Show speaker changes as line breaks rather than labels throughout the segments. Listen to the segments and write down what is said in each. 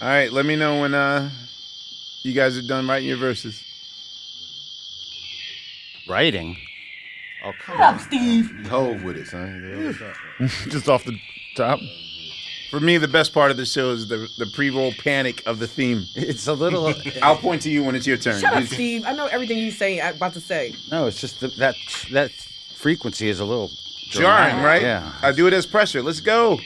All right, let me know when uh, you guys are done writing your verses.
Writing?
Oh, come
Shut up,
on.
Steve.
You Hold with it, son.
Just off the top. For me, the best part of the show is the the pre-roll panic of the theme.
It's a little.
I'll point to you when it's your turn.
Shut up, Steve. I know everything you say. I'm about to say.
No, it's just that that, that frequency is a little
Jarring,
dramatic.
right?
Yeah.
I do it as pressure. Let's go.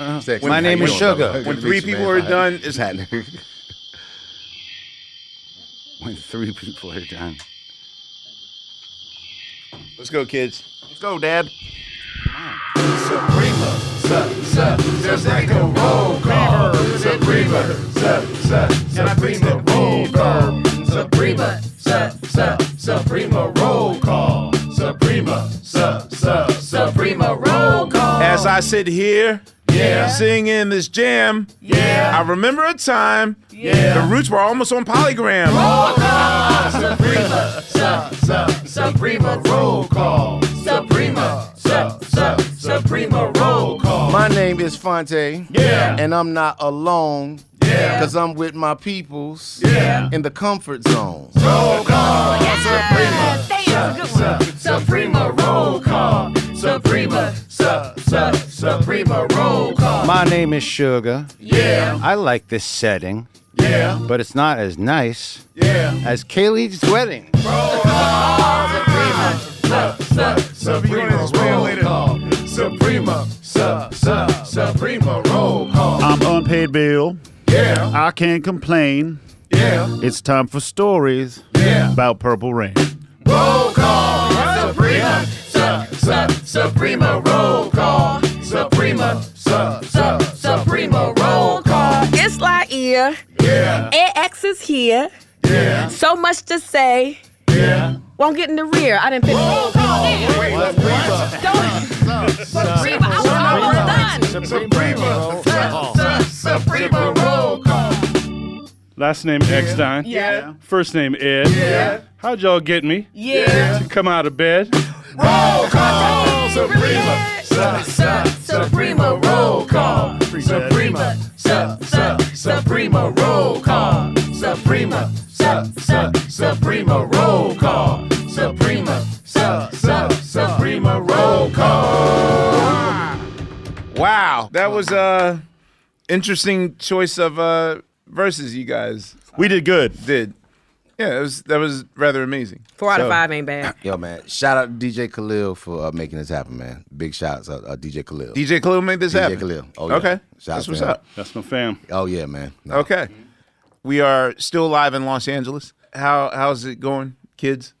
Uh-huh.
Sexy.
My name is Sugar.
When three people are done, it's
happening.
When three people are done.
Let's go, kids.
Let's go, Dad.
Suprema, su, su, just like a roll call. Suprema, su, su, Suprema roll call. Suprema, su, su, Suprema roll call. Suprema, su, su, Suprema roll call.
As I sit here,
Yeah.
singing this jam,
Yeah.
I remember a time,
Yeah.
the roots were almost on polygram.
Roll call. Suprema, su, su, Suprema roll call. Suprema, su, su, Suprema roll call.
My name is Phonte.
Yeah.
And I'm not alone.
Yeah.
Cause I'm with my peoples.
Yeah.
In the comfort zone.
Roll call. Oh, Suprema, su, su, Suprema roll call. Suprema, su, su, Suprema roll call.
My name is Sugar.
Yeah.
I like this setting,
Yeah.
but it's not as nice
Yeah.
as Kaylee's wedding.
Roll call. Suprema, su, su, Suprema roll call. Suprema, su, su, Suprema roll call.
I'm unpaid bill.
Yeah.
I can't complain.
Yeah.
It's time for stories
Yeah.
about Purple Rain.
Roll call. Suprema, su, su, Suprema roll call. Suprema, su, su, Suprema roll call.
It's Laiya.
Yeah.
AX is here.
Yeah.
So much to say.
Yeah.
Won't get in the rear. I didn't finish.
Roll call. Wait, what?
Suprema. I was almost done.
Suprema, su, su, Suprema roll call.
Last name Eckstine.
Yeah.
First name Ed.
Yeah.
How'd y'all get me
Yeah.
to come out of bed?
Roll call. Suprema, su, su, Suprema roll call. Suprema, su, su, Suprema roll call. Suprema, su, su, Suprema roll call. Suprema, su, su, Suprema roll call.
Wow, that was a interesting choice of uh, verses you guys
We did good.
did. Yeah, it was that was rather amazing.
Four out of
So,
five ain't bad.
Yo, man. Shout out to DJ Khalil for uh, making this happen, man. Big shouts out uh, DJ Khalil.
DJ Khalil made this happen.
DJ
happen.
Khalil. Oh, yeah.
Okay,
Shout
that's
to
what's
him.
up.
That's my fam.
Oh yeah, man. No.
Okay, we are still live in Los Angeles. How how's it going, kids?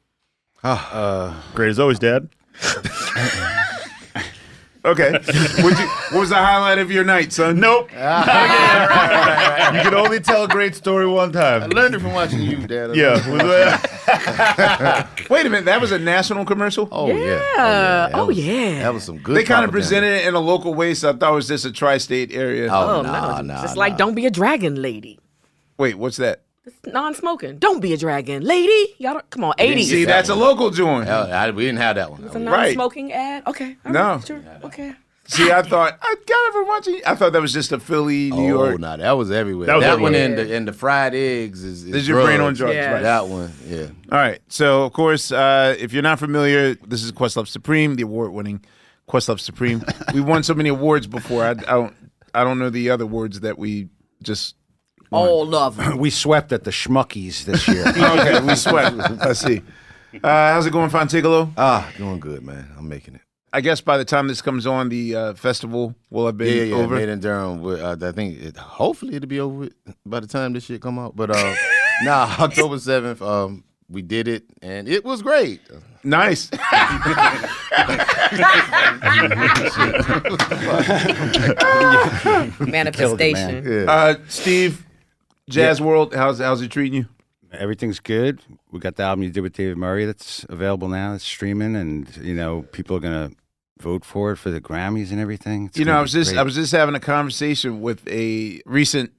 Great as always, Dad.
Okay, What'd you, what was the highlight of your night, son?
Nope. you can only tell a great story one time.
I learned it from watching you, Dad.
Yeah.
Wait a minute, that was a national commercial.
Oh, oh yeah.
Yeah.
That
Oh,
was-
yeah.
That was some good.
they kind of presented it in a local way, so I thought it was just a tri-state area.
Oh,
Oh,
nah,
no.
nah,
Just
nah.
like, don't be a dragon lady.
Wait, what's that?
Non-smoking. Don't be a dragon lady. Y'all don't, come on, 80s.
See, that's a local joint.
Hell, I- we didn't have that one.
It's a
Right.
non-smoking ad. Okay. all
No.
right, Sure. Okay.
See, I thought I got ever watching. I thought that was just a Philly, New
oh,
York.
no, that was everywhere.
That
That,
was
one
everywhere.
and the and the fried eggs is, is
Is your brain on drugs?
Yeah.
Right.
That one, yeah.
All right. So, of course, uh, if you're not familiar, this is Questlove Supreme, the award-winning Questlove Supreme. we won so many awards before. I, I don't. I don't know the other awards that we just.
All of them.
We swept at the Schmuckies this year.
Okay, we swept. I see. Uh, how's it going, Phontigallo?
Ah, doing good, man. I'm making it.
I guess by the time this comes on, the uh, festival will have been
Yeah, yeah, yeah.
over.
Made in Durham. with, Uh, I think it, hopefully it'll be over with by the time this shit come out. But uh, nah, October seventh, um, we did it and it was great.
Nice.
Manifestation.
Yeah.
Uh, Steve, Jazz World, how's how's it treating you?
Everything's good. We got the album you did with David Murray that's available now. It's streaming, and you know people are gonna vote for it for the Grammys and everything. It's
you know, I was just
great.
I was just having a conversation with a recent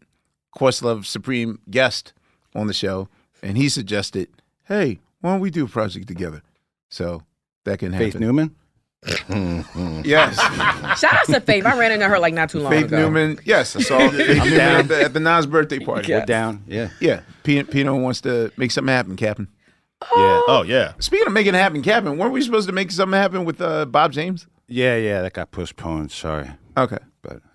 Questlove Supreme guest on the show, and he suggested, "Hey, why don't we do a project together?" So that can happen.
Faith Newman.
Yes,
Shout out to Faith. I ran into her like not too long
Faith
ago.
Newman. Yes, I saw Faith Newman at the, at the Nas birthday party.
We're down. Yeah.
Yeah, Pino, Pino wants to make something happen, Captain.
Yeah. Oh yeah.
Speaking of making it happen, Captain, weren't we supposed to make something happen with uh, Bob James?
Yeah, yeah. That got postponed. Sorry,
Okay,
but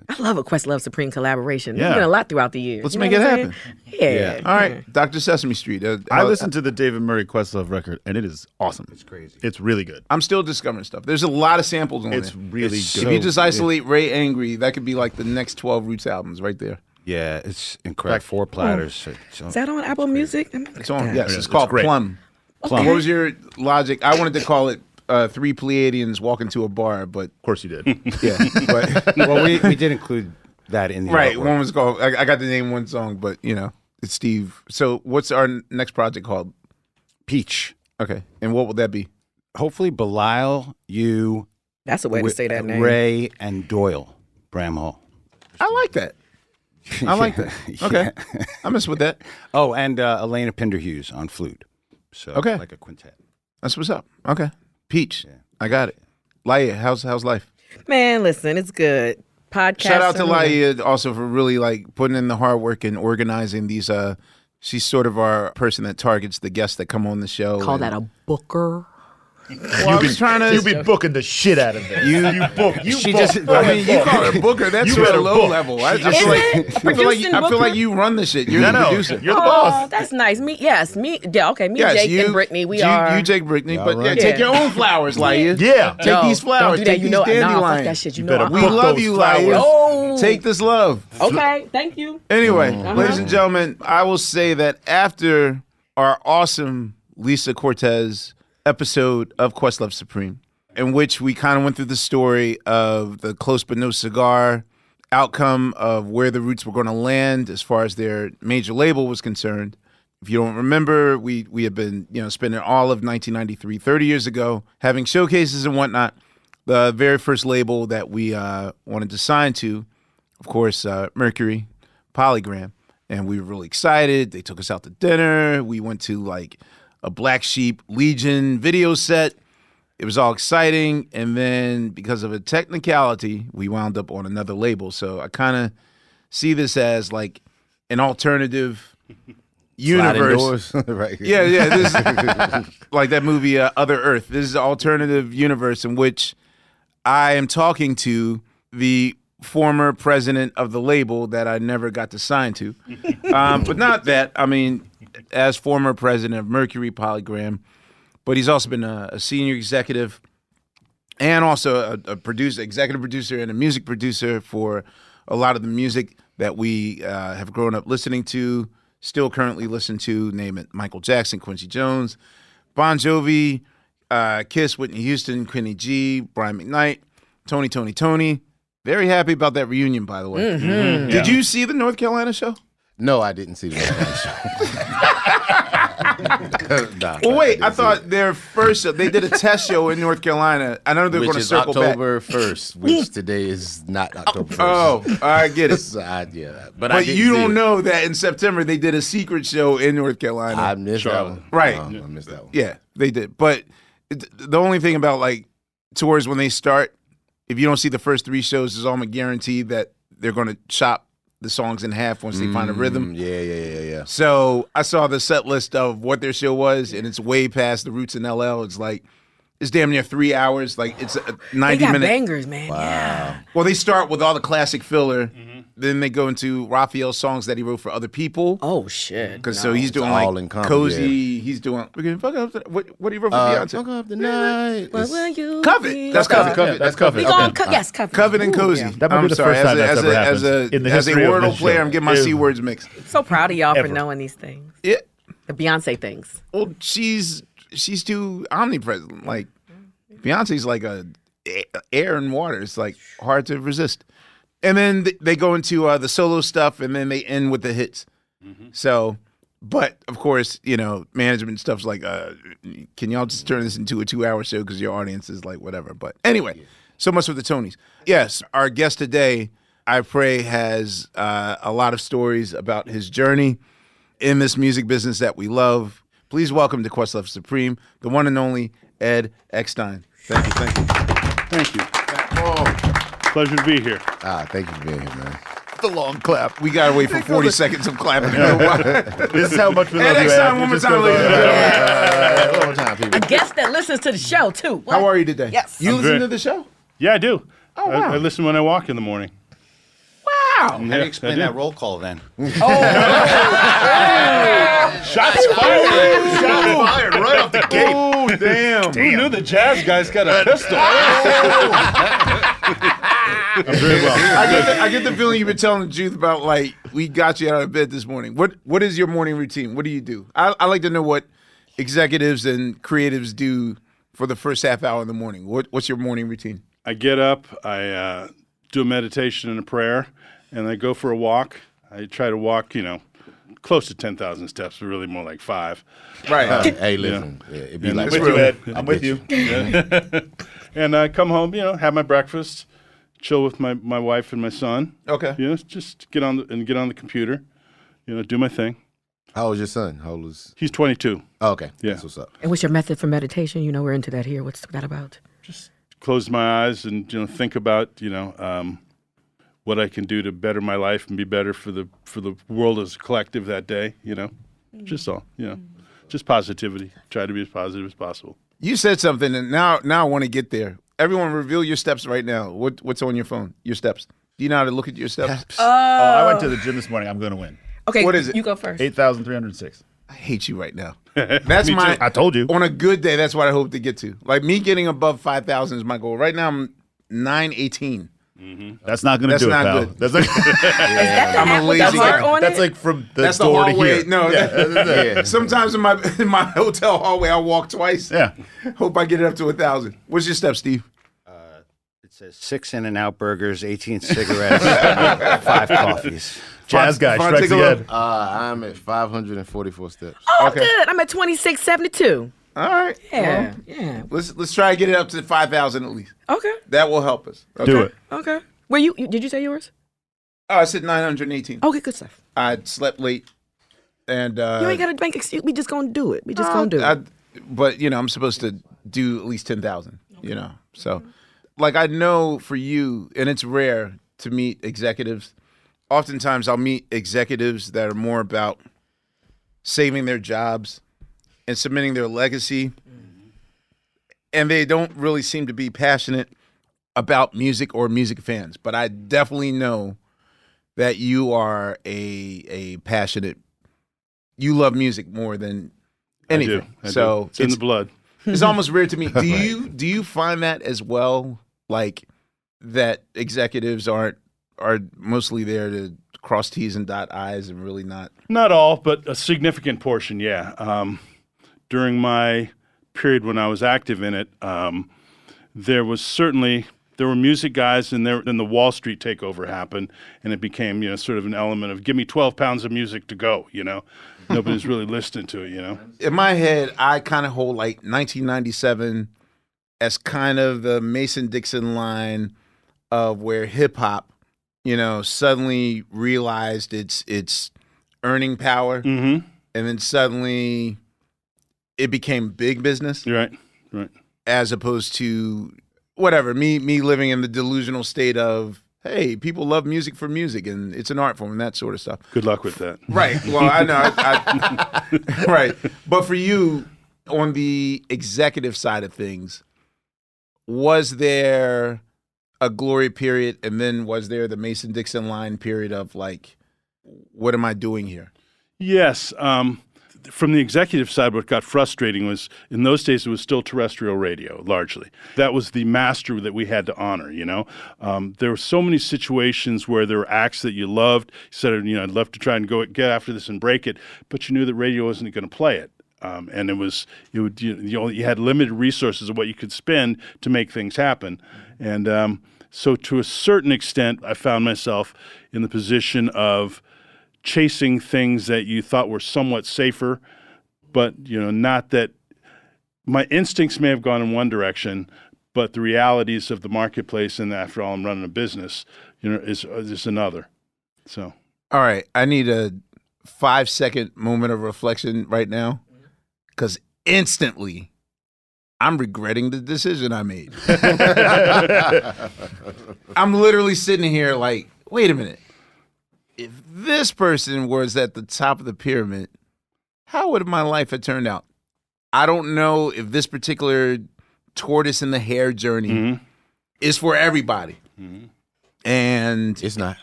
I love a Questlove Supreme collaboration.
Yeah.
There's been a lot throughout the years.
Let's
You know
make it happen.
saying? Yeah.
all right, Doctor Sesame Street. Uh,
I
how-
listened to the David Murray Questlove record, and it is awesome. It's
crazy.
It's really good.
I'm still discovering stuff. There's a lot of samples on it.
It's
there.
really
It's
good.
if you just isolate Ray Angry, that could be like the next 12 Roots albums right there.
yeah, it's incredible. Four platters. So- so-
Is that on Apple Music?
It's on. Yes, it's
it's
called
great.
Plum.
Plum.
What was your logic? I wanted to call it uh, Three Pleiadians Walk into a Bar, but
of course you did.
yeah. But,
well, we, we did include that in the
right,
artwork.
one was called, I, I got to name one song, but you know, it's Steve. So what's our next project called?
Peach.
Okay. And what will that be?
Hopefully, Belial, you,
That's a way to
Wi-
say that name.
Ray, and Doyle Bramhall.
I like that. I like that. Okay. I mess with that.
Oh, and uh, Elena Pinderhughes on flute. So
Okay.
like a quintet.
That's what's up. Okay. Peach. I got it. Laiya, how's how's life?
Man, listen, it's good. Podcast.
Shout out to
and-
Laiya also for really like putting in the hard work and organizing these uh she's sort of our person that targets the guests that come on the show.
Call
and-
that a booker.
Well, I was trying to
you be booking the shit out of it.
You-
you book. You
She
book.
just-
I mean, you call her Booker. That's
You
sort
better
of low
book.
level. I, just
Is
feel like. I feel like,
Producing
I feel like you run the shit. You're
No,
the
no,
producer.
you're the
Oh,
boss.
that's nice. Me, yes, me. Yeah, okay. Me,
yes,
Jake,
you,
and Brittany. We
you,
are.
You, Jake, Brittany. But yeah, take your own flowers, Laiya.
Yeah.
Take
No,
these flowers.
Don't do that.
Take
you
these
know, nah,
dandelions.
that shit. You,
You
know,
We love you,
flowers.
Laiya.
Oh.
Take this love.
Okay, thank you.
Anyway,
Uh-huh.
ladies and gentlemen, I will say that after our awesome Lisa Cortez episode of Questlove Supreme, in which we kind of went through the story of the Close But No Cigar outcome of where the Roots were going to land as far as their major label was concerned. If you don't remember, we we had been you know spending all of 1993, 30 years ago, having showcases and whatnot. The very first label that we uh, wanted to sign to, of course, uh, Mercury, Polygram, and we were really excited. They took us out to dinner. We went to like a Black Sheep Legion video set. It was all exciting, and then because of a technicality, we wound up on another label. So I kind of see this as like an alternative universe.
right.
Yeah, yeah. This is, like that movie uh, Other Earth. This is an alternative universe in which I am talking to the former president of the label that I never got to sign to. Um, but not that. I mean, as former president of Mercury Polygram, but he's also been a, a senior executive and also a, a producer, executive producer, and a music producer for a lot of the music that we uh, have grown up listening to, still currently listen to. Name it: Michael Jackson, Quincy Jones, Bon Jovi, uh, Kiss, Whitney Houston, Kenny G, Brian McKnight, Tony, Tony, Tony. Very happy about that reunion, by the way. Did you see the North Carolina show?
No, I didn't see the show. Nah,
Well, wait. I
didn't
thought their first show, they did a test show in North Carolina. I know they're
which
going to
is
circle back.
October first, which today is not oh, October first.
Oh, I get it.
So I, yeah, but,
But
didn't
you don't
it.
know that in September they did a secret show in North Carolina.
I missed
Charlotte.
that one.
Right.
Oh, I missed that one.
Yeah, they did. But it, the only thing about like tours when they start, if you don't see the first three shows, it's almost guaranteed that they're going to chop the songs in half once they find a rhythm.
Mm, yeah, yeah, yeah, yeah.
So I saw the set list of what their show was, and it's way past the Roots in LL. It's like it's damn near three hours. Like it's a
They
ninety
got
minute.
bangers, man. Yeah.
Well, they start with all the classic filler.
Mm-hmm.
Then they go into Raphael's songs that he wrote for other people.
Oh shit.
Because so he's doing
all
like
encompassed,
cozy. He's doing we're gonna fuck up. The, what what he wrote for
Uh,
Beyonce?
fuck up the night.
What will you
Covet.
be?
That's
Covet,
Covet.
Covet. That's Covet.
We
Okay.
gonna co- yes, covet.
Covet and
Ooh,
cozy.
yeah.
That might be
I'm
the
sorry.
first time
as a,
that's
as
ever
a, as
happened
a,
in the
as a wordle player. I'm getting my c words mixed.
So proud of y'all for knowing these things.
Yeah.
The Beyonce things.
Well, she's she's too omnipresent. Like Beyonce's like a air and water. It's like hard to resist. And then th- they go into uh, the solo stuff, and then they end with the hits. So, but of course, you know, management stuff's like, uh, can y'all just turn this into a two-hour show because your audience is like whatever. But anyway, so much for the Tonys. Yes, our guest today, I pray, has uh, a lot of stories about his journey in this music business that we love. Please welcome to Questlove Supreme, the one and only Ed Eckstine. Thank you, thank you.
Thank you. Pleasure to be here.
Ah, thank you for being here, man.
The long clap. We gotta wait for 40 seconds of clapping.
This is how much we love you,
Eckstine,
Ed.
one
It
more
just
time,
goes
ladies and
on.
gentlemen.
Uh, one more time, people.
A guest that listens to the show too. What?
How are you today?
Yes.
You
I'm
listen
good.
to the show?
Yeah, I do.
Oh,
I,
wow.
I listen when I walk in the morning.
Wow.
How do you explain
do.
that roll call then? Oh.
Shots fired!
Shots fired right off the gate.
Oh, damn.
Who knew the jazz guys got a pistol?
I'm very well.
I get, the, I get the feeling you've been telling the truth about like we got you out of bed this morning. What what is your morning routine? What do you do? I, I like to know what executives and creatives do for the first half hour in the morning. What what's your morning routine?
I get up, I uh, do a meditation and a prayer, and I go for a walk. I try to walk, you know, close to 10,000 steps, but really more like five.
Right.
Uh, hey, listen. Yeah. it'd be
Yeah,
like
I'm with you, Ed. I'm with you.
And I come home, you know, have my breakfast, chill with my, my wife and my son.
Okay.
You know, just get on the, and get on the computer, you know, do my thing.
How old is your son? How old is?
He's 22.
Oh, okay.
Yeah.
That's what's up.
And what's your method for meditation? You know, we're into that here. What's that about?
Just close my eyes and you know think about you know um, what I can do to better my life and be better for the for the world as a collective that day. You know, just all you know, just positivity. Try to be as positive as possible.
You said something, and now now I want to get there. Everyone, reveal your steps right now. What what's on your phone? Your steps. Do you know how to look at your steps?
Oh, uh, I went to the gym this morning. I'm going to win.
Okay.
What is it?
You go first.
8,306.
I hate you right now. That's my.
too.
I told you.
On a good day, that's what I hope to get to. Like me getting above five thousand is my goal. Right now, I'm nine eighteen.
That's not going to
That's
do it, pal.
good.
That's, like,
That the
I'm a
hat with the
lazy guy.
on
that's like from the
That's the
door to
hallway.
here.
No,
Yeah.
sometimes in my in my hotel hallway, I walk twice.
Yeah.
Hope I get it up to a thousand. What's your step, Steve?
It says six In and Out burgers, 18 cigarettes, five coffees.
Jazz guy
Fun,
strikes
take
again.
Uh, I'm at 544 steps.
Oh,
Okay.
good. I'm at 2672.
All right.
Yeah. Yeah.
Let's let's try to get it up to five thousand at least.
Okay.
That will help us. Okay?
Do it.
Okay. Where you, you did you say yours?
Oh, I said nine hundred eighteen.
Okay, good stuff.
I slept late, and uh,
you ain't got a bank excuse. We just gonna do it. We just gonna do it.
I, but you know, I'm supposed to do at least ten thousand. You know, so like I know for you, and it's rare to meet executives. Oftentimes, I'll meet executives that are more about saving their jobs and submitting their legacy, and they don't really seem to be passionate about music or music fans. But I definitely know that you are a a passionate. You love music more than anything.
I do. I
so
do. it's in the blood.
it's almost weird to me. Do you do you find that as well? Like that executives aren't are mostly there to cross T's and dot I's and really not.
Not all, but a significant portion, yeah. Um, during my period when I was active in it, um, there was certainly there were music guys, and there, then the Wall Street takeover happened, and it became you know sort of an element of give me twelve pounds of music to go. You know, nobody's really listening to it. You know,
in my head, I kind of hold like 1997 as kind of the Mason Dixon line of where hip hop, you know, suddenly realized its its earning power,
mm-hmm.
and then suddenly it became big business,
You're right, right.
as opposed to whatever me me living in the delusional state of hey, people love music for music and it's an art form and that sort of stuff.
Good luck with that.
Right. Well, I know. I, I, right. But for you, on the executive side of things, was there a glory period, and then was there the Mason Dixon line period of like, what am I doing here?
Yes. Um, from the executive side, what got frustrating was in those days it was still terrestrial radio largely. That was the master that we had to honor. You know, um, there were so many situations where there were acts that you loved. You said, you know, I'd love to try and go get after this and break it, but you knew that radio wasn't going to play it. Um, and it was you, would, you, you, you had limited resources of what you could spend to make things happen, and um, so to a certain extent, I found myself in the position of chasing things that you thought were somewhat safer, but you know, not that my instincts may have gone in one direction, but the realities of the marketplace and after all, I'm running a business, you know, is uh, is another. So,
All right, I need a five second moment of reflection right now, because instantly. I'm regretting the decision I made. I'm literally sitting here like, wait a minute. If this person was at the top of the pyramid, how would my life have turned out? I don't know if this particular tortoise in the hare journey mm-hmm. is for everybody. Mm-hmm. And
It's not.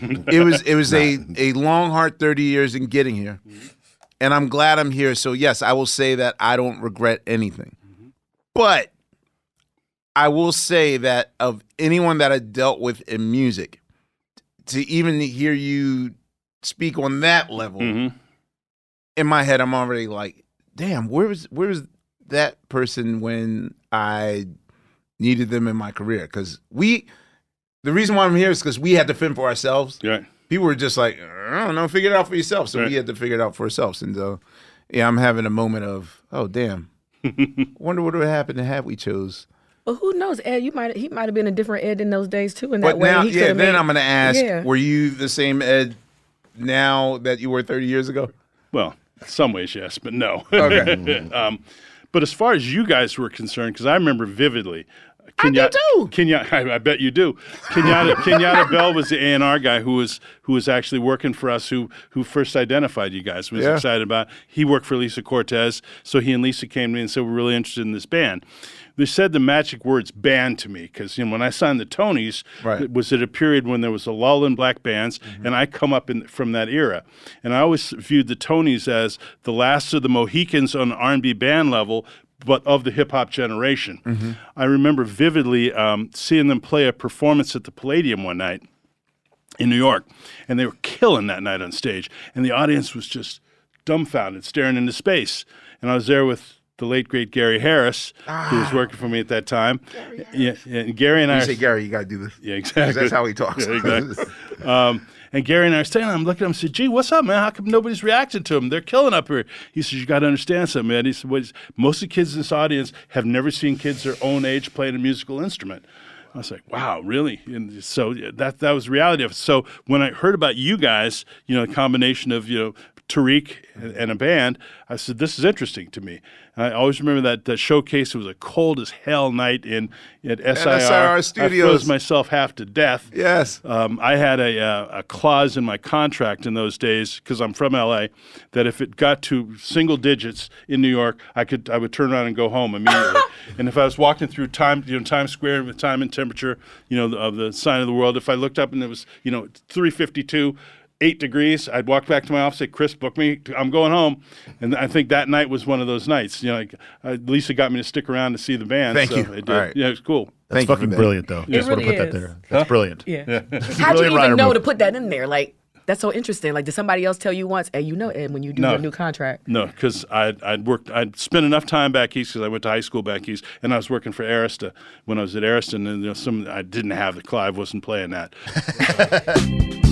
it was it was a a long hard 30 years in getting here. Mm-hmm. And I'm glad I'm here. So yes, I will say that I don't regret anything. But I will say that of anyone that I dealt with in music, to even hear you speak on that level,
mhm.
in my head, I'm already like, damn, where was where was that person when I needed them in my career? Because we, the reason why I'm here is because we had to fend for ourselves.
right.
People were just like, I don't know, figure it out for yourself. So
Right.
we had to figure it out for ourselves. And so, yeah, I'm having a moment of, oh damn, wonder what would have happened had we chose.
But who knows, Ed? You might he might have been a different Ed in those days too. In
But
that way,
now,
he
yeah,
could've
then
made-
I'm gonna ask,
Yeah.
were you the same Ed now that you were 30 years ago?
Well, in some ways, yes, but no.
Okay.
um, but as far as you guys were concerned, because I remember vividly.
I do too.
Kenya, I, I bet you do. Kenyatta, Kenyatta Bell was the A and R guy who was who was actually working for us, who who first identified you guys. Was
Yeah.
excited about. He worked for Lisa Cortez, so he and Lisa came to me and said we're really interested in this band. They said the magic words "band" to me because you know when I signed the Tonys,
Right.
it was at a period when there was a lull in black bands, and I come up in, from that era, and I always viewed the Tonys as the last of the Mohicans on R&B band level, but of the hip hop generation. I remember vividly um, seeing them play a performance at the Palladium one night in New York, and they were killing that night on stage, and the audience was just dumbfounded, staring into space. And I was there with the late great Gary Harris, who was working for me at that time. Yeah, yeah, and Gary and I.
You say, Gary, you gotta do this.
yeah, exactly.
That's how he talks.
Yeah, exactly. um, and Gary and I are standing. I'm looking at him and said, Gee, what's up, man? How come nobody's reacted to him? They're killing up here. He says, You got to understand something, man. He said, Most of the kids in this audience have never seen kids their own age playing a musical instrument. I was like, wow, really? And so that that was reality of it. So when I heard about you guys, you know, a combination of, you know, Tariq and, a band, I said, this is interesting to me. And I always remember that, that showcase. It was a cold as hell night in at SIR.
SIR
I
Studios.
froze myself half to death.
Yes.
Um, I had a, uh, a clause in my contract in those days because I'm from LA that if it got to single digits in New York, I could I would turn around and go home immediately. and if I was walking through time you know Times Square with time and temperature you know of the sign of the world, if I looked up and it was you know 352. Eight degrees. I'd walk back to my office. Say, "Chris, book me. I'm going home." And I think that night was one of those nights. You know, like, uh, Lisa got me to stick around to see the band.
Thank
so
you.
I did.
All right.
Yeah, it was cool.
That's
Thank
fucking
that.
brilliant, though. Just want to
really
put that there. That's brilliant.
Yeah. How'd you even
Ryder
know
move.
to put that in there? Like That's so interesting. Like, did somebody else tell you once? Hey, you know, Ed, when you do
No.
your new contract,
No, because I'd, I'd worked, I'd spent enough time back east because I went to high school back east, and I was working for Arista when I was at Arista, and you know, some I didn't have the Clive wasn't playing that.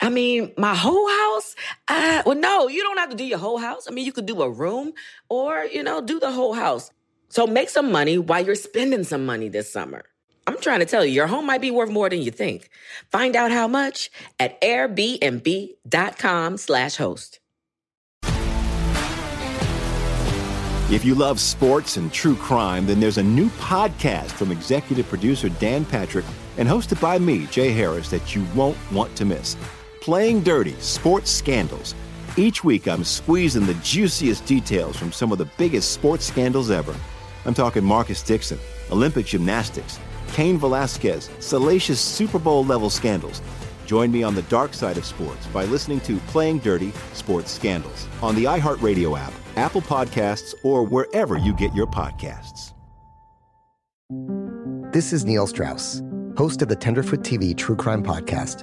I mean, my whole house? Uh, well, no, you don't have to do your whole house. I mean, you could do a room or, you know, do the whole house. So make some money while you're spending some money this summer. I'm trying to tell you, your home might be worth more than you think. Find out how much at airbnb.com slash host.
If you love sports and true crime, then there's a new podcast from executive producer Dan Patrick and hosted by me, Jay Harris, that you won't want to miss. Playing Dirty Sports Scandals. Each week, I'm squeezing the juiciest details from some of the biggest sports scandals ever. I'm talking Marcus Dixon, Olympic gymnastics, Cain Velasquez, salacious Super Bowl level scandals. Join me on the dark side of sports by listening to Playing Dirty Sports Scandals on the iHeartRadio app, Apple Podcasts, or wherever you get your podcasts.
This is Neil Strauss, host of the Tenderfoot TV True Crime Podcast,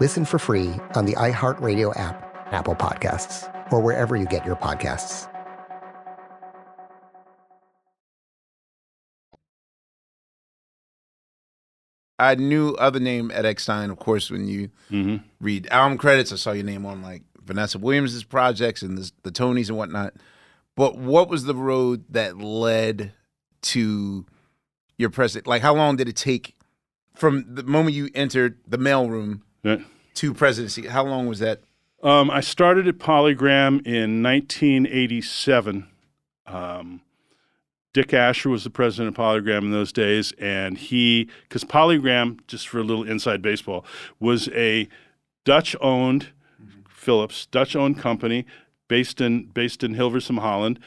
Listen for free on the iHeartRadio app, Apple Podcasts, or wherever you get your podcasts.
I knew other name at Eckstine, of course, when you mm-hmm. read album credits. I saw your name on like Vanessa Williams' projects and the, the Tonys and whatnot. But what was the road that led to your present? Like, how long did it take from the moment you entered the mailroom to presidency? How long was that?
Um, I started at Polygram in 1987. Um, Dick Asher was the president of Polygram in those days, and he, because Polygram, just for a little inside baseball, was a Dutch-owned Philips Dutch-owned company based in based in Hilversum, Holland,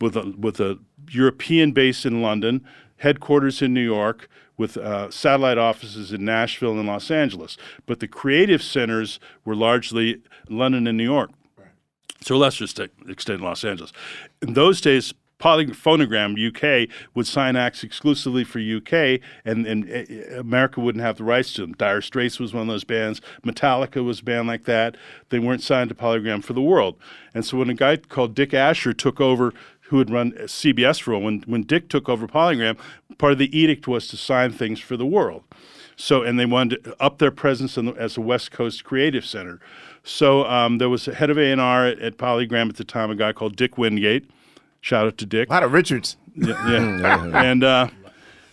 with a with a European base in London, headquarters in New York, with uh, satellite offices in Nashville and Los Angeles. But the creative centers were largely London and New York. So let's just take- extend Los Angeles. In those days, Polyphonogram UK would sign acts exclusively for UK, and, and uh, America wouldn't have the rights to them. Dire Straits was one of those bands. Metallica was a band like that. They weren't signed to Polygram for the world. And so when a guy called Dick Asher took over, who had run CBS for a while, when, when Dick took over Polygram, part of the edict was to sign things for the world. So, and they wanted to up their presence in the, as a West Coast creative center. So um, there was a head of A&R at, at Polygram at the time, a guy called Dick Wingate. Shout out to Dick. A
lot of Richards.
Yeah. yeah. and uh,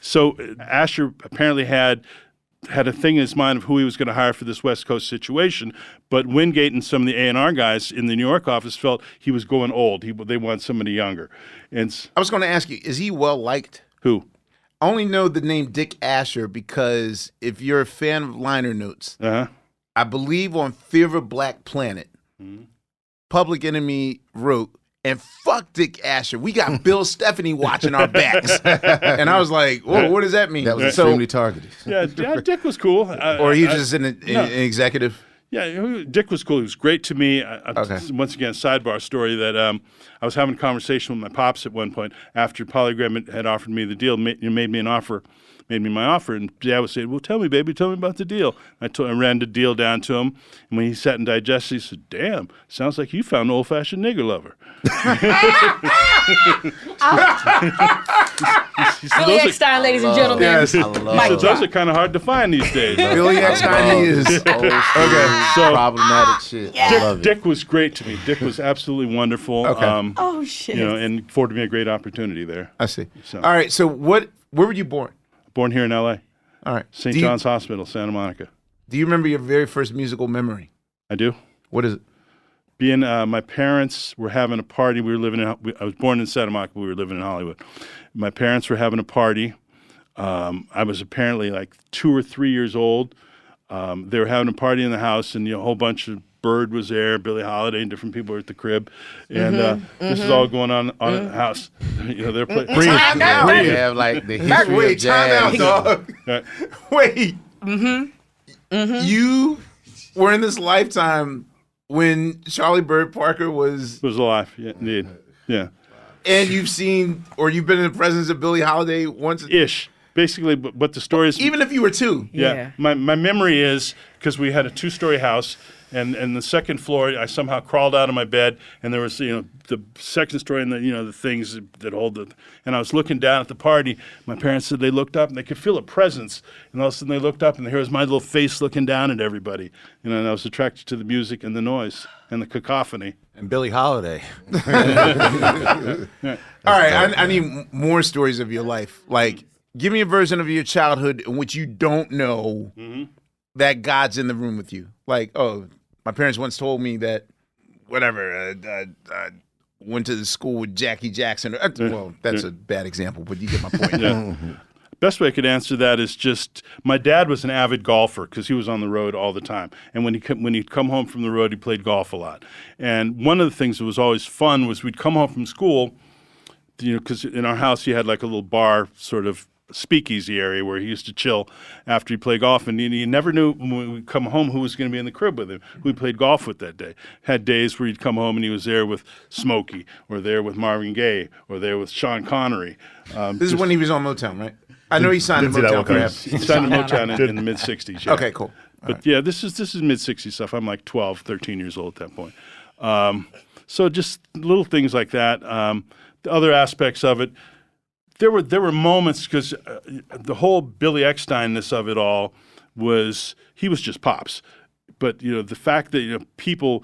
so Asher apparently had had a thing in his mind of who he was going to hire for this West Coast situation, but Wingate and some of the A&R guys in the New York office felt he was going old. He, they want somebody younger. And
I was going to ask you, is he well liked?
Who?
I only know the name Dick Asher because if you're a fan of liner notes,
uh-huh.
I believe on Fear of Black Planet,
Mm-hmm.
Public Enemy wrote, and fuck Dick Asher. We got Bill Stephney watching our backs. and I was like, whoa, what does that mean?
That was
So-
extremely targeted.
yeah, yeah, Dick was cool. I-
or he
I-
just an, an
no.
executive?
Yeah, Dick was cool. He was great to me. I, I-
Okay.
Once again, sidebar story that um, I was having a conversation with my pops at one point after Polygram had- had offered me the deal, made, made me an offer, made me my offer, and Dad was saying, "Well, tell me, baby, tell me about the deal." I, told, I ran the deal down to him, and when he sat and digested, he said, "Damn, sounds like you found an old-fashioned nigger lover." He
Billy
"Those
Eckstine, ladies and gentlemen.
Yes.
he said, those are kind of hard to find these days.
Billy Eckstine, is.
Okay.
So
Problematic shit. I
Dick,
love it.
Dick was great to me. Dick was absolutely wonderful.
Okay.
Um,
Oh, shit.
You know, and afforded me a great opportunity there.
I see.
So,
All right. So what? Where were you born?
born here in L.A.
All right.
St.
Do you-
John's Hospital, Santa Monica.
Do you remember your very first musical memory?
I do.
What is it?
Being uh, my parents were having a party. We were living in. I was born in Santa Monica. We were living in Hollywood. My parents were having a party. Um, I was apparently like two or three years old. Um, they were having a party in the house, and you know, a whole bunch of Bird was there, Billie Holiday, and different people were at the crib, and mm-hmm. uh, this is mm-hmm. all going on on in the mm. house. you know, they're playing. Mm-hmm.
Time out. We have like the history
Wait,
of
time out, dog.
Right.
Wait.
Mm-hmm.
You were in this lifetime when Charlie Bird Parker was,
was alive. Yeah, indeed. Yeah.
and you've seen or you've been in the presence of Billie Holiday once.
Ish. Basically, but, but the story is
Even if you were two.
Yeah.
Yeah.
My my memory is because we had a two story house, and and the second floor, I somehow crawled out of my bed, and there was you know the second story and the you know the things that hold the, and I was looking down at the party. My parents said they looked up and they could feel a presence, and all of a sudden they looked up and here was my little face looking down at everybody, you know, and I was attracted to the music and the noise and the cacophony.
And Billie Holiday.
All right, I, I need more stories of your life. Like, give me a version of your childhood in which you don't know
Mm-hmm.
that God's in the room with you. Like, oh, my parents once told me that, whatever, uh, uh, uh, went to the school with Jackie Jackson. Uh, well, that's a bad example, but you get my point.
Yeah. Best way I could answer that is just my dad was an avid golfer because he was on the road all the time, and when he come, when he'd come home from the road, he played golf a lot. And one of the things that was always fun was we'd come home from school, you know, because in our house he had like a little bar sort of speakeasy area where he used to chill after he played golf, and you, you never knew when we come home who was going to be in the crib with him, who he played golf with that day. Had days where he'd come home and he was there with Smokey, or there with Marvin Gaye, or there with Sean Connery. Um,
This is when he was on Motown, right? I know he signed to
Didn't see that
Motown.
one coming.
he signed to Motown in, in the mid '60s. Yeah.
Okay, cool.
But yeah, this is this is mid '60s stuff. I'm like 12, 13 years old at that point. Um, so just little things like that. Um, the other aspects of it, there were there were moments because uh, the whole Billy Eckstineness of it all was he was just pops, but you know the fact that you know people.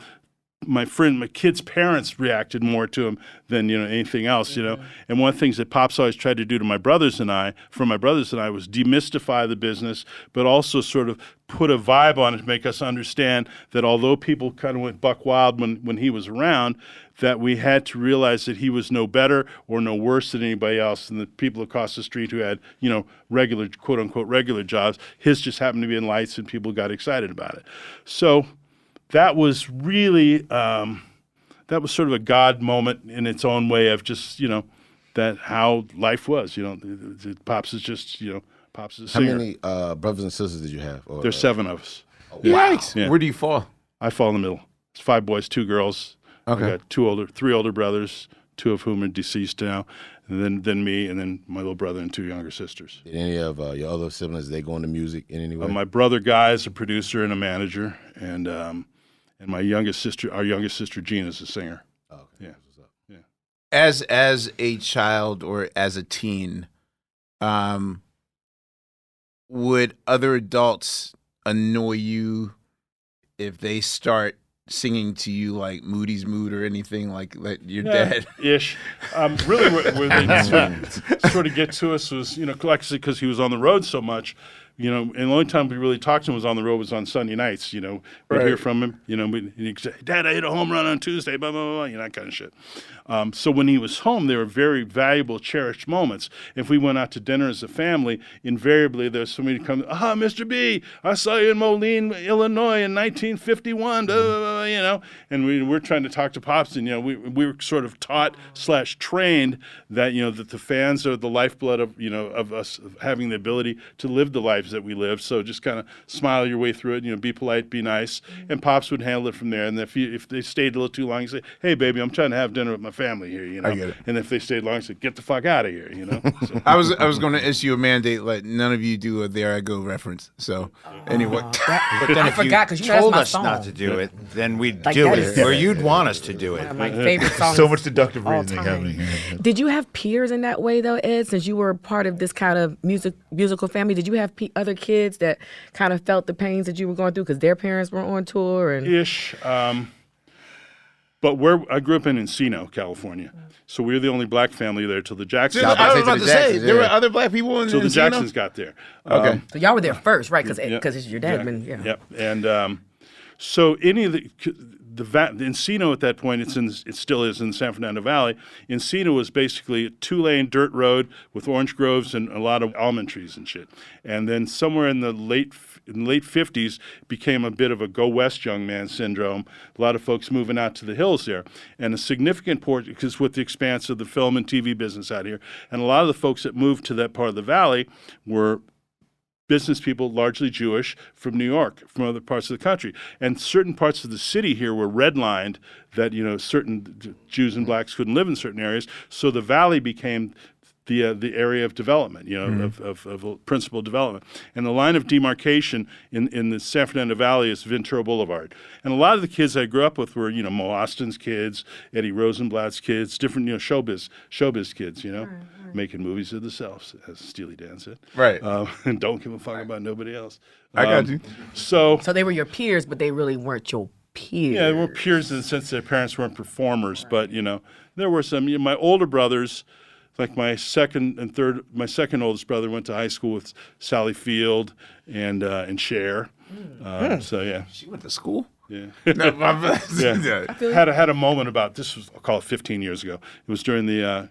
My friend, my kids' parents reacted more to him than you know anything else, you know. And one of the things that pops always tried to do to my brothers and I, for my brothers and I, was demystify the business, but also sort of put a vibe on it to make us understand that although people kind of went buck wild when when he was around, that we had to realize that he was no better or no worse than anybody else than the people across the street who had, you know, regular, quote unquote, regular jobs. His just happened to be in lights and people got excited about it. So that was really, um, that was sort of a God moment in its own way of just, you know, that how life was. You know, the, the, Pops is just, you know, Pops is a
How many uh, brothers and sisters did you have? Or,
There's
uh,
seven of us.
Yikes.
Yeah.
Where do you fall?
I fall in the middle. It's five boys, two girls.
Okay.
I got two older, three older brothers, two of whom are deceased now, and then then me, and then my little brother and two younger sisters.
Did any of uh, your other siblings they go into music in any way?
Uh, my brother Guy is a producer and a manager, and um, and my youngest sister, our youngest sister Jean, is a singer.
Oh,
Yeah. Yeah.
As as a child or as a teen, um, would other adults annoy you if they start singing to you like Moody's Mood or anything like that? Your
Yeah,
dad.
ish. Um, really, where, where they sort of, sort of get to us was, you know, because he was on the road so much, you know, and the only time we really talked to him was on the road was on Sunday nights. You know, we'd hear from him. You know, he'd say, "Dad, I hit a home run on Tuesday," blah blah blah, you know, that kind of shit. Um, so when he was home, they were very valuable, cherished moments. If we went out to dinner as a family, invariably there's somebody come, "Ah, Mr. B, I saw you in Moline, Illinois, in 1951," blah, blah, blah, you know, and we we're trying to talk to pops, and you know, we we were sort of taught slash trained that you know that the fans are the lifeblood of you know of us having the ability to live the lives lives that we live. So just kind of smile your way through it. You know, be polite, be nice, and pops would handle it from there. And if you, if they stayed a little too long, you say, "Hey, baby, I'm trying to have dinner with my family here." You know,
I get it.
and if they stayed long, you say, "Get the fuck out of here." You know. So-
I was I was going to issue a mandate like none of you do a "There I Go" reference. So oh. anyway,
But then
I
if
forgot,
you
'cause you know that's
told
my
us not to do it, then we'd
Like,
do
that
it,
is-
or you'd want us to do it.
One of my favorite songs.
So much deductive reasoning happening here.
Did you have peers in that way though, Ed? Since you were part of this kind of music musical family, did you have pe- other kids that kind of felt the pains that you were going through because their parents were on tour and
ish. Um, but where I grew up in Encino, California, so we were the only black family there till the Jacksons.
Dude, I was about to say there were other black people in
till the
Encino?
Jacksons got there.
Okay.
Um,
so y'all were there first, right? Because
Yeah.
because your dad been yeah.
Yep. And um, so any of the the, va- Encino at that point, it's in it still is in the San Fernando Valley. Encino was basically a two lane dirt road with orange groves and a lot of almond trees and shit. And then somewhere in the late in the late fifties became a bit of a go west young man syndrome. A lot of folks moving out to the hills there, and a significant portion because with the expanse of the film and TV business out here, and a lot of the folks that moved to that part of the valley were business people, largely Jewish, from New York, from other parts of the country. And certain parts of the city here were redlined that, you know, certain Jews and blacks couldn't live in certain areas. So the valley became the, uh, the area of development, you know,
Mhm.
of, of, of principal development. And the line of demarcation in, in the San Fernando Valley is Ventura Boulevard. And a lot of the kids I grew up with were, you know, Mo Austin's kids, Eddie Rosenblatt's kids, different, you know, showbiz, showbiz kids, you know, making movies of themselves, as Steely Dan said.
Right.
Um, and don't give a fuck about nobody else.
I got
Um,
you.
So,
So they were your peers, but they really weren't your peers.
yeah, they were peers in the sense their parents weren't performers, but you know, there were some. You know, my older brothers, like my second and third, my second oldest brother went to high school with Sally Field and uh, and Cher. Uh,
Hmm.
So yeah,
she went to school.
Yeah,
No, my-
yeah.
I feel
had a, had a moment about this was I'll call it 15 years ago. It was during the uh,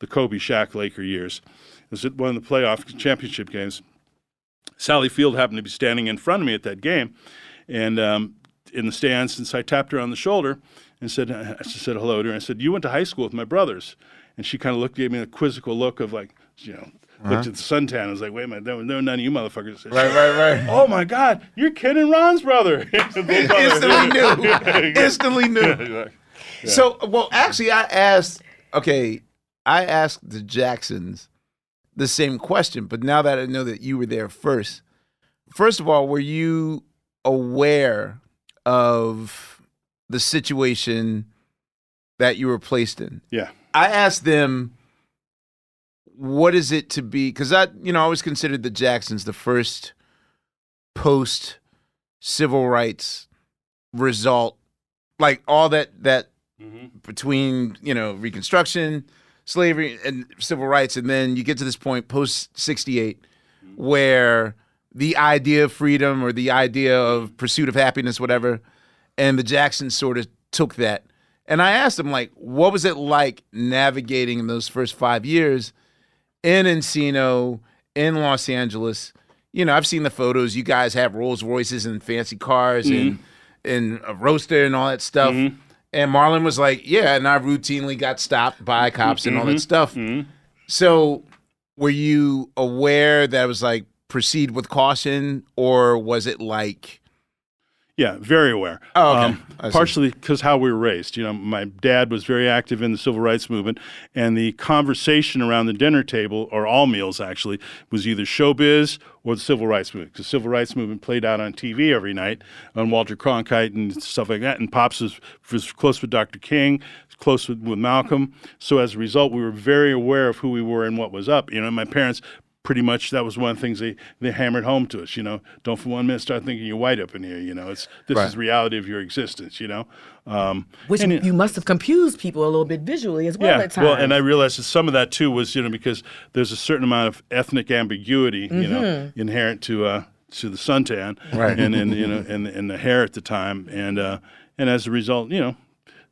the Kobe Shaq Laker years. It was at one of the playoff championship games. Sally Field happened to be standing in front of me at that game, and um, in the stands. And so I tapped her on the shoulder and said, I said hello to her. I said, "You went to high school with my brothers," and she kind of looked, gave me a quizzical look of like, you know.
Uh-huh.
Looked at the suntan. I was like, "Wait a minute, there there none of you motherfuckers."
Right, right, right.
Oh my God, you're Ken and Ron's brother. Brother.
Instantly knew. Instantly knew. So, well, actually, I asked. Okay, I asked the Jacksons the same question, but now that I know that you were there first, first of all, were you aware of the situation that you were placed in?
Yeah.
I asked them, what is it to be? Because I, you know, I always considered the Jacksons the first post civil rights result, like all that that mm-hmm. between you know Reconstruction, slavery, and civil rights, and then you get to this point post '68, where the idea of freedom or the idea of pursuit of happiness, whatever, and the Jacksons sort of took that. And I asked them, like, what was it like navigating in those first five years in Encino, in Los Angeles? You know, I've seen the photos. You guys have Rolls Royces and fancy cars mm-hmm. and and a roaster and all that stuff. Mm-hmm. And Marlon was like, "Yeah," and I routinely got stopped by cops and all that
Mhm.
stuff. So, were you aware that it was like proceed with caution, or was it like?
Yeah, very aware.
Oh, okay.
Um, partially because how we were raised. You know, my dad was very active in the civil rights movement, and the conversation around the dinner table, or all meals actually, was either showbiz or the civil rights movement. Because civil rights movement played out on TV every night on Walter Cronkite and stuff like that. And Pops was, was close with Dr. King, close with, with Malcolm. So as a result, we were very aware of who we were and what was up. You know, my parents pretty much that was one of the things they, they hammered home to us, you know, don't for one minute start thinking you're white up in here, you know, it's, this
Right.
is reality of your existence, you know. Um,
Which
and
you must have confused people a little bit visually as well
yeah,
at times.
well, and I realized that some of that too was, you know, because there's a certain amount of ethnic ambiguity, you know,
Mhm.
inherent to uh, to the suntan,
Right.
and and you know, and and the hair at the time, and uh, and as a result, you know,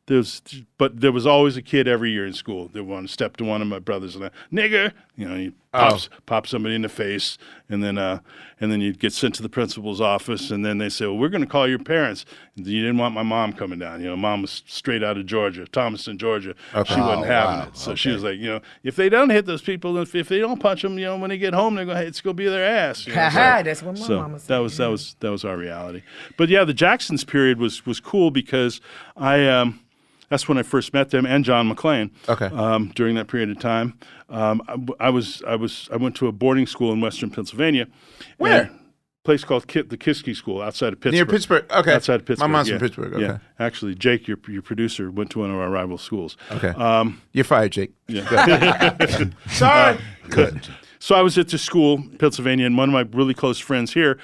there's, but there was always a kid every year in school that wanted to step to one of my brothers and I, nigger, You know, you
Oh.
pop, somebody in the face, and then uh, and then you'd get sent to the principal's office, and then they say, "Well, we're going to call your parents." You didn't want my mom coming down. You know, mom was straight out of Georgia, Thomaston, Georgia.
Okay.
She wasn't
Oh,
having
wow.
it, so she was like, you know, if they don't hit those people, if, if they don't punch them, you know, when they get home, they're going, to it's going to be their ass. You know, so-
That's what my
so
mama said.
that was that was that was our reality. But yeah, the Jacksons period was was cool because I um, that's when I first met them and John McClain.
Okay.
Um, during that period of time, um, I, I was I was I went to a boarding school in Western Pennsylvania.
Where?
A Place called Kit, the Kiski School outside of Pittsburgh.
Near Pittsburgh, okay.
Outside of Pittsburgh.
My mom's from
yeah.
Pittsburgh,
Yeah. Actually, Jake, your your producer, went to one of our rival schools.
Okay.
Um,
You're fired, Jake.
yeah.
Sorry.
Uh, good. So I was at the school, in Pennsylvania, and one of my really close friends here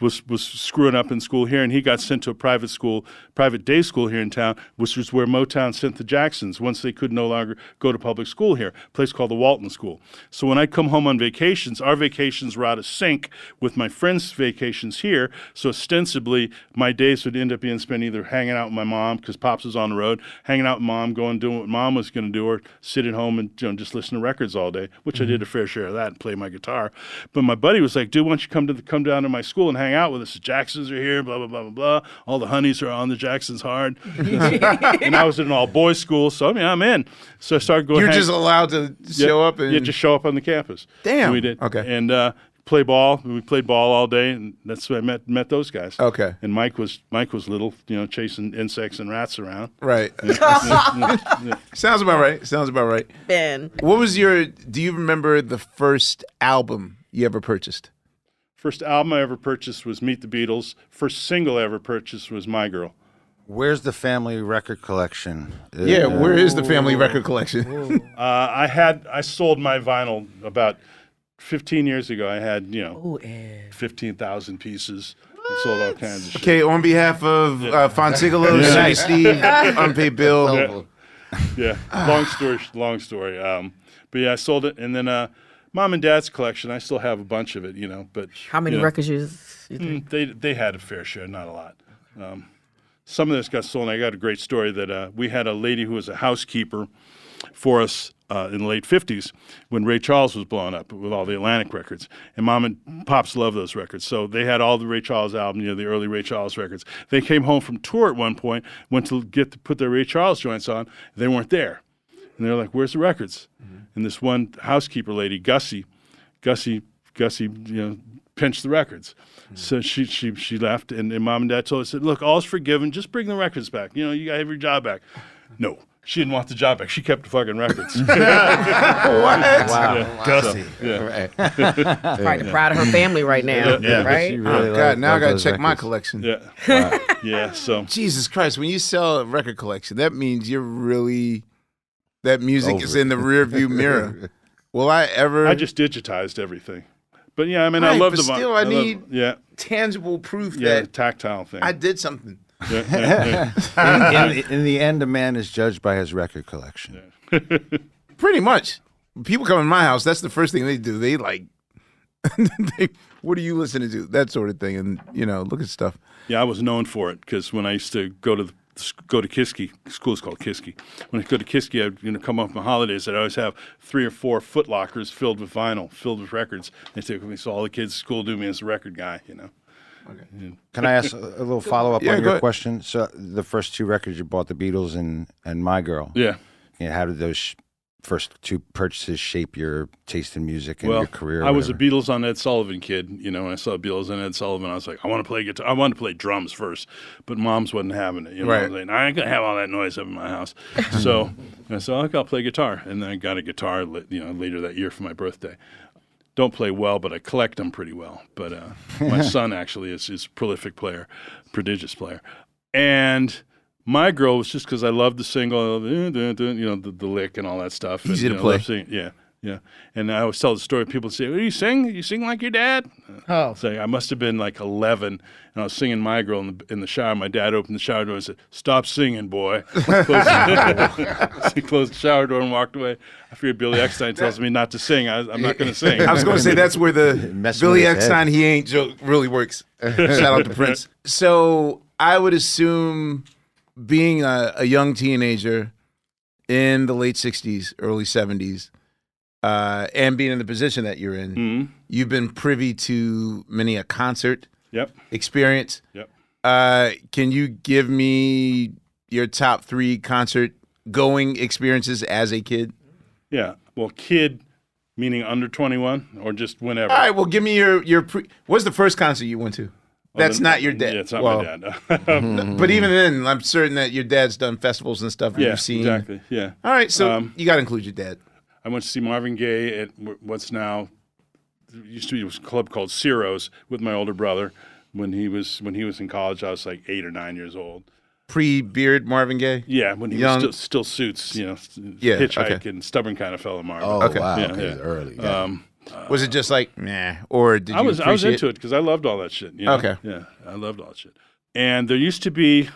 was was screwing up in school here, and he got sent to a private school, private day school here in town, which was where Motown sent the Jacksons once they could no longer go to public school here, a place called the Walton School. So when I come home on vacations, our vacations were out of sync with my friends' vacations here. So ostensibly, my days would end up being spent either hanging out with my mom because pops was on the road, hanging out with mom, going doing what mom was going to do, or sit at home and you know just listen to records all day, which I mm-hmm. did a fair share of that and play my guitar. But my buddy was like, "Dude, why don't you come to the, come down to my school and hang out with us? The Jacksons are here, blah blah blah blah blah. All the honeys are on the Jacksons hard." and I was in an all boys school, so I mean I'm in. So I started going.
You're
hang-
just allowed to
Yeah,
show up and
yeah, just show up on the campus.
Damn.
And we did.
Okay.
And uh, play ball. We played ball all day, and that's where I met met those guys.
Okay.
And Mike was Mike was little, you know, chasing insects and rats around.
Right.
Yeah, yeah, yeah.
Sounds about right. Sounds about right.
Ben.
What was your? Do you remember the first album you ever purchased?
First album I ever purchased was Meet the Beatles. First single I ever purchased was My Girl.
Where's the family record collection?
Yeah,
Uh,
where is the family record collection?
Uh, I had I sold my vinyl about 15 years ago. I had you know 15,000 pieces. I sold all kinds of shit.
Okay, on behalf of uh, Phontigallo,
Yeah.
Sonny Steve, unpaid bill.
Yeah. yeah. Long story. Long story. Um, but yeah, I sold it, and then uh, mom and dad's collection. I still have a bunch of it, you know. But
How many
you know,
records you, you think?
Mm, they they had a fair share, not a lot. Um, some of this got stolen. I got a great story that uh, we had a lady who was a housekeeper for us uh, in the late 50s when Ray Charles was blowing up with all the Atlantic records. And mom and pops loved those records. So they had all the Ray Charles album, you know, the early Ray Charles records. They came home from tour at one point, went to get to put their Ray Charles joints on. They weren't there. And they're like, where's the records? And this one housekeeper lady, Gussie, Gussie, Gussie, you know, pinched the records. Mm. So she she she left, and, and mom and dad told her, said, "Look, all's forgiven. Just bring the records back. You know, you gotta have your job back." No, she didn't want the job back. She kept the fucking records.
What?
Wow.
Yeah.
Gussie.
So, yeah.
Probably proud of her family right now,
Yeah.
right?
She
Oh God! Now I gotta
those
check my collection.
Yeah. yeah. So
Jesus Christ! When you sell a record collection, that means you're really that music
Over
is in the rear view mirror. Will I ever?
I just digitized everything. But yeah, I mean, I love
but
the vi-
still, I
love-
need
yeah,
tangible proof
yeah, the
that
tactile thing.
I did something.
Yeah, yeah, yeah.
in, in, the- in the end, a man is judged by his record collection.
Pretty much. People come in my house. That's the first thing they do. They like, they, what are you listening to? That sort of thing, and you know, look at stuff.
Yeah, I was known for it because when I used to go to the, go to Kiski, school is called Kiski. When I go to Kiski, I'd you know come off my holidays. I'd always have three or four foot lockers filled with vinyl, filled with records. They take me, so all the kids at school knew me as a record guy. You know. Okay.
Can I ask a, a little follow up
Yeah,
on your
ahead.
question? So the first two records you bought, the Beatles and and My Girl.
Yeah.
Yeah. How did those sh- first two purchases shape your taste in music and
well,
your career?
I was a? Beatles on Ed Sullivan kid. You know, when I saw Beatles on Ed Sullivan, I was like, I want to play guitar. I wanted to play drums first, but Mom's wasn't having it. You know, I was
Right.
like, I ain't gonna have all that noise up in my house. so I said, okay, I'll play guitar, and then I got a guitar. You know, later that year for my birthday. Don't play well, but I collect them pretty well. But uh, my son actually is is a prolific player, prodigious player, and. My girl was just because I loved the single, eh, eh, eh, you know, the, the lick and all that stuff. and,
Easy
you
to
know,
play.
love. Yeah, yeah. And I always tell the story. People say, "Oh, you sing? You sing like your dad?"
Uh, oh.
So I must have been like 11, and I was singing "My Girl" in the, in the shower. My dad opened the shower door and said, "Stop singing, boy." closed, he closed the shower door and walked away. I figured Billy Eckstine tells me not to sing. I, I'm not going to sing.
I was going to say that's where the Billy
with his head.
Eckstine he ain't joke really works. Shout out to Prince. So I would assume being a, a young teenager in the late '60s, early '70s, uh, and being in the position that you're in, you've been privy to many a concert
Yep.
experience.
Yep.
Uh, can you give me your top three concert going experiences as a kid?
Yeah. Well, kid, meaning under 21 or just whenever?
All right. Well, give me your your. Pre- What's the first concert you went to? That's
then-
not your dad.
Yeah, it's not
Well,
my dad.
but even then, I'm certain that your dad's done festivals and stuff. and
yeah,
you've seen.
exactly. Yeah.
All right. So
Um,
you got to include your dad.
I went to see Marvin Gaye at what's now used to be a club called Ciro's with my older brother. When he was when he was in college, I was like eight or nine years old.
Pre beard Marvin Gaye.
Yeah, when he
Young.
was still, still suits, you know, s-
Yeah,
hitchhike
okay.
and stubborn kind of fellow Marvin.
Oh,
Okay.
wow.
Yeah,
okay,
yeah.
early. Yeah.
Um,
Was it just like nah, or did you
I was I was
appreciate-
into it because I loved all that shit. You know?
Okay.
Yeah, I loved all that shit. And there used to be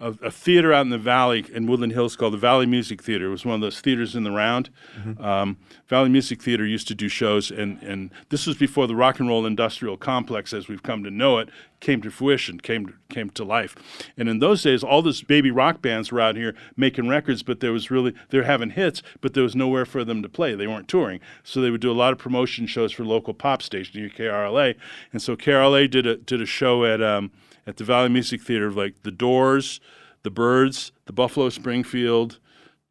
a, a theater out in the valley in Woodland Hills called the Valley Music Theater. It was one of those theaters in the round.
Mm-hmm.
Um, valley Music Theater used to do shows, and and this was before the rock and roll industrial complex, as we've come to know it, came to fruition, came to, came to life. And in those days, all those baby rock bands were out here making records, but there was really they were having hits, but there was nowhere for them to play. They weren't touring, so they would do a lot of promotion shows for local pop stations, here KRLA. And so KRLA did a did a show at um, at the Valley Music Theater, like the Doors, the Byrds, the Buffalo Springfield,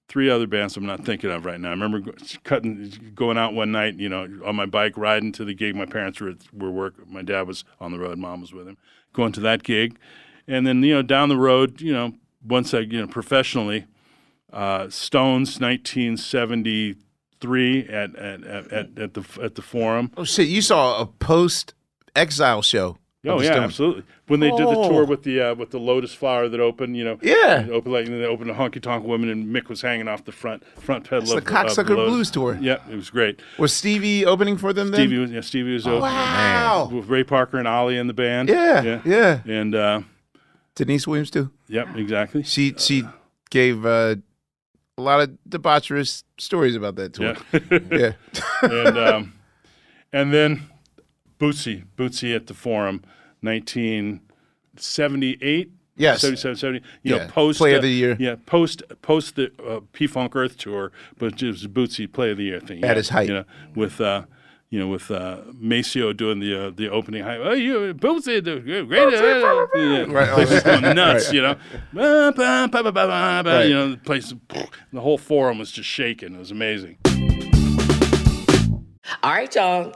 three other bands I'm not thinking of right now. I remember cutting, going out one night, you know, on my bike, riding to the gig. My parents were were work. My dad was on the road. Mom was with him. Going to that gig, and then you know down the road, you know, once I you know professionally, uh, Stones, 1973 at at, at, at, the at the Forum.
Oh shit! You saw a post Exile show.
Oh yeah,
Stones.
absolutely. When they did the
Oh.
tour with the uh, with the Lotus Flower that opened, you know,
Yeah.
opened like they opened a honky tonk woman, and Mick was hanging off the front front pedal.
It's
of
the Cocksucker Blues tour.
Yeah, it was great.
Was Stevie opening for them then?
Stevie was yeah, Stevie was opening.
Wow.
with Ray Parker and Ollie in the band.
Yeah,
yeah,
yeah.
and uh,
Deniece Williams too.
yep, exactly.
She she gave uh, a lot of debaucherous stories about that tour.
Yeah.
yeah.
and um, and then Bootsy, Bootsy at the Forum, 1978.
Yes.
77, 70. You
Yeah.
know, post
Player
uh,
of the Year.
Yeah, post post the uh, P Funk Earth tour, but it was Bootsy Play of the Year thing.
At
yeah,
his height.
you know, with. Uh, you know, with uh, Maceo doing the uh, the opening high, oh, you Bootsy, the great, uh, yeah,
Right,
place was going nuts,
right.
you know,
Right.
you know, the place, the whole forum was just shaking. It was amazing.
All right, y'all.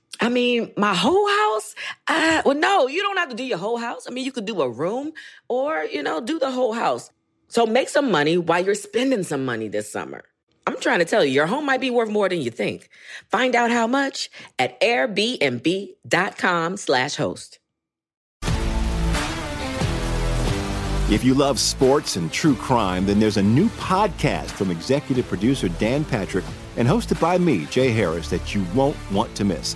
I mean, my whole house? Uh, well, no, you don't have to do your whole house. I mean, you could do a room or, you know, do the whole house. So make some money while you're spending some money this summer. I'm trying to tell you, your home might be worth more than you think. Find out how much at airbnb.com slash host.
If you love sports and true crime, then there's a new podcast from executive producer Dan Patrick and hosted by me, Jay Harris, that you won't want to miss.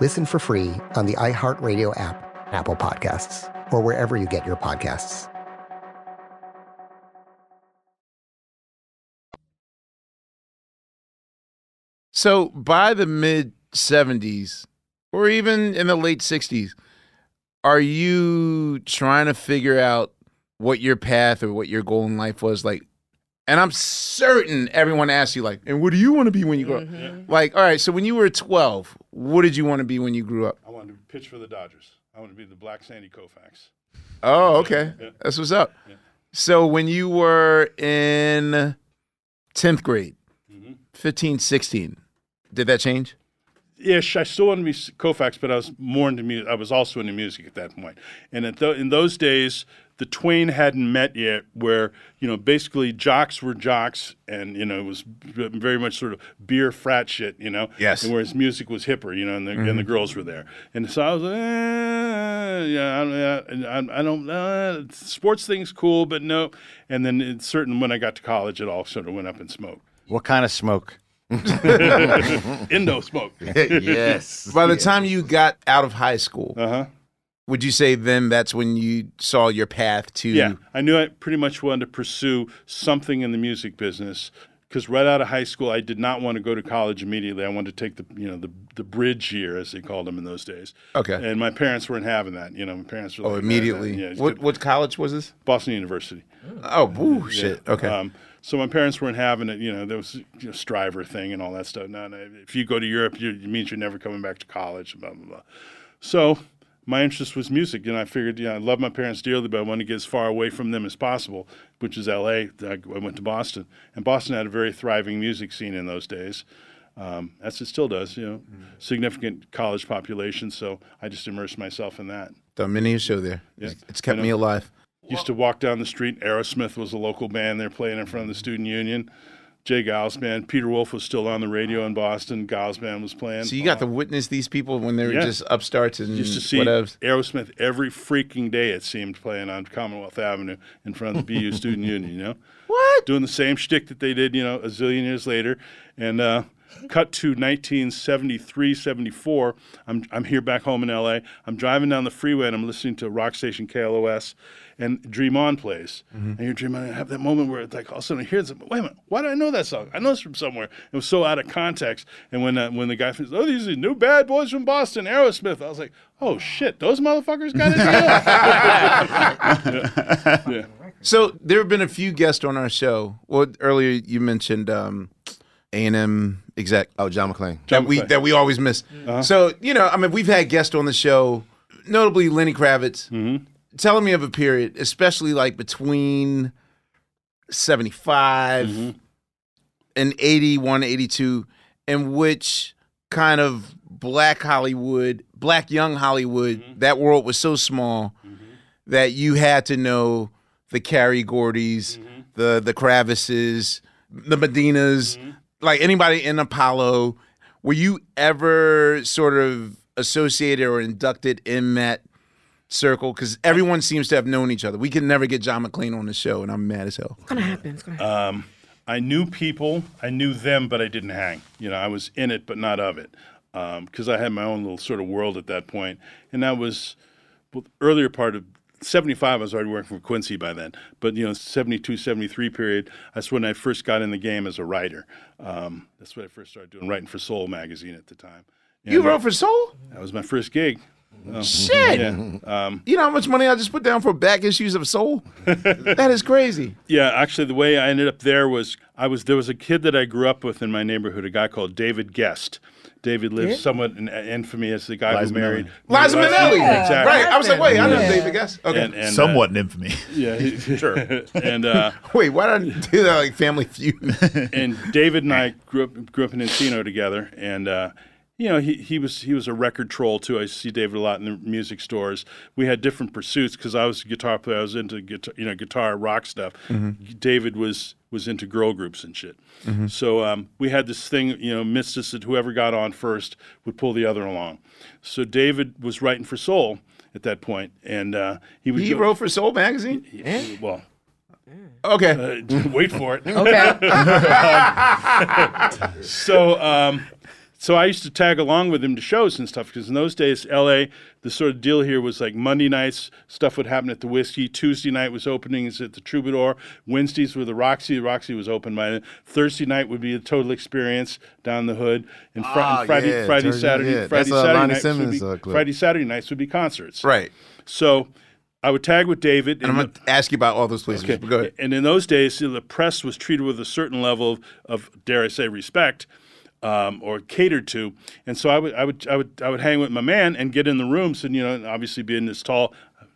Listen for free on the iHeartRadio app, Apple Podcasts, or wherever you get your podcasts.
So by the mid 70s or even in the late 60s, are you trying to figure out what your path or what your goal in life was like? And I'm certain everyone asks you like, and what do you want to be when you grow up? Like, all right, so when you were 12, what did you want to be when you grew up?
I wanted to pitch for the Dodgers. I wanted to be the Black Sandy Koufax.
Oh, okay.
Yeah.
That's what's up. So when you were in 10th grade,
Mm-hmm.
15, 16, did that change?
Ish, I still wanted to be s- Koufax, but I was more into music. I was also into music at that point. And at th- in those days, the twain hadn't met yet, where you know basically jocks were jocks, and you know it was very much sort of beer frat shit, you know.
Yes.
And whereas music was hipper, you know, and the, and the
Mhm.
girls were there, and so I was like, eh, yeah, I, don't- I, I don't. Uh, sports thing's cool, but no. And then it's certain when I got to college, it all sort of went up in smoke.
What kind of smoke?
Indo smoke. Yes.
By the time you got out of high school,
uh-huh.
Would you say then that's when you saw your path to?
Yeah, I knew I pretty much wanted to pursue something in the music business because right out of high school, I did not want to go to college immediately. I wanted to take the you know the the bridge year as they called them in those days.
Okay.
and my parents weren't having that. You know, my parents were
Oh,
like,
immediately.
Yeah,
what what college was this?
Boston University.
Oh, woo,
Yeah.
shit. Okay.
Um, so my parents weren't having it. You know, there was you know, Striver thing and all that stuff. No, no. If you go to Europe, you, it means you're never coming back to college. Blah blah blah. So my interest was music, and I figured, you know, I love my parents dearly, but I want to get as far away from them as possible, which is L.A. I I went to Boston, and Boston had a very thriving music scene in those days. Um, as it still does, you know, significant college population. So I just immersed myself in that.
Done many a show there.
Yeah.
It's, it's kept
You
me alive.
Used to walk down the street. Aerosmith was a local band. They're playing in front of the student union. J. Geils. Peter Wolf was still on the radio in Boston. Geils was playing.
So you got to witness these people when they were
Yeah.
just upstarts and
Used to see
whatever.
Aerosmith every freaking day. It seemed playing on Commonwealth Avenue in front of the BU student union. You know
what?
Doing the same shtick that they did. You know, a zillion years later, and uh, cut to 1973, 74. I'm I'm here back home in LA. I'm driving down the freeway and I'm listening to rock station KLOS, and Dream On plays.
Mhm.
And you're dreaming. I have that moment where it's like all of a sudden I hear this. Wait a minute, why do I know that song? I know this from somewhere. It was so out of context. And when uh, when the guy says, "Oh, these are new bad boys from Boston, Aerosmith," I was like, "Oh shit, those motherfuckers got it." yeah. yeah.
So there have been a few guests on our show. Well, earlier you mentioned um, A&M exec.
Oh, John McClain.
That we that we always miss. So you know, I mean, we've had guests on the show, notably Lenny Kravitz, telling me of a period, especially like between seventy mm-hmm. and 81, 82, in which kind of black Hollywood, black young Hollywood, mm-hmm. that world was so small mm-hmm. that you had to know the Kerry Gordys, the the Kravises, the Medinas, like anybody in Apollo. Were you ever sort of associated or inducted in that circle? Because everyone seems to have known each other. We can never get John McClain on the show, and I'm mad as hell.
It's gonna happen. It's gonna happen.
Um, I knew people, I knew them, but I didn't hang. You know, I was in it, but not of it, because I had my own little sort of world at that point, and that was well, the earlier part of. 75, I was already working for Quincy by then. But, you know, 72, 73 period, that's when I first got in the game as a writer. Um, that's when I first started doing writing for Soul magazine at the time.
You
And, uh,
wrote for Soul?
That was my first gig. Um,
Shit.
Yeah. Um,
You know how much money I just put down for back issues of Soul? that is crazy.
Yeah, actually, the way I ended up there was I was there was a kid that I grew up with in my neighborhood, a guy called David Gest. David lives
Yeah.
somewhat in infamy as the guy
Liza
who married
Liza Minnelli.
Exactly.
Right. I was like, wait, I know David Gest. Okay.
And- and,
Somewhat
uh,
in infamy.
Yeah, he-
Sure.
and uh,
Wait, why did I do that like Family Feud?
and David and I grew up grew up in Encino together, and uh, you know, he, he was he was a record troll too. I see David a lot in the music stores. We had different pursuits because I was a guitar player. I was into guitar, you know, guitar rock stuff.
Mhm.
David was was into girl groups and shit.
Mhm.
So um, we had this thing, you know, missed us that whoever got on first would pull the other along. So David was writing for Soul at that point, and uh, he would
He
go-
wrote for Soul magazine.
He- well,
Okay.
uh, wait for it.
Okay.
so, um, so I used to tag along with him to shows and stuff because in those days, L.A. The sort of deal here was like Monday nights stuff would happen at the Whiskey. Tuesday night was openings at the Troubadour. Wednesdays were the Roxy. The Roxy was open by then. Thursday night would be a total experience down the hood. And, Fri-
Ah,
and Friday,
yeah,
Friday,
Thursday,
Saturday,
yeah.
Friday,
That's, uh,
Saturday nights would
Simmons,
be
uh.
Friday, Saturday nights would be concerts.
Right.
So I would tag with David.
And I'm going to ask you about all those places.
Okay.
Go ahead.
And in those days, the press was treated with a certain level of, of dare I say, respect. Um, or catered to, and so I would, I would, I would, I would hang with my man and get in the rooms, and you know, obviously being this tall,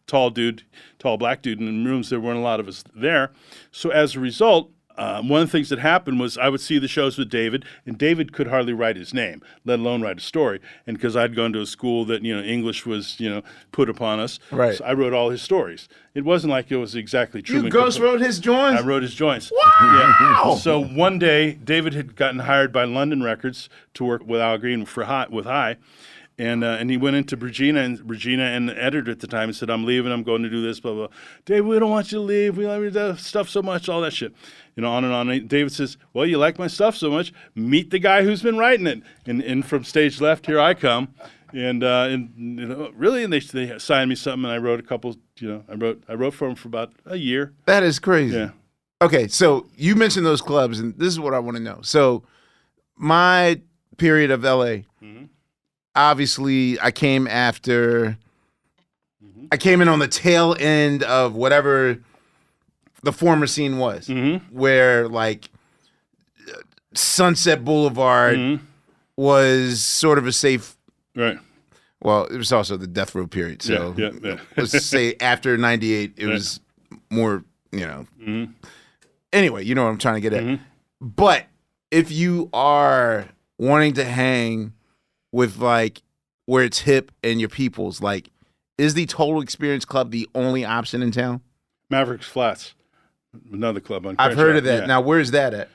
tall dude, tall black dude, in rooms there weren't a lot of us there. So as a result, um, one of the things that happened was I would see the shows with David, and David could hardly write his name, let alone write a story. And because I'd gone to a school that you know English was you know put upon us,
Right.
so I wrote all his stories. It wasn't like it was exactly true.
You ghost wrote his joints?
I wrote his joints.
Wow!
Yeah. So one day, David had gotten hired by London Records to work with Al Green for Hi, with Hi. And, uh, and he went into Regina and Regina and the editor at the time said, I'm leaving, I'm going to do this, blah, blah. Dave, we don't want you to leave. We love your stuff so much, all that shit. You know, on and on. And David says, Well, you like my stuff so much, meet the guy who's been writing it. And, and from stage left, here I come. And, uh, and you know, really, and they, they assigned me something, and I wrote a couple, you know, I wrote I wrote for him for about a year.
That is crazy.
Yeah.
Okay, so you mentioned those clubs, and this is what I want to know. So, my period of LA,
Mm-hmm.
Obviously, I came after. I came in on the tail end of whatever the former scene was,
Mm-hmm.
where like Sunset Boulevard was sort of a safe.
Mm-hmm. Right.
Well, it was also the death row period. So
Yeah, yeah, yeah.
let's say after '98, it was more, you know.
Mhm.
Anyway, you know what I'm trying to get at.
Mm-hmm.
But if you are wanting to hang with like where it's hip and your peoples, like, is the Total Experience Club the only option in town?
Mavericks Flats, another club on.
I've heard of that.
Yeah.
Now, where's that at?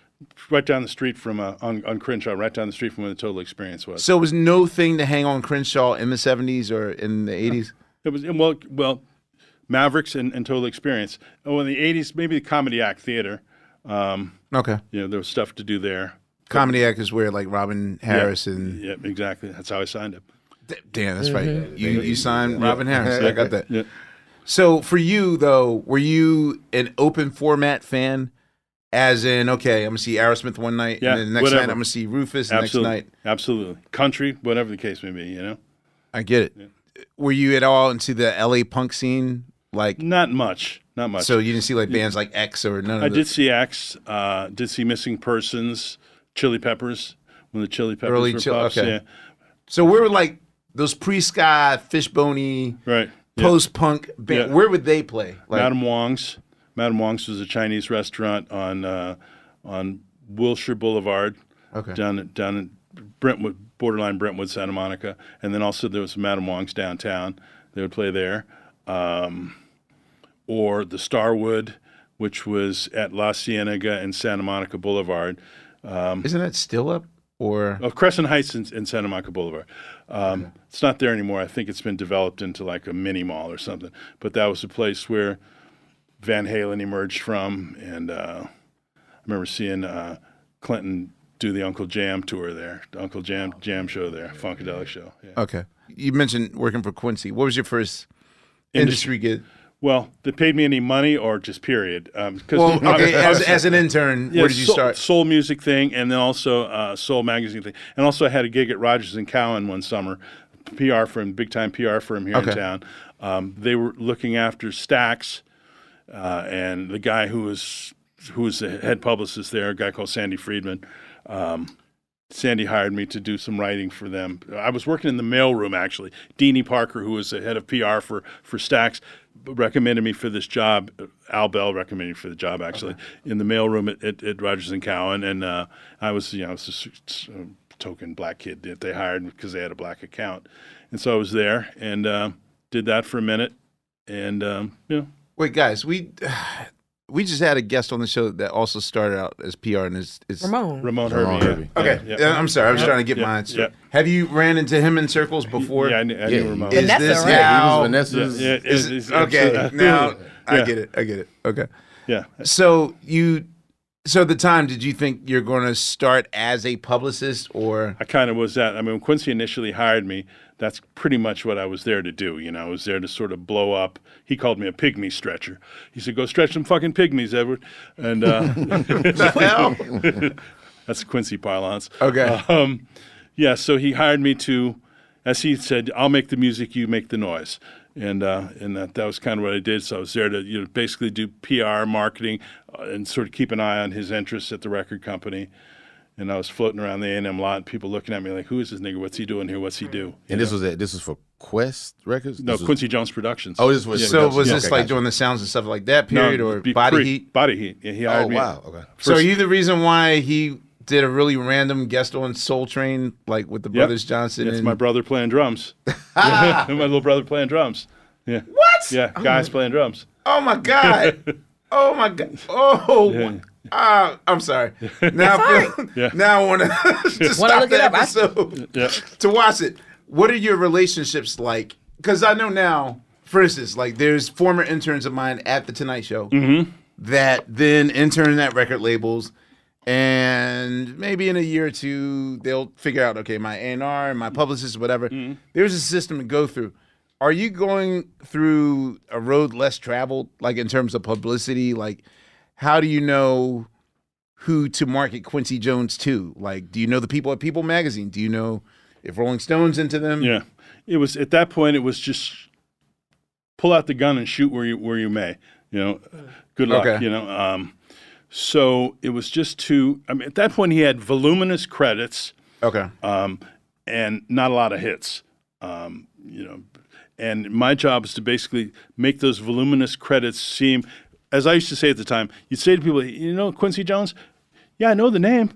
right down the street from uh, on on Crenshaw, right down the street from where the Total Experience was.
So it was no thing to hang on Crenshaw in the 70s or in the 80s?
It was well, well, Mavericks and, and Total Experience. Oh, in the '80s, maybe the Comedy Act Theater. Um,
Okay.
You know, there was stuff to do there.
Comedy Act is where like Robin Harris
yeah,
and.
yeah, exactly. That's how I signed up.
Damn, that's right.
Mhm.
You you signed
Yeah.
Robin Harris. I got that.
Yeah.
So for you though, were you an open format fan? As in, okay, I'm gonna see Aerosmith one night,
Yeah,
and then the next
whatever.
night I'm gonna see Rufus, and
Absolutely,
next night
absolutely, country, whatever the case may be. You know,
I get it. Were you at all into the LA punk scene? Like
not much, not much.
So you didn't see like bands like X or none of
I
the
did see X. Uh, did see Missing Persons, Chili Peppers when the Chili Peppers
early
were pups,
Okay.
Yeah.
So where were like those pre-sky, fishbony,
right,
post-punk band?
Yeah.
Where would they play? Like,
Madam Wong's. Madam Wong's was a Chinese restaurant on uh, on Wilshire Boulevard.
Okay.
Down at- down in Brentwood, borderline Brentwood, Santa Monica, and then also there was Madam Wong's downtown. They would play there, um, or the Starwood, which was at La Cienega and Santa Monica Boulevard. Um,
Isn't that still up? Or
of Crescent Heights and, and Santa Monica Boulevard. Um, It's not there anymore. I think it's been developed into like a mini mall or something. But that was the place where Van Halen emerged from, and uh, I remember seeing uh, Clinton do the Uncle Jam tour there, the Uncle Jam Jam show there, Funkadelic show. Yeah.
Okay. You mentioned working for Quincy. What was your first industry, gig?
Well, they paid me any money or just period? Um, 'cause
Well, okay,
I
as-
was-
as an intern, where did you
soul,
start?
Soul music thing, and then also uh, soul magazine thing, and also I had a gig at Rogers and Cowan one summer, PR firm, big time PR firm here
Okay.
in town. Um, they were looking after Stax, uh, and the guy who was who was the head publicist there, a guy called Sandy Friedman. Um, Sandy hired me to do some writing for them. I was working in the mailroom actually. Deanie Parker, who was the head of PR for for Stax, recommended me for this job. Al Bell recommended me for the job actually in the mailroom at, at, at Rogers and Cowan, and uh, I was you know I was a uh, token black kid that they hired because they had a black account, and so I was there and um, did that for a minute, and um, you know,
Wait, guys, we we just had a guest on the show that also started out as PR and is, is
Ramon.
Ramon
Ramon
Hervey.
Hervey.
yeah.
Okay,
Yeah,
yeah, I'm sorry. I was
Yeah.
trying to get
Yeah.
mine.
Yeah.
Have you ran into him in circles before?
Yeah, I knew, I
Yeah,
knew Ramon.
Is
Vanessa,
this
right?
how?
He was Vanessa's.
Yeah, yeah,
is-
it's- it's
okay, uh,
absolutely-
now I get it. I get it. Okay.
Yeah.
So you, so at the time, did you think you're going to start as a publicist or?
I kind of was that. I mean, when Quincy initially hired me, that's pretty much what I was there to do. You know, I was there to sort of blow up. He called me a pygmy stretcher. He said, "Go stretch some fucking pygmies, Edward." And uh, that's Quincy parlance.
Okay.
Um, yeah. So he hired me to, as he said, "I'll make the music, you make the noise." And uh, and that, that was kind of what I did. So I was there to you know basically do PR, marketing, uh, and sort of keep an eye on his interests at the record company. And I was floating around the A&M lot, and people looking at me like, "Who is this nigga? What's he doing here? What's he do?"
And this was it. This was for Qwest Records.
No,
This was-
Quincy Jones Productions.
Oh, this was
Yeah.
So was
Yeah,
this
okay,
like doing the sounds and stuff like that
No,
period or
be
body
pre-
heat?
Body heat. Yeah, he hired
Oh
me.
wow. Okay.
So are you the reason why he did a really random guest on Soul Train, like with the
Yep.
Brothers Johnson?
It's
and,
my brother playing drums. my little brother playing drums. Yeah.
What?
Yeah, guys oh. playing drums.
Oh my god! oh my god! Oh,
Yeah.
Ah, I'm sorry. Now, I feel,
Yeah.
now I want to
Wanna
stop
look
the
it up.
Episode
Yeah.
to watch it. What are your relationships like? Because I know now, for instance, like there's former interns of mine at the Tonight Show
Mm-hmm.
that then intern at record labels. And maybe in a year or two, they'll figure out, okay, my A&R and my publicist, whatever.
Mm-hmm.
There's a system to go through. Are you going through a road less traveled, like in terms of publicity? Like, how do you know who to market Quincy Jones to? Like, do you know the people at People Magazine? Do you know if Rolling Stones into them?
Yeah. It was at that point. It was just pull out the gun and shoot where you where you may. You know, good luck.
Okay.
You know. Um, so it was just to. I mean, at that point, he had voluminous credits.
Okay.
um, and not a lot of hits. Um, you know, and my job is to basically make those voluminous credits seem, as I used to say at the time, you'd say to people, you know, Quincy Jones, yeah, I know the name.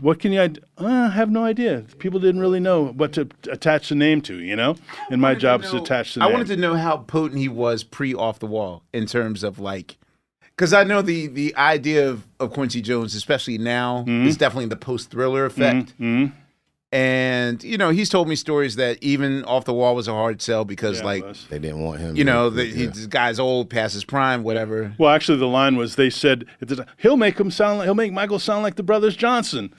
What can you? Uh, I have no idea. People didn't really know what to attach the name to, you know. And my job is to attach the
I
name.
wanted to know how potent he was pre off the wall in terms of like, because I know the the idea of, of Quincy Jones, especially now,
Mm-hmm.
is definitely the post thriller effect. And you know, he's told me stories that even off the wall was a hard sell because
Yeah,
like they
didn't want him.
You know,
to-
the, he,
yeah.
this guy's old, past his prime, whatever.
Well, actually, the line was they said at the time, he'll make him sound like he'll make Michael sound like the brothers Johnson,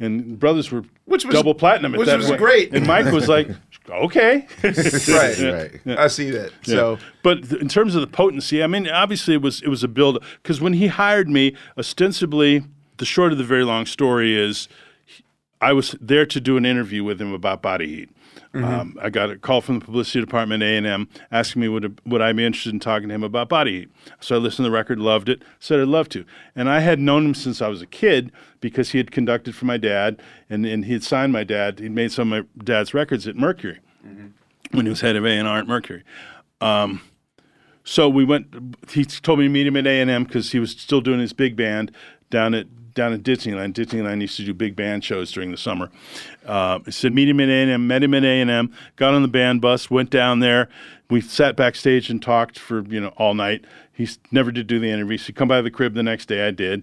and brothers were
Which was-
double platinum at
which
that
was
point.
great.
And Mike was like, okay,
right,
Yeah.
right.
Yeah.
I see that.
Yeah.
So
but th- in terms of the potency, I mean, obviously it was it was a build because when he hired me, ostensibly, the short of the very long story is, he- I was there to do an interview with him about body heat.
Mhm.
Um, I got a call from the publicity department A&M asking me would would I be interested in talking to him about body heat. So I listened to the record, loved it, said I'd love to. And I had known him since I was a kid because he had conducted for my dad and, and he had signed my dad. He'd made some of my dad's records at Mercury when he was head of A&R at Mercury. Um, so we went. He told me to meet him at A and M because he was still doing his big band down at down at Disneyland. Disneyland used to do big band shows during the summer. Uh, he said meet him at A and M. Met him at A and M. Got on the band bus. Went down there. We sat backstage and talked for you know all night. He never did do the interview. So he come by the crib the next day. I did,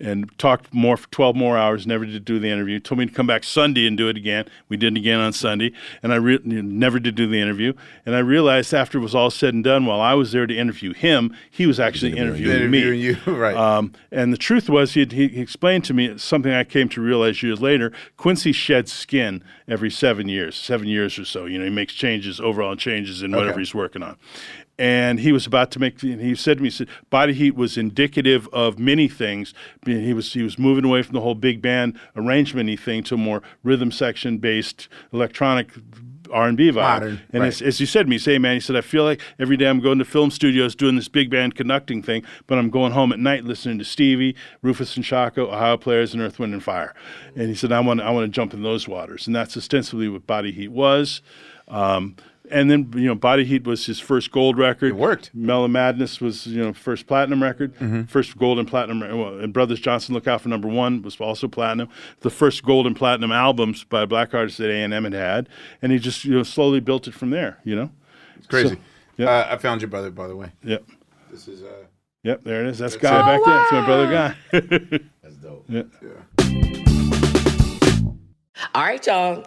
and talked more for twelve more hours. Never did do the interview. Told me to come back Sunday and do it again. We did it again on Sunday, and I re- never did do the interview. And I realized after it was all said and done, while I was there to interview him, he was actually interviewing, me.
Interviewing you, right.
Um, and the truth was, he, he he explained to me something I came to realize years later. Quincy sheds skin every seven years, seven years or so. You know, he makes changes, overall changes in whatever
Okay.
he's working on. And he was about to make. and He said to me, he said, "Body heat was indicative of many things. He was he was moving away from the whole big band arrangement-y thing to a more rhythm section based electronic." R&B vibe.
Modern,
and
right.
as, as he said to me, say, man, he said, I feel like every day I'm going to film studios doing this big band conducting thing, but I'm going home at night listening to Stevie, Rufus and Chaka, Ohio Players, and Earth, Wind and Fire. And he said, I want, I want to jump in those waters. And that's ostensibly what Body Heat was. Um, And then you know, Body Heat was his first gold record. It
worked.
Mellow Madness was you know first platinum record,
Mhm.
first gold and platinum. Well, and Brothers Johnson, Look Out for Number One was also platinum. The first gold and platinum albums by black artists that A and M had had, and he just you know slowly built it from there. You know,
It's crazy.
So, yeah.
Uh, I found your brother, by the way.
Yep.
This is uh.
Yep, there it is. That's,
That's
Guy
it.
back there. That's my brother Guy.
That's dope.
Yeah.
All right, y'all.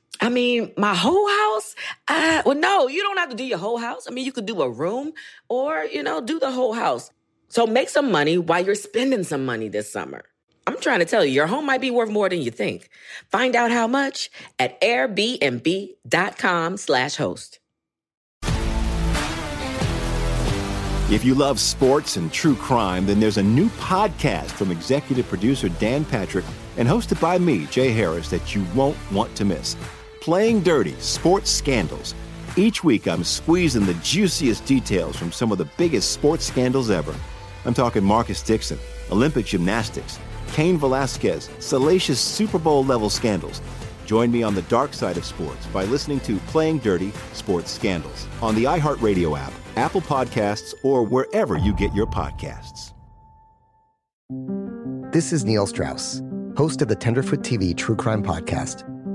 I mean, my whole house? Uh, well, no, you don't have to do your whole house. I mean, you could do a room or, you know, do the whole house. So make some money while you're spending some money this summer. I'm trying to tell you, your home might be worth more than you think. Find out how much at airbnb.com slash host.
If you love sports and true crime, then there's a new podcast from executive producer Dan Patrick and hosted by me, Jay Harris, that you won't want to miss. Playing Dirty Sports Scandals. Each week, I'm squeezing the juiciest details from some of the biggest sports scandals ever. I'm talking Marcus Dixon, Olympic gymnastics, Cain Velasquez, salacious Super Bowl level scandals. Join me on the dark side of sports by listening to Playing Dirty Sports Scandals on the iHeartRadio app, Apple Podcasts, or wherever you get your podcasts.
This is Neil Strauss, host of the Tenderfoot TV True Crime Podcast,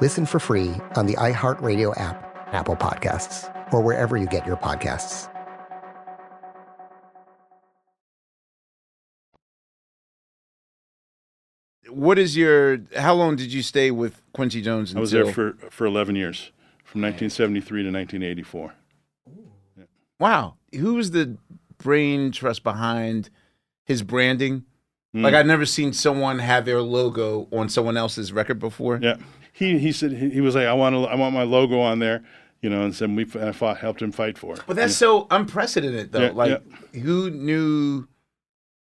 Listen for free on the iHeartRadio app, Apple Podcasts, or wherever you get your podcasts.
What is your? How long did you stay with Quincy Jones? Until,
I was there for for 11 years, from 1973 to 1984.
Wow. Who was the brain trust behind his branding?
Mm.
Like I've never seen someone have their logo on someone else's record before.
Yeah, he he said he, was like, I want to, I want my logo on there, you know, and then we I fought, helped him fight for it.
But that's so unprecedented, though.
Yeah,
like, who knew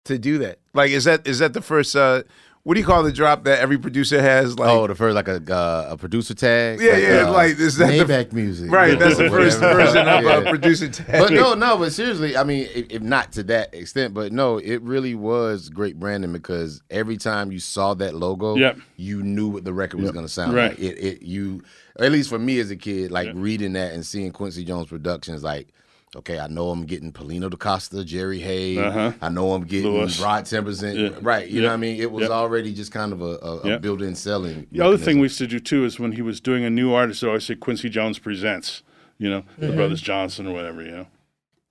to do that? Like, is that is that the first? uh What do you call the drop that every producer has? Like,
oh, the first like a uh, a producer tag.
Yeah, yeah, like, is that the-
Maybach music?
Right, that's the first version of a producer tag.
But no, no, but seriously, I mean, if, if not to that extent, but no, it really was great branding because every time you saw that logo,
Yep.
you knew what the record was
Yep.
going to sound
Right.
like. It, it, you, at least for me as a kid, like reading that and seeing Quincy Jones Productions, like. Okay, I know I'm getting Paulinho da Costa, Jerry Hayes.
Uh-huh.
I know I'm getting
Louis.
Rod Temperton.
Yeah.
Right, you know what I mean? It was
Yep.
already just kind of a, a, a
Yep.
built-in selling.
The other thing we used to do too is when he was doing a new artist, I always say Quincy Jones presents, you know, the
Mhm.
Brothers Johnson or whatever, you know.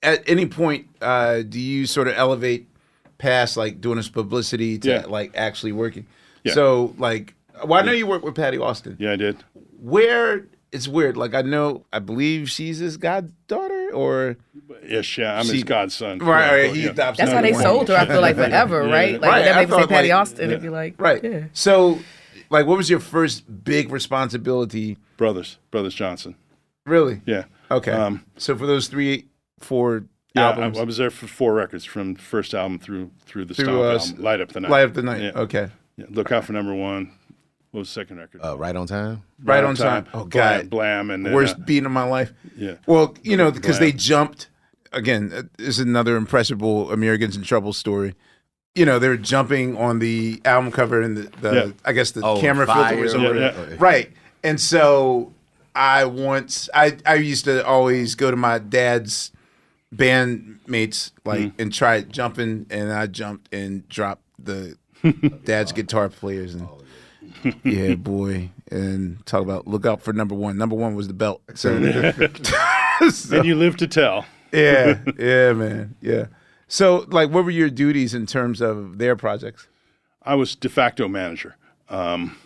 At any point, uh, do you sort of elevate past like doing this publicity to
Yeah.
like actually working?
Yeah.
So, like, well, I know you work with Patti Austin.
Yeah, I did.
Where it's weird. Like, I know, I believe she's his goddaughter, or
Ish, yeah, I'm
She-
his godson.
Right,
Yeah,
right,
cool,
he
yeah.
adopts
That's how they sold her, I feel like, forever, right? Like,
Right,
whenever
I
they say
thought,
Patti
like-
Austin, it'd be like,
right.
yeah.
So, like, what was your first big responsibility?
Brothers, Brothers Johnson.
Really?
Yeah.
Okay.
Um,
so for those three, four
Yeah, I,
albums,
I was there for four records from first album through through the
Through,
Stomp
uh,
album, Light Up the Night.
Light Up the Night,
Yeah.
okay.
Yeah, look out for number one. What was the second record?
Uh, right on time.
Right on time. Oh God,
Blam, and then,
worst
uh,
beat of my life.
Yeah.
Well, you know, because they jumped again, uh, this is another impressionable Americans in Trouble story. You know, they were jumping on the album cover and the, the
Yeah.
I guess the
Oh,
camera
fire.
filter was
Yeah,
over
yeah.
it. Right. And so I once I I used to always go to my dad's bandmates like
Mm-hmm.
and try jumping and I jumped and dropped the dad's guitar players and yeah boy and talk about look out for number one number one was the belt so, so-
And you live to tell.
yeah yeah man yeah so like what were your duties in terms of their projects
I was de facto manager. Um,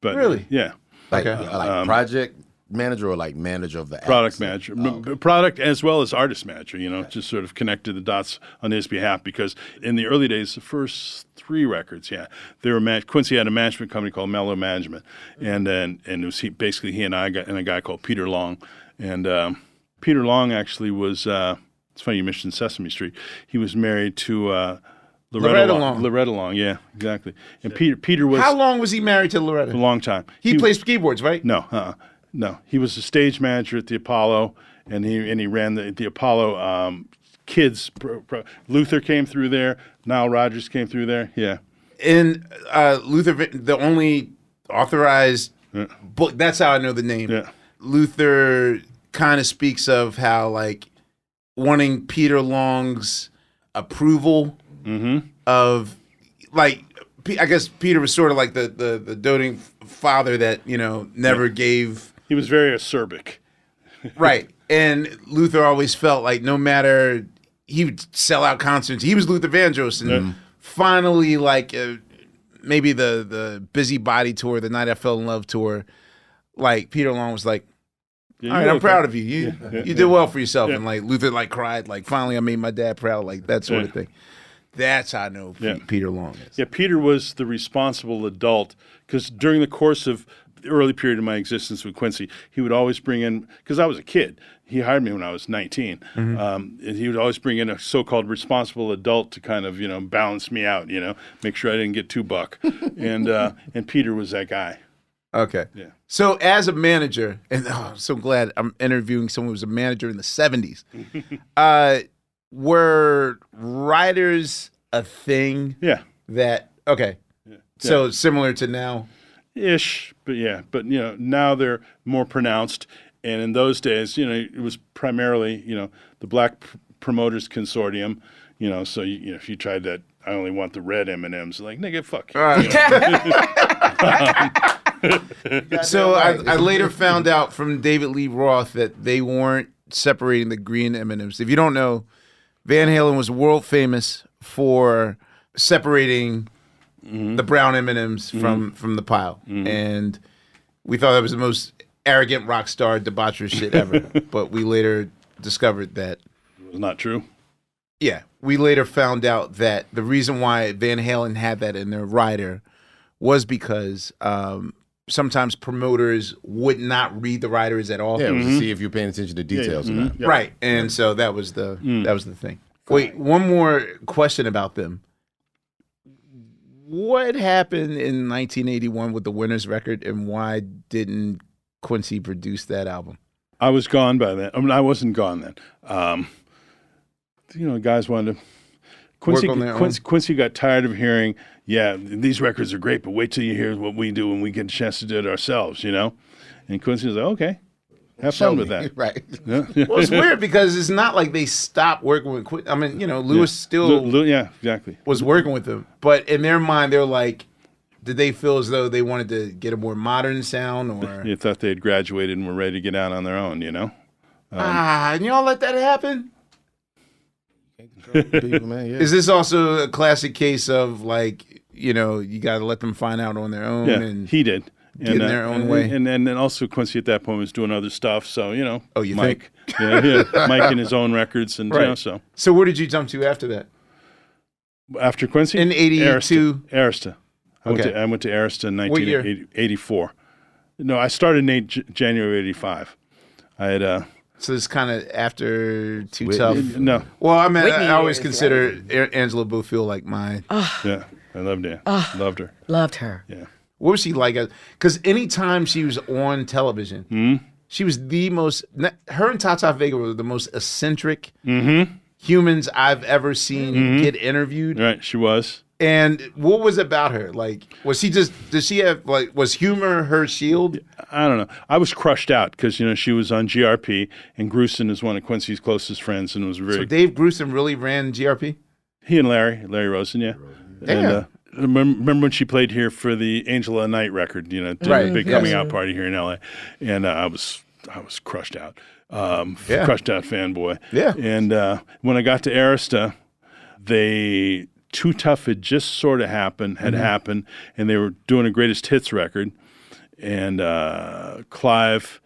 but
Really?
yeah.
Like,
Okay.
uh, like
Um,
project manager or like manager of the
product
acts?
manager, M- product as well as artist manager. You know, just sort of connected the dots on his behalf because in the early days, the first three records, yeah, they were man- Quincy had a management company called Mellow Management, and then and it was he, basically he and I got, and a guy called Peter Long, and um, Peter Long actually was. Uh, it's funny you mentioned Sesame Street. He was married to. Uh, Loretta,
Loretta
Long.
Long.
Loretta Long, yeah, exactly. And Peter Peter was
how long was he married to loretta
a long time.
he, plays keyboards right
No, uh, no. He was a stage manager at the Apollo, and he and he ran the the Apollo um, kids. Pro, pro. Luther came through there. Nile Rodgers came through there. Yeah,
and uh, Luther, the only authorized book. That's how I know the name.
Yeah.
Luther kind of speaks of how like wanting Peter Long's approval
Mm-hmm.
of like. I guess Peter was sort of like the the, the doting father that you know never gave
he was very acerbic.
right. And Luther always felt like no matter he would sell out concerts. He was Luther Vandross, and
Yeah.
finally, like uh, maybe the the Busy Body tour, the Night I Fell in Love tour, like Peter Long was like,
Yeah,
"All right, I'm
okay."
proud of you. You
Yeah,
you did well for yourself." And like Luther like cried, like finally I made my dad proud, like that sort of thing. That's how I know Peter Long is.
Yeah, Peter was the responsible adult because during the course of the early period of my existence with Quincy, he would always bring in because I was a kid. He hired me when I was 19.
Mhm.
Um, and he would always bring in a so-called responsible adult to kind of you know balance me out. You know, make sure I didn't get too buck. and uh, and Peter was that guy.
Okay.
Yeah.
So as a manager, and oh, I'm so glad I'm interviewing someone who was a manager in the 70s. uh, were writers a thing?
Yeah.
That okay. Yeah. So similar to now.
ish, but yeah, but you know now they're more pronounced. And in those days, you know, it was primarily you know the Black P- Promoters Consortium. You know, so you, you know if you tried that, I only want the red M and M's. Like nigga, fuck. you.
So I, I later found out from David Lee Roth that they weren't separating the green M&Ms. If you don't know, Van Halen was world famous for separating mm-hmm. the brown M&Ms from mm-hmm. from the pile, mm-hmm. and we thought that was the most arrogant rock star debaucherous shit ever. but we later discovered that
It was not true.
yeah, we later found out that the reason why Van Halen had that in their rider was because um, sometimes promoters would not read the riders at all.
Yeah, it was to mm-hmm. see if you're paying attention to details or mm-hmm. not.
Right, and so that was the mm. that was the thing. Wait, one more question about them. What happened in 1981 with the Winners record, and why didn't Quincy produced that album?
I was gone by then. I mean, I wasn't gone then. Um, you know, guys wanted to. Quincy, Quincy, Quincy got tired of hearing, yeah, these records are great, but wait till you hear what we do when we get a chance to do it ourselves, you know? And Quincy was like, okay, have
Show
fun with that.
Right.
Yeah.
Well, it's weird because it's not like they stopped working with. Quincy. I mean, you know, Louis
Yeah.
still
yeah, exactly.
was working with them, but in their mind, they're like, did they feel as though they wanted to get a more modern sound, or
You thought they had graduated and were ready to get out on their own, you know?
ah, and y'all let that happen?
People, man, yeah.
Is this also a classic case of like, you know, you got to let them find out on their own?
Yeah,
and
he did.
get in
uh,
their own
and,
way.
And, and then also Quincy at that point was doing other stuff. So, you know.
Oh, you
Mike, Yeah, yeah. Mike and his own records. And, you know,
Right.
so.
So where did you jump to after that?
After Quincy?
In 82?
Arista. Arista. I, went to, I went to Arista in 1984. No, I started in eight, J- January 85. I had, uh,
So it's kind of after Too
Whitney.
Tough.
No.
Well, I mean,
Whitney
I always consider A- Angela Bofill like my.
yeah, I loved her. Loved her.
Loved her.
Yeah.
What was she like? Because anytime she was on television,
Hmm?
she was the most. Her and Tata Vega were the most eccentric
Mm-hmm.
humans I've ever seen
Mhm.
get interviewed.
Right, she was.
And what was it about her? Like, was she just? Did she have like? Was humor her shield?
I don't know. I was crushed out because you know she was on GRP, and Grusin is one of Quincy's closest friends, and was very.
So Dave Grusin really ran GRP.
he and Larry, Larry Rosen, yeah. And uh, remember, when she played here for the Angela of the Night record? You know, did
Right,
a big
yes.
coming out party here in LA, and uh, I was I was crushed out, um,
Yeah.
crushed out fanboy.
Yeah.
And uh, when I got to Arista, they Too Tough had just sort of happened, had
Mhm.
happened, and they were doing a greatest hits record, and uh, Clive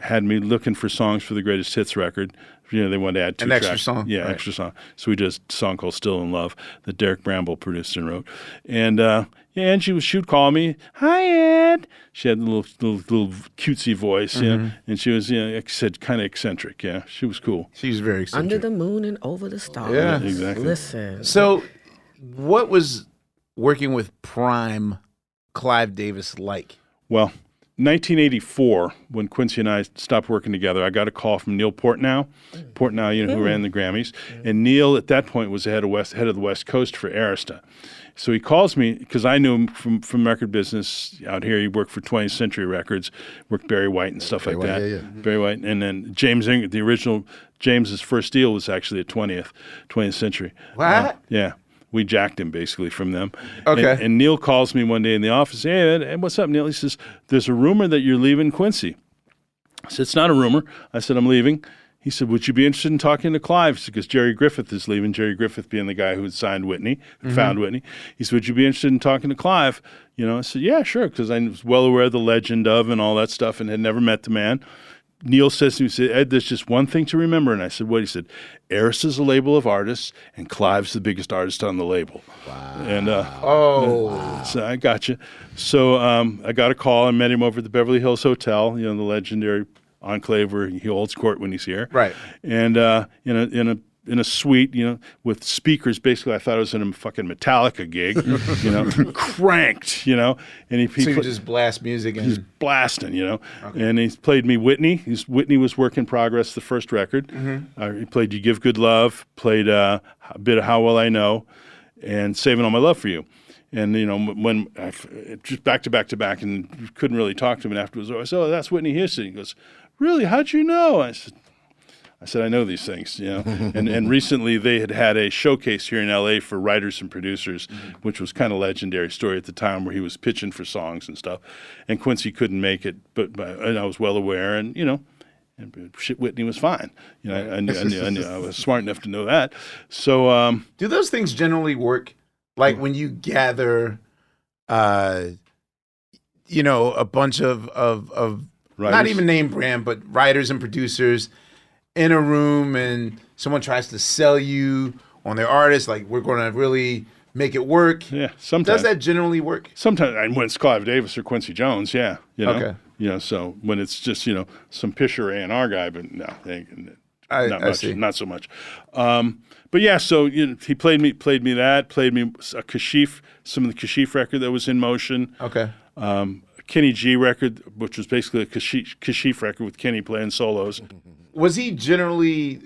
had me looking for songs for the greatest hits record. You know, they wanted to add two
An extra
tracks.
song,
Yeah,
right.
extra song. So we did a song called "Still in Love" that Derek Bramble produced and wrote. And uh, yeah, Angie was she'd call me, "Hi Ed." She had a little little, little cutesy voice, yeah,
Mhm.
and she was, you know, like I said, kind of eccentric. Yeah, she was cool.
She was very
Under the moon and over the stars.
Yeah.
exactly.
Listen.
So, what was working with Prime Clive Davis like?
Well, 1984, when Quincy and I stopped working together, I got a call from Neil Portnow. Portnow, you know, who ran the Grammys, hmm. and Neil at that point was the head of West head of the West Coast for Arista. So he calls me because I knew him from from record business out here. He worked for 20th Century Records, worked Barry White and stuff like
White,
that.
yeah, yeah. Hmm.
Barry White, and then James the original James's first deal was actually at 20th 20th Century.
What?
Uh, yeah. We jacked him basically from them.
Okay.
And, and Neil calls me one day in the office. Hey, Ed, what's up, Neil? He says, There's a rumor that you're leaving Quincy. I said, It's not a rumor. I said, I'm leaving. He said, Would you be interested in talking to Clive? Because Gerry Griffith is leaving. Gerry Griffith being the guy who had signed Whitney,
Mhm.
found Whitney. He said, Would you be interested in talking to Clive? You know, I said, Yeah, sure, because I was well aware of the legend of and all that stuff and had never met the man. Neil says to me, he said, Ed, there's just one thing to remember. And I said, What? He said, Eris is a label of artists, and Clive's the biggest artist on the label. Wow. And, uh,
Oh.
so I got you. So um, I got a call. I met him over at the Beverly Hills Hotel, you know, the legendary enclave where he holds court when he's here.
Right.
And uh, in a in a in a suite, you know, with speakers. Basically, I thought I was in a fucking Metallica gig, you know, cranked, you know. And he, he
So you just blast music and
He's blasting, you know. And he played me Whitney. He's Whitney was work in progress, the first record.
Mhm.
Uh, he played "You Give Good Love," played uh, a bit of "How Well I Know," and "Saving All My Love for You." And you know when I f- just back to back to back, and couldn't really talk to him. And afterwards, I said, "Oh, that's Whitney Houston." He goes, "Really? How'd you know?" I said. I said, I know these things, you know. and and recently they had had a showcase here in LA for writers and producers, which was kind of legendary story at the time where he was pitching for songs and stuff. And Quincy couldn't make it, but, but and I was well aware, and you know, and shit, Whitney was fine. You know, I, I, knew, I, knew, I, knew, I was smart enough to know that. So um,
Do those things generally work? Like when you gather, uh, you know, a bunch of of of not even name brand, but writers and producers in a room, and someone tries to sell you on their artist, like we're going to really make it work.
Yeah, sometimes
Does that generally work?
Sometimes, and when it's Clive Davis or Quincy Jones, yeah, you know,
Okay.
you know. So when it's just you know some Pisher A and R guy, but no, they,
I-
not
I
much,
see.
not so much. Um, but yeah, so you know, he played me, played me that, played me a Kashif, some of the Kashif record that was in motion.
Okay.
Um, Kenny G record, which was basically a Kashif, Kashif record with Kenny playing solos.
Was he generally,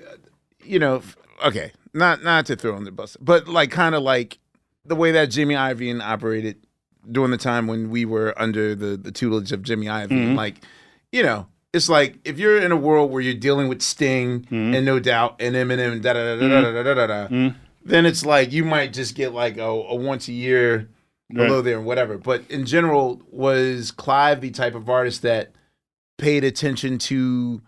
you know, okay, not not to throw on the bus, but like kind of like the way that Jimmy Iovine operated during the time when we were under the the tutelage of Jimmy Iovine.
Mhm.
Like, you know, it's like if you're in a world where you're dealing with Sting and No Doubt and Eminem and da da da da da da da da da,
Mhm.
then it's like you might just get like a, a once a year
Right.
below there and whatever. But in general, was Clive the type of artist that paid attention to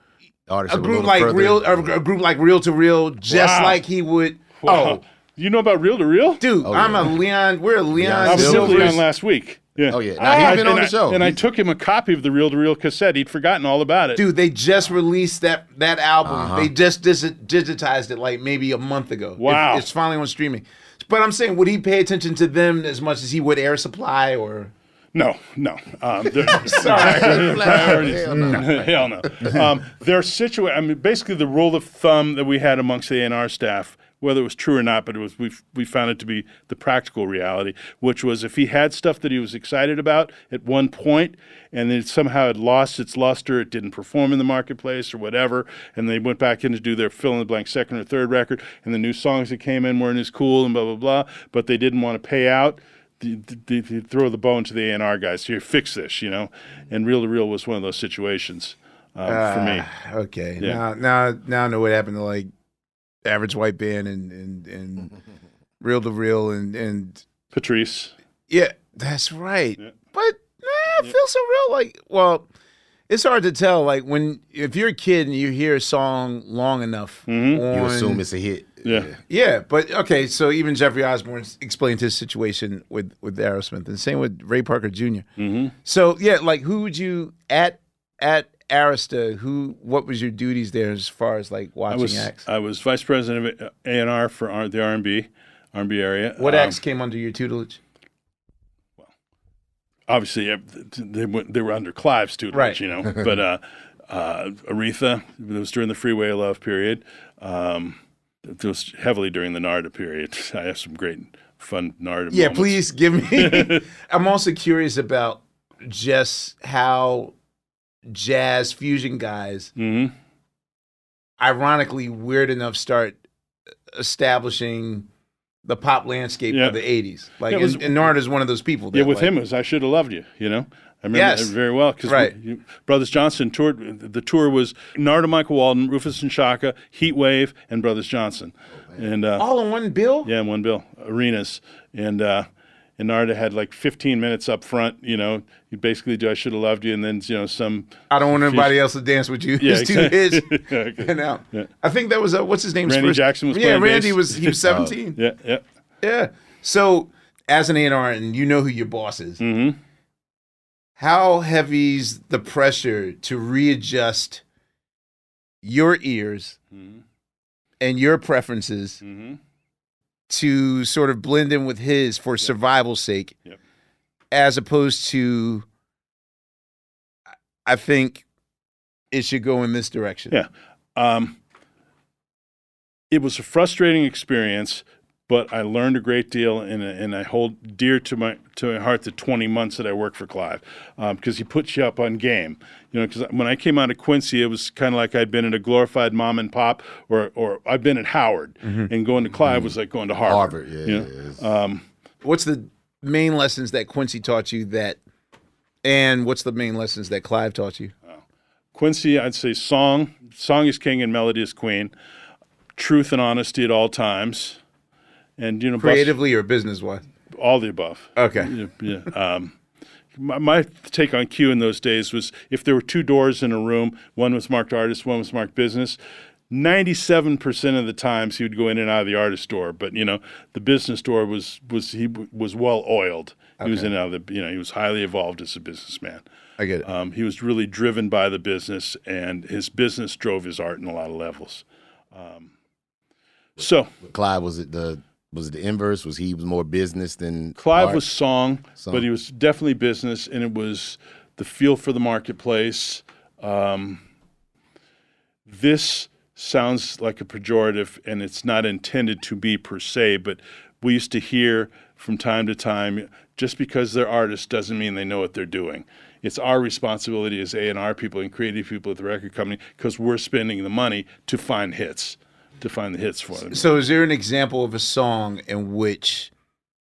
Artists
a
a
group
little
like
further.
real, a, a group like real to real, just
Wow.
like he would.
Wow.
Oh,
you know about real to real,
dude,
Oh,
I'm
yeah.
a Leon. We're a Leon.
I was with Leon last week. Yeah.
Oh, yeah. Now, he's
I-
been
and
on the
I-
show.
and I took him a copy of the reel to reel cassette. He'd forgotten all about it.
Dude, they just released that that album.
Uh-huh.
They just dis- digitized it like maybe a month ago. It-
Wow.
it's finally on streaming. But I'm saying, would he pay attention to them as much as he would Air Supply or?
No, no. Um, they're-
Sorry.
priorities.
Hell no.
Hell no. Um, they're situated. I mean, basically, the rule of thumb that we had amongst the A&R staff whether it was true or not, but it was we we found it to be the practical reality, which was if he had stuff that he was excited about at one point, and then somehow it lost its luster, it didn't perform in the marketplace or whatever, and they went back in to do their fill in the blank second or third record, and the new songs that came in weren't as cool and blah blah blah, but they didn't want to pay out. They, they, they throw the bone to the A&R guys. Here, fix this, you know. And Real to Real was one of those situations um, for me.
Ah, Okay.
Yeah.
Now, now, now I know what happened to like average white band and and and real to real and and
Patrice.
Yeah, that's right. But nah, it feels so real. Like, well, it's hard to tell. Like when if you're a kid and you hear a song long enough,
You
on-
assume it's a hit.
Yeah.
Yeah, but okay. So even Jeffrey Osborne explained his situation with with Arista, and same with Ray Parker junior
Mm-hmm.
So yeah, like who would you at at Arista? Who? What was your duties there as far as like
I
watching
was
acts?
I was vice president of A and R for R- the R and B, R and B area.
What
Um,
acts came under your tutelage?
Well, obviously, they went, they were under Clive's tutelage,
Right.
you know. but uh, uh, Aretha, it was during the Freeway Love period. Um, it was heavily during the Narada period. I have some great fun Narada.
Yeah,
moments.
please give me. I'm also curious about just how jazz fusion guys,
Mm-hmm.
ironically weird enough, start establishing the pop landscape
Yeah.
of the '80s. Like,
Yeah, was-
and, and Nard is one of those people. That,
Yeah, with
like-
him was I should have loved you. You know, I remember
Yes.
that very well because
Right.
Brothers Johnson toured. The tour was Narada, Michael Walden, Rufus and Chaka, Heat Wave, and Brothers Johnson, and uh,
all in one bill.
yeah, in one bill arenas, and uh, and Narada had like 15 minutes up front. You know, you basically do I should have loved you, and then you know some.
I don't want anybody else to dance with you.
Yeah,
His two hits.
exactly. Okay.
And out.
Yeah.
I think that was uh, what's his name?
Randy Jackson was
Yeah, Randy
bass.
was he was
Oh.
17.
Yeah, yeah.
Yeah. So as an A&R, and you know who your boss is,
Mm-hmm.
How heavy's the pressure to readjust your ears
Mm-hmm.
and your preferences to sort of blend in with his for survival's sake,
Yep.
as opposed to, I think it should go in this direction.
Yeah. Um, it was a frustrating experience, but I learned a great deal, and and I hold dear to my to my heart the 20 months that I worked for Clive, because he puts you up on game. You know, because when I came out of Quincy, it was kind of like I'd been in a glorified mom and pop, or or I've been at Howard,
Mhm.
and going to Clive was like going to Harvard.
Harvard, yeah,
you know? Um,
What's the main lessons that Quincy taught you that, and what's the main lessons that Clive taught you?
Quincy, I'd say song. Song is king and melody is queen. Truth and honesty at all times. And you know, Bus-
Creatively or business wise?
all the above.
Okay.
Yeah. yeah. Um, my, my take on Q in those days was if there were two doors in a room, one was marked artist, one was marked business. Ninety-seven percent of the times he would go in and out of the artist door, but you know the business door was was he was well oiled. Okay. He was in and out of the you know he was highly evolved as a businessman.
I get it.
Um, he was really driven by the business, and his business drove his art in a lot of levels. Um, so
Clive was it the was it the inverse? Was he was more business than
Clive
art?
was song,
Song.
but he was definitely business, and it was the feel for the marketplace. Um, this sounds like a pejorative, and it's not intended to be per se, but we used to hear from time to time just because they're artists doesn't mean they know what they're doing. It's our responsibility as A&R people and creative people at the record company because we're spending the money to find hits, to find the hits for them.
So, is there an example of a song in which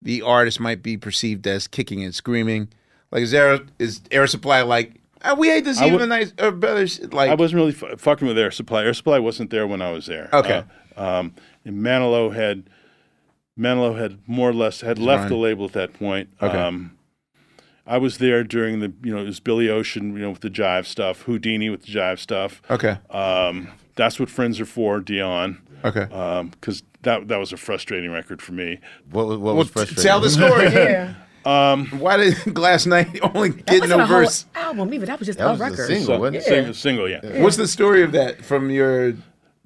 the artist might be perceived as kicking and screaming? Like, is there is Air Supply like "Ah, we hate this
I
even
would-
nice or better? Like,
I wasn't really f- fucking with Air Supply. Air Supply wasn't there when I was there.
Okay.
Uh, um, and Manilow had Manilow had more or less had
He's
left the label at that point.
Okay.
Um, I was there during the you know it was Billy Ocean you know with the jive stuff, Whodini with the jive stuff.
Okay.
Um, that's what friends are for, Dionne.
Okay.
Because that that was a frustrating record for me.
What was what
Well, t- tell the story.
Yeah.
Um,
Why did Gladys Knight only get
wasn't
no verse?
album even That was just
That
a
was a
record.
single,
so,
wasn't it?
single, single, yeah.
What's the story of that from your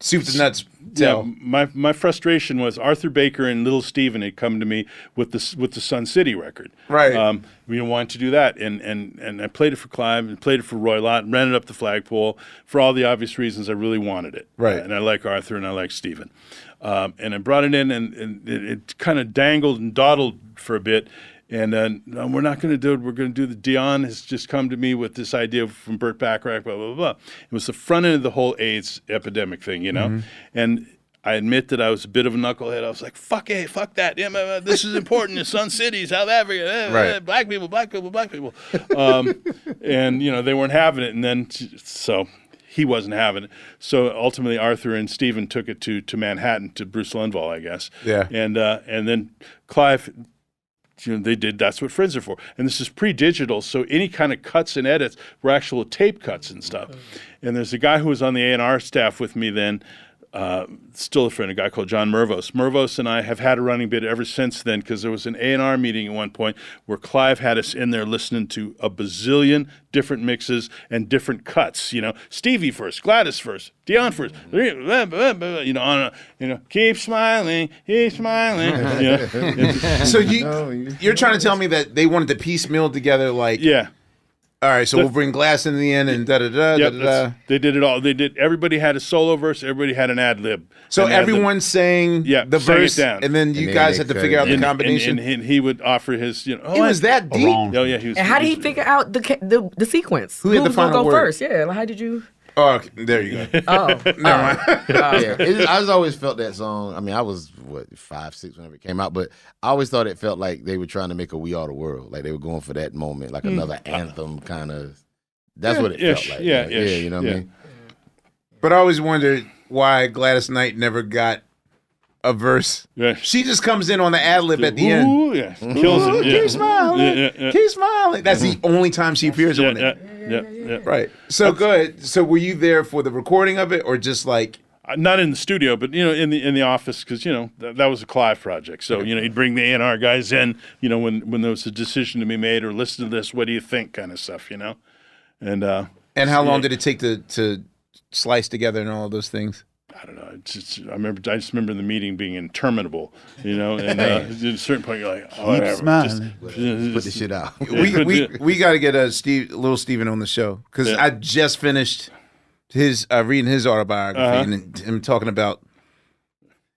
soup to nuts
Yeah, my my frustration was Arthur Baker and Little Steven had come to me with the with the Sun City record.
Right.
Um, we wanted to do that, and and and I played it for Clive and played it for Roy Lott and ran it up the flagpole for all the obvious reasons I really wanted it.
Right.
And I like Arthur and I like Steven. Um, and I brought it in, and, and it, it kind of dangled and dawdled for a bit. And uh, no, we're not going to do it. We're going to do the Dionne has just come to me with this idea from Burt Bacharach, blah, blah, blah. It was the front end of the whole AIDS epidemic thing, you know?
Mm-hmm.
And I admit that I was a bit of a knucklehead. I was like, fuck it, fuck that. Yeah, this is important in Sun City, South Africa. eh,
Right.
eh, black people, black people, black people. Um, and, you know, they weren't having it. And then, so he wasn't having it. So ultimately, Arthur and Steven took it to, to Manhattan, to Bruce Lundvall, I guess.
Yeah.
And, uh, and then Clive you know, they did that's what friends are for. And this is pre-digital so any kind of cuts and edits were actual tape cuts and stuff. Mm-hmm. And there's a guy who was on the a&r staff with me then uh, still a friend, a guy called John Mervos. Mervos and I have had a running bit ever since then because there was an A&R meeting at one point where Clive had us in there listening to a bazillion different mixes and different cuts. You know, Stevie first, Gladys first, Dionne first, you know, on and on. You know, keep smiling, keep smiling. You know,
so you you're trying to tell me that they wanted to piecemeal together like
yeah.
All right, so we'll bring Gladys in the end and da da da da
Yep,
da.
that's- they did it all. They did. Everybody had a solo verse. Everybody had an ad lib.
So
An ad lib.
everyone sang
yeah,
the
sang it
verse,
down.
and then you guys had to figure out the
And-
combination.
And, and, he would offer his, you know,
It was
oh,
that oh, deep?
Oh yeah, he was.
And how did he figure out the the, the sequence?
Who had the
was gonna
final
go
word?
first? Yeah, like how did you?
Oh, okay, there you go.
Oh,
Never mind.
yeah, it, I just always felt that song. I mean, I was what five, six whenever it came out, but I always thought it felt like they were trying to make a "We Are the World," like they were going for that moment, like
Hmm.
another anthem kind of. That's
Yeah,
what it
ish,
felt like.
yeah,
like, yeah,
ish,
you know what
yeah.
I mean.
But I always wondered why Gladys Knight never got a verse. She just comes in on the ad lib at the end.
Ooh, yeah, kills it. Yeah.
Keep smiling.
Yeah, yeah, yeah.
Keep smiling. That's the only time she appears on it.
Yeah, yeah.
Right. So good. So were you there for the recording of it, or just like?
Uh, Not in the studio, but you know, in the in the office, because you know that, that was a Clive project. So you know, he'd bring the A and R guys in. You know, when when there was a decision to be made, or listen to this, what do you think, kind of stuff. You know, and uh,
And how long
yeah.
did it take to to slice together and all those things?
I don't know. It's just, I remember. I just remember the meeting being interminable. You know, and uh, at a certain point, you're like, oh, whatever. Just,
Put the shit out.
we we we got to get a Steve, little Steven on the show because
Yeah.
I just finished his uh, reading his autobiography
Uh-huh.
and him talking about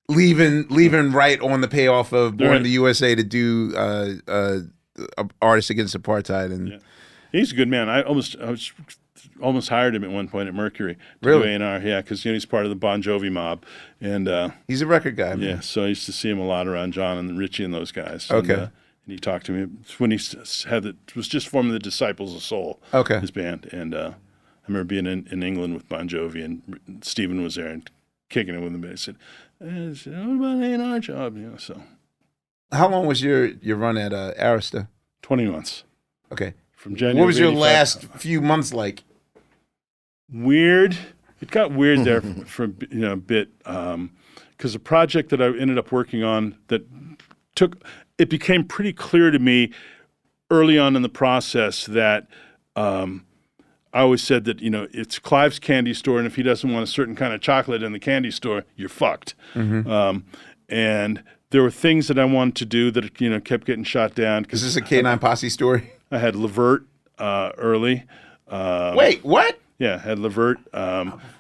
leaving leaving right on the payoff of Born in the USA to do uh, uh, artists against apartheid and
He's a good man. I almost I was almost hired him at one point at Mercury. To
Really?
A&R, yeah, because you know he's part of the Bon Jovi mob, and uh,
he's a record guy. man.
yeah. So I used to see him a lot around John and Richie and those guys.
Okay.
And, uh, and he talked to me It's when he had the, was just forming the Disciples of Soul.
Okay.
His band, and uh, I remember being in, in England with Bon Jovi, and Steven was there and kicking it with him. I said, eh, said, "What about an A&R job?" You know, so
How long was your your run at uh, Arista?
twenty months.
Okay.
From January.
What was your last few months like?
Weird. It got weird there for, for a bit- you know a bit because the project that I ended up working on that took it became pretty clear to me early on in the process that um, I always said that you know it's Clive's candy store, and if he doesn't want a certain kind of chocolate in the candy store, you're fucked.
Mhm.
Um, and there were things that I wanted to do that you know kept getting shot down.
Is this is a K9 Posse story?
I had Levert uh, early. Um,
Wait, what?
Yeah, had Levert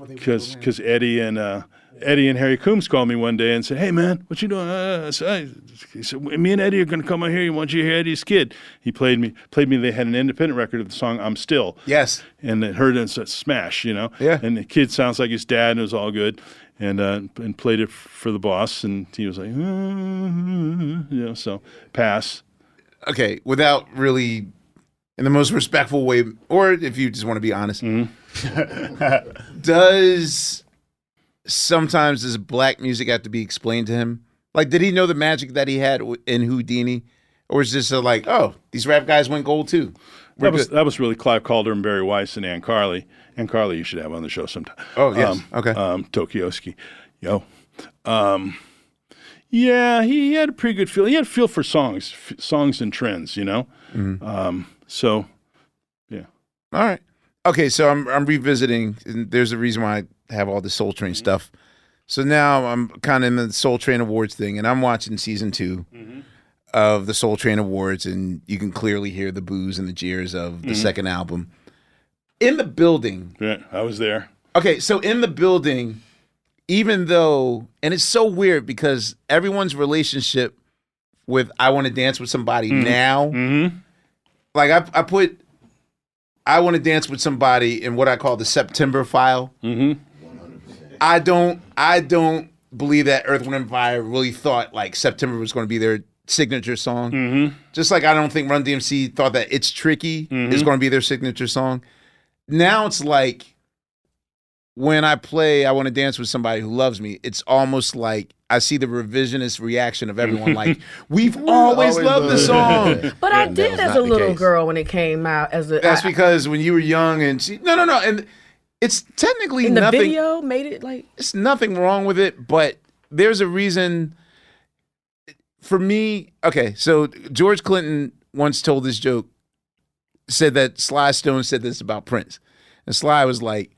because because Eddie and uh, Eddie and Harry Coombs called me one day and said, "Hey man, what you doing?" Uh, I said, he said, "Me and Eddie are going to come out here. You want you to hear Eddie's kid?" He played me played me. They had an independent record of the song "I'm Still."
Yes,
and it heard it and said, "Smash," you know.
Yeah.
And the kid sounds like his dad, and it was all good. And uh, and played it for the boss, and he was like, "Uh," you know, so pass.
Okay, without really, in the most respectful way, or if you just want to be honest, does sometimes does black music have to be explained to him? Like, did he know the magic that he had in Whodini, or is this a like, oh, these rap guys went gold too?
That was that was really Clive Calder and Barry Weiss and Ann Carli. Ann Carli, you should have on the show sometime.
Oh, yes.
Um,
Okay.
Um, Tokioski, yo. Um, yeah, he had a pretty good feel. He had a feel for songs, f- songs and trends. You know.
Mhm.
Um, so, yeah.
All right. Okay, so I'm I'm revisiting. And there's a reason why I have all the Soul Train stuff So now I'm kind of in the Soul Train Awards thing, and I'm watching season 2 of the Soul Train Awards, and you can clearly hear the boos and the jeers of the
Mhm.
second album. In the building,
Yeah, I was there.
Okay, so in the building, even though, and it's so weird because everyone's relationship with I Want to Dance with Somebody
Mhm.
now, like I, I put I Want to Dance with Somebody in what I call the September file.
Mm-hmm.
I don't, I don't believe that Earth, Wind, and Fire really thought like September was going to be their signature song.
Mm-hmm.
Just like I don't think Run DMC thought that It's Tricky is
Mhm.
going to be their signature song. Now it's like when I play I Want to Dance with Somebody Who Loves Me, it's almost like I see the revisionist reaction of everyone like, we've always,
always
loved the song.
But I did as a little
case.
girl when it came out. As a
That's
I-
because when you were young and she, no, no, no. And it's technically
in the
nothing.
video made it like
It's nothing wrong with it, but there's a reason. For me, okay, so George Clinton once told this joke, said that Sly Stone said this about Prince, and Sly was like,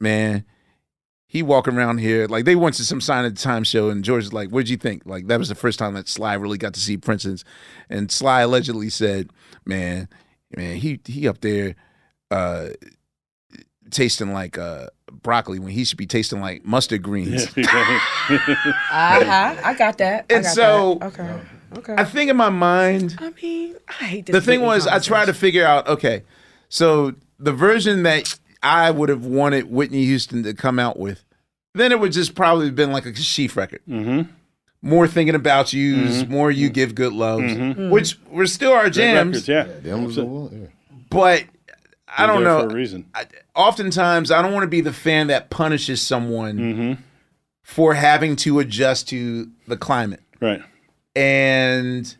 "Man, he walking around here like they went to some sign of the time show, and George is like, what'd you think? Like that was the first time that Sly really got to see Prince's, and Sly allegedly said, "Man, man, he he up there." uh tasting like uh broccoli when he should be tasting like mustard greens.
uh-huh, I got that. I
And
got
so-
that. okay, okay.
I think in my mind,
I mean, I hate this.
the thing was I tried to figure out okay, so the version that I would have wanted Whitney Houston to come out with, then it would just probably have been like a Kashif record.
Mm-hmm.
More thinking about you, more you give good love, which were still our jams.
yeah.
Them was the one.
But I don't know.
for a reason.
I- oftentimes, I don't want to be the fan that punishes someone
Mm-hmm.
for having to adjust to the climate.
Right.
And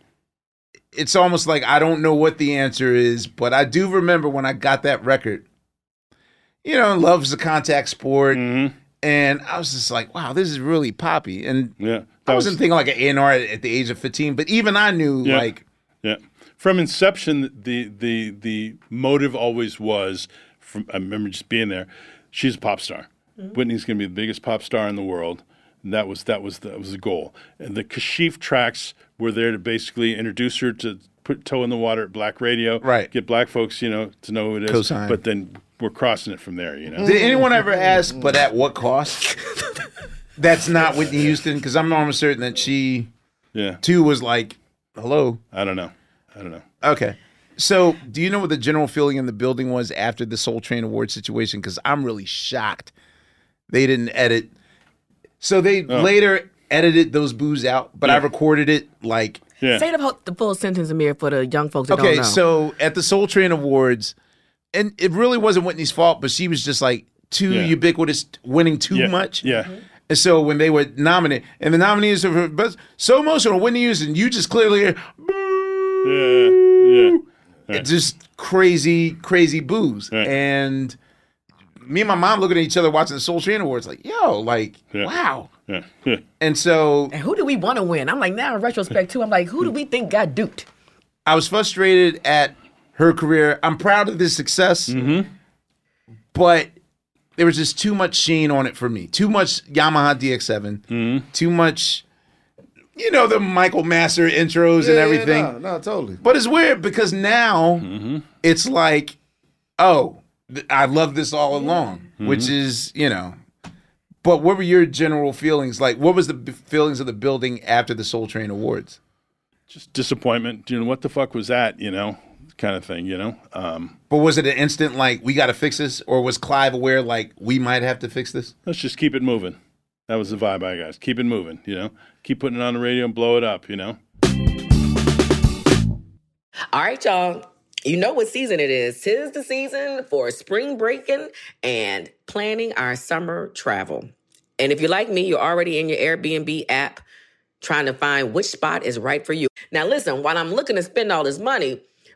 it's almost like I don't know what the answer is, but I do remember when I got that record. You know, love's the contact sport, and I was just like, "Wow, this is really poppy." And
Mm-hmm. Yeah.
I wasn't thinking like an A&R at, at the age of fifteen, but even I knew
Yeah.
like
Yeah. From inception, the the the motive always was. From I remember just being there. She's a pop star. Whitney's going to be the biggest pop star in the world. And that was that was the, that was the goal. And the Kashif tracks were there to basically introduce her to put toe in the water at black radio,
Right.
Get black folks, you know, to know who it is.
Cosign.
But then we're crossing it from there, you know.
Did anyone ever ask, but at what cost? That's not Whitney Houston, because I'm almost certain that she
Yeah.
too was like, "Hello."
I don't know. I don't know.
Okay. So, do you know what the general feeling in the building was after the Soul Train Award situation? Because I'm really shocked they didn't edit. So they
Oh.
later edited those boos out, but I recorded it like.
Say the, the full sentence, Amir, for the young folks that
Okay,
don't know.
so at the Soul Train Awards, and it really wasn't Whitney's fault, but she was just like too
Yeah.
ubiquitous, winning too
Yeah.
much.
Yeah. Mm-hmm.
And so when they were nominated, and the nominees are for best, so emotional, Whitney Houston, you just clearly hear
Yeah. Yeah.
it's just crazy, crazy boos. And me and my mom looking at each other watching the Soul Train Awards, like, yo, like, wow.
Yeah. Yeah.
And so
and who do we want to win? I'm like, now in retrospect, too, I'm like, who do we think got duped?
I was frustrated at her career. I'm proud of this success, mm-hmm. but there was just too much sheen on it for me. Too much Yamaha DX7. Mm-hmm. Too much, you know, the Michael Masser intros and
Yeah, yeah,
everything.
no, no, totally.
But it's weird because now mm-hmm. it's like, oh, th- I love this all along, which
Mhm.
is, you know. But what were your general feelings? Like, what was the b- feelings of the building after the Soul Train Awards?
Just disappointment. You know, what the fuck was that? You know, kind of thing, you know? Um,
But was it an instant like we got to fix this, or was Clive aware like we might have to fix this?
let's just keep it moving. That was the vibe I got. Keep it moving, you know? Keep putting it on the radio and blow it up, you know?
All right, y'all. You know what season it is. Tis the season for spring breaking and planning our summer travel. And if you're like me, you're already in your Airbnb app trying to find which spot is right for you. Now, listen, while I'm looking to spend all this money,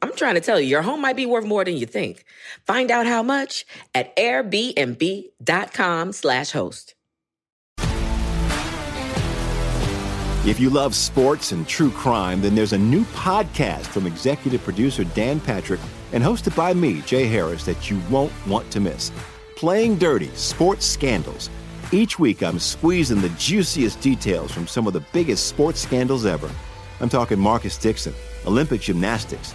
I'm trying to tell you, your home might be worth more than you think. Find out how much at airbnb.com slash host.
If you love sports and true crime, then there's a new podcast from executive producer Dan Patrick and hosted by me, Jay Harris, that you won't want to miss. Playing Dirty Sports Scandals. Each week, I'm squeezing the juiciest details from some of the biggest sports scandals ever. I'm talking Marcus Dixon, Olympic gymnastics,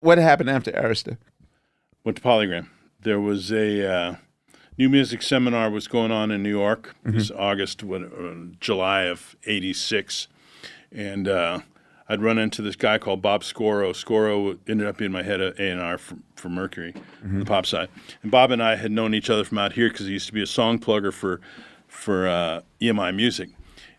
What happened after Arista?
Went to Polygram. There was a uh, new music seminar was going on in New York. It was August, what, uh, July of '86, and uh, I'd run into this guy called Bob Scoro. Scoro ended up being my head of A and R for, for Mercury, the pop side. And Bob and I had known each other from out here because he used to be a song plugger for for uh, EMI Music.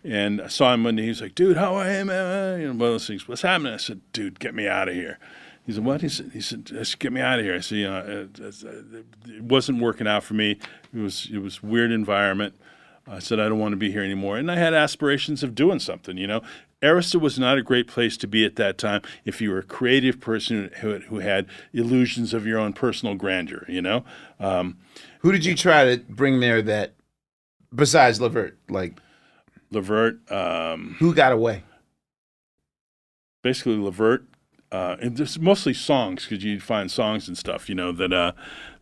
And I saw him one day. He was like, "Dude, how are you, man?" You one of those things. What's happening? I said, "Dude, get me out of here." He said, "What?" He said, "He said, just get me out of here." I said, "You know, it, it, it wasn't working out for me. It was it was weird environment." I said, "I don't want to be here anymore." And I had aspirations of doing something. You know, Arista was not a great place to be at that time if you were a creative person who, who had illusions of your own personal grandeur. You know, um,
Who did you try to bring there that, besides Levert, like
Levert, um,
who got away?
basically Levert. Uh, and just mostly songs because you'd find songs and stuff, you know that uh,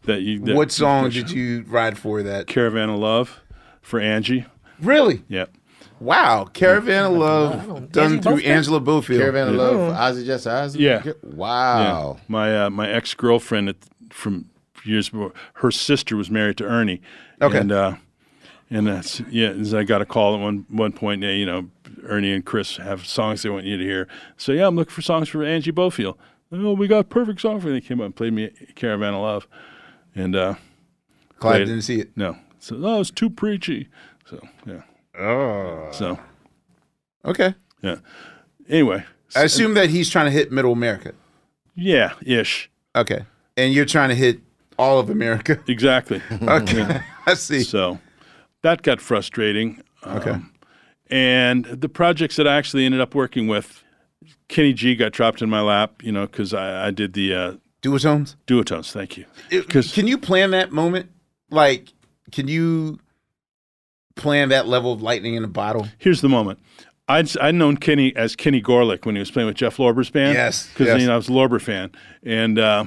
that you. That,
what song did you ride for that?
Caravan of Love for Angie.
Really?
Yep.
Wow, Caravan of Love done through Angela Bofill.
Caravan of
Yeah.
Love for Ozzy Just Ozzy?
Yeah.
Wow.
Yeah. My uh, my ex girlfriend from years before, her sister was married to Ernie.
Okay.
And uh, and that's yeah. as I got a call at one one point. You know, Ernie and Chris have songs they want you to hear. So yeah, I'm looking for songs for Angie Bofill. Oh, we got perfect song for you. They came up and played me Caravan of Love, and uh,
Clive
played-
didn't see it.
No. So oh, it's too preachy. So yeah.
Oh.
So
Okay.
yeah. Anyway,
I assume that he's trying to hit Middle America.
yeah, ish.
Okay. And you're trying to hit all of America.
Exactly.
Okay. I see.
So that got frustrating.
Okay.
And the projects that I actually ended up working with, Kenny G got dropped in my lap, you know, because I, I did the uh,
Duotones.
Duotones. Thank you.
Can you plan that moment? Like, can you plan that level of lightning in a bottle?
Here's the moment. I'd I'd known Kenny as Kenny Gorelick when he was playing with Jeff Lorber's band.
Yes,
because
yes.
you know I was a Lorber fan, and uh,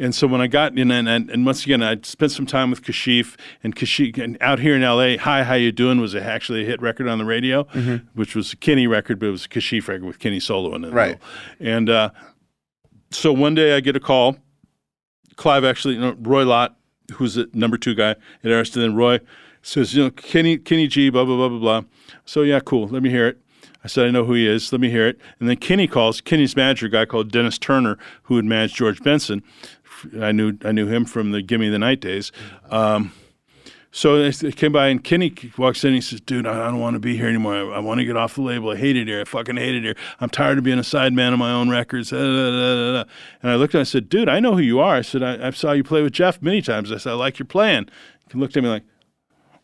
and so when I got in and, and and once again I spent some time with Kashif and Kashif and out here in L.A. Hi, how you doing? Was actually a hit record on the radio,
Mhm.
which was a Kenny record, but it was a Kashif record with Kenny solo in it.
Right.
And uh, so one day I get a call. Clive actually, you know, Roy Lott, who's the number two guy at Arista, and Roy says, you know, Kenny, Kenny G, blah, blah, blah, blah, blah. So, yeah, cool. Let me hear it. I said, I know who he is. Let me hear it. And then Kenny calls, Kenny's manager, a guy called Dennis Turner, who had managed George Benson. I knew, I knew him from the Gimme the Night days. Um, So I came by and Kenny walks in and he says, Dude, I don't want to be here anymore. I, I want to get off the label. I hate it here. I fucking hate it here. I'm tired of being a sideman on my own records. And I looked at him and I said, Dude, I know who you are. I said, I, I saw you play with Jeff many times. I said, I like your playing. He looked at me like,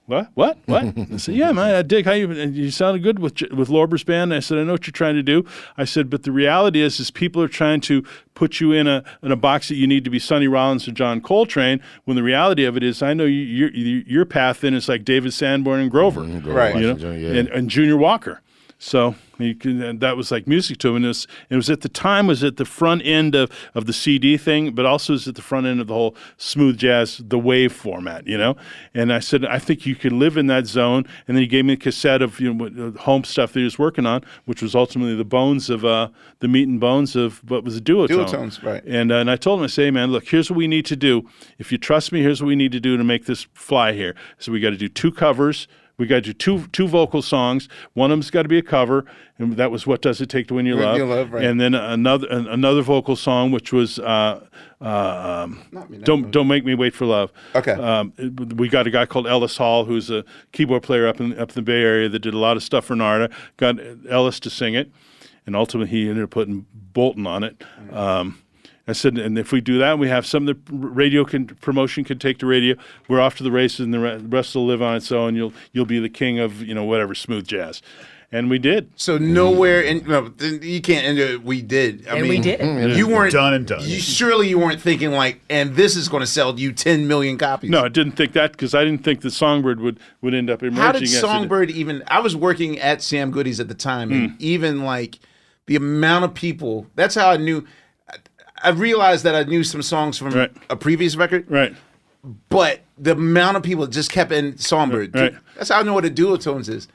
what? What? What? I said, yeah, man, I dig how you you sounded good with with Lorber's band. I said, I know what you're trying to do. I said, but the reality is, is people are trying to put you in a in a box that you need to be Sonny Rollins and John Coltrane. When the reality of it is, I know you, your your path in is like David Sanborn and Grover, mm-hmm.
Grover
Right.
You know,
Washington, yeah.
and, and Junior Walker. So you and that was like music to him. And it was, it was at the time was at the front end of, of the CD thing, but also was at the front end of the whole smooth jazz, the wave format, you know. And I said, I think you can live in that zone. And then he gave me a cassette of you know uh, home stuff that he was working on, which was ultimately the bones of uh, the meat and bones of what was a duotone.
Duotones, right.
And, uh, and I told him, I say, hey, man, look, here's what we need to do. If you trust me, here's what we need to do to make this fly here. So we got to do two covers. We got you two two vocal songs. One of them's got to be a cover, and that was "What Does It Take to Win Your Love."
Your Love, right.
And then another an- another vocal song, which was uh, uh, um, "Don't Don't Make Me Wait for Love."
Okay.
Um, we got a guy called Ellis Hall, who's a keyboard player up in up in the Bay Area that did a lot of stuff for Narada. Got Ellis to sing it, and ultimately he ended up putting Bolton on it. Um, I said, and if we do that, we have something that radio can promotion can take to radio. We're off to the races, and the rest will live on its own. You'll you'll be the king of you know whatever smooth jazz, and we did.
So nowhere in no, you can't. And uh, we did. I
And
mean,
we did.
You weren't
Done and done.
You, surely you weren't thinking like, and this is going to sell you ten million copies.
No, I didn't think that because I didn't think the Songbird would would end up emerging.
How did
as it
Songbird even? I was working at Sam Goody's at the time, and
Hmm.
even like the amount of people. That's how I knew. I- realized that I knew some songs from
Right.
a previous record,
Right.
but the amount of people just kept in Songbird.
Right.
That's how I know what a duotones is.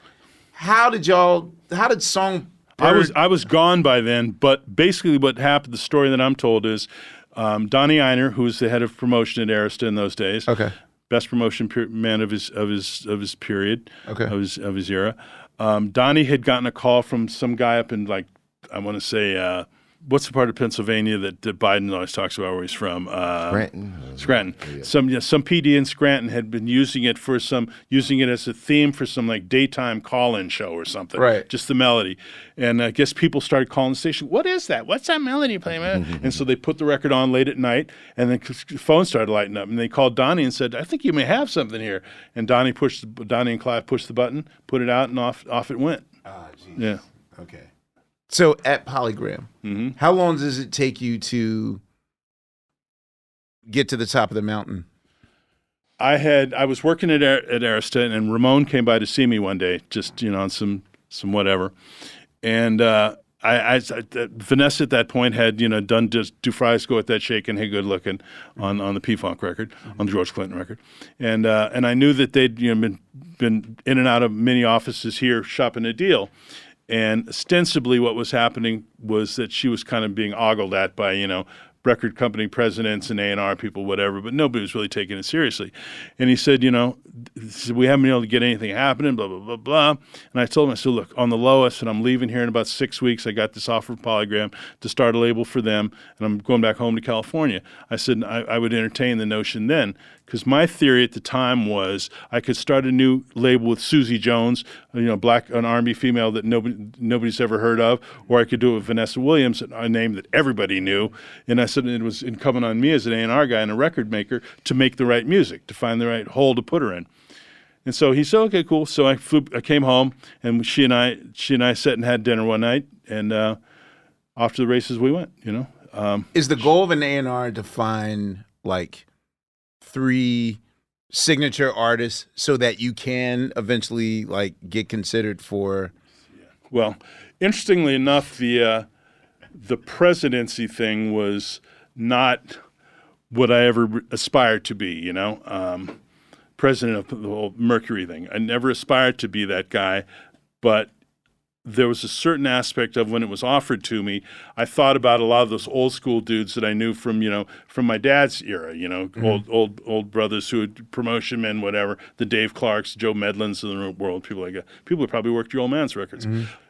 How did y'all? How did Songbird?
I was I was gone by then, but basically what happened, the story that I'm told is um, Donnie Ienner, who was the head of promotion at Arista in those days,
Okay.
best promotion man of his of his of his period,
Okay.
of his of his era. Um, Donnie had gotten a call from some guy up in like I want to say uh, what's the part of Pennsylvania that, that Biden always talks about where he's from? Uh,
Scranton.
Scranton. Some yeah, some PD in Scranton had been using it for some using it as a theme for some like daytime call-in show or something.
Right.
Just the melody, and I guess people started calling the station. What is that? What's that melody playing? and so they put the record on late at night, and then the phone started lighting up, and they called Donnie and said, "I think you may have something here." And Donnie pushed the, Donnie and Clive pushed the button, put it out, and off off it went.
Ah, jeez.
Yeah.
Okay. So at Polygram,
hmm
how long does it take you to get to the top of the mountain?
I had I was working at at Arista, and Ramon came by to see me one day, just you know, on some some whatever, and uh, I, I, I Vanessa at that point had you know done just Do Fries Go at That Shake and Hey Good Looking on on the P Funk record, on the George Clinton record, and uh, and I knew that they'd you know been been in and out of many offices here shopping a deal. And ostensibly, what was happening was that she was kind of being ogled at by, you know, record company presidents and A&R people, whatever, but nobody was really taking it seriously. And he said, you know, we haven't been able to get anything happening, blah, blah, blah, blah. And I told him, I said, look, on the lowest, and I'm leaving here in about six weeks. I got this offer from Polygram to start a label for them, and I'm going back home to California. I said, I, I would entertain the notion then, because my theory at the time was I could start a new label with Susie Jones, you know, black, an R&B female that nobody nobody's ever heard of, or I could do it with Vanessa Williams, a name that everybody knew. And I said it was incumbent on me as an A&R guy and a record maker to make the right music, to find the right hole to put her in. And so he said, "Okay, cool." So I flew, I came home, and she and I, she and I sat and had dinner one night, and uh, off to the races we went. You know, um,
Is the goal of an A and R to find like three signature artists so that you can eventually like get considered for?
Well, interestingly enough, the uh, the presidency thing was not what I ever aspired to be. You know, um, president of the whole Mercury thing. I never aspired to be that guy, but there was a certain aspect of when it was offered to me, I thought about a lot of those old school dudes that I knew from, you know, from my dad's era, you know, old old old brothers who had promotion men, whatever, the Dave Clarks, Joe Medlins of the world, people like that. People who probably worked your old man's records.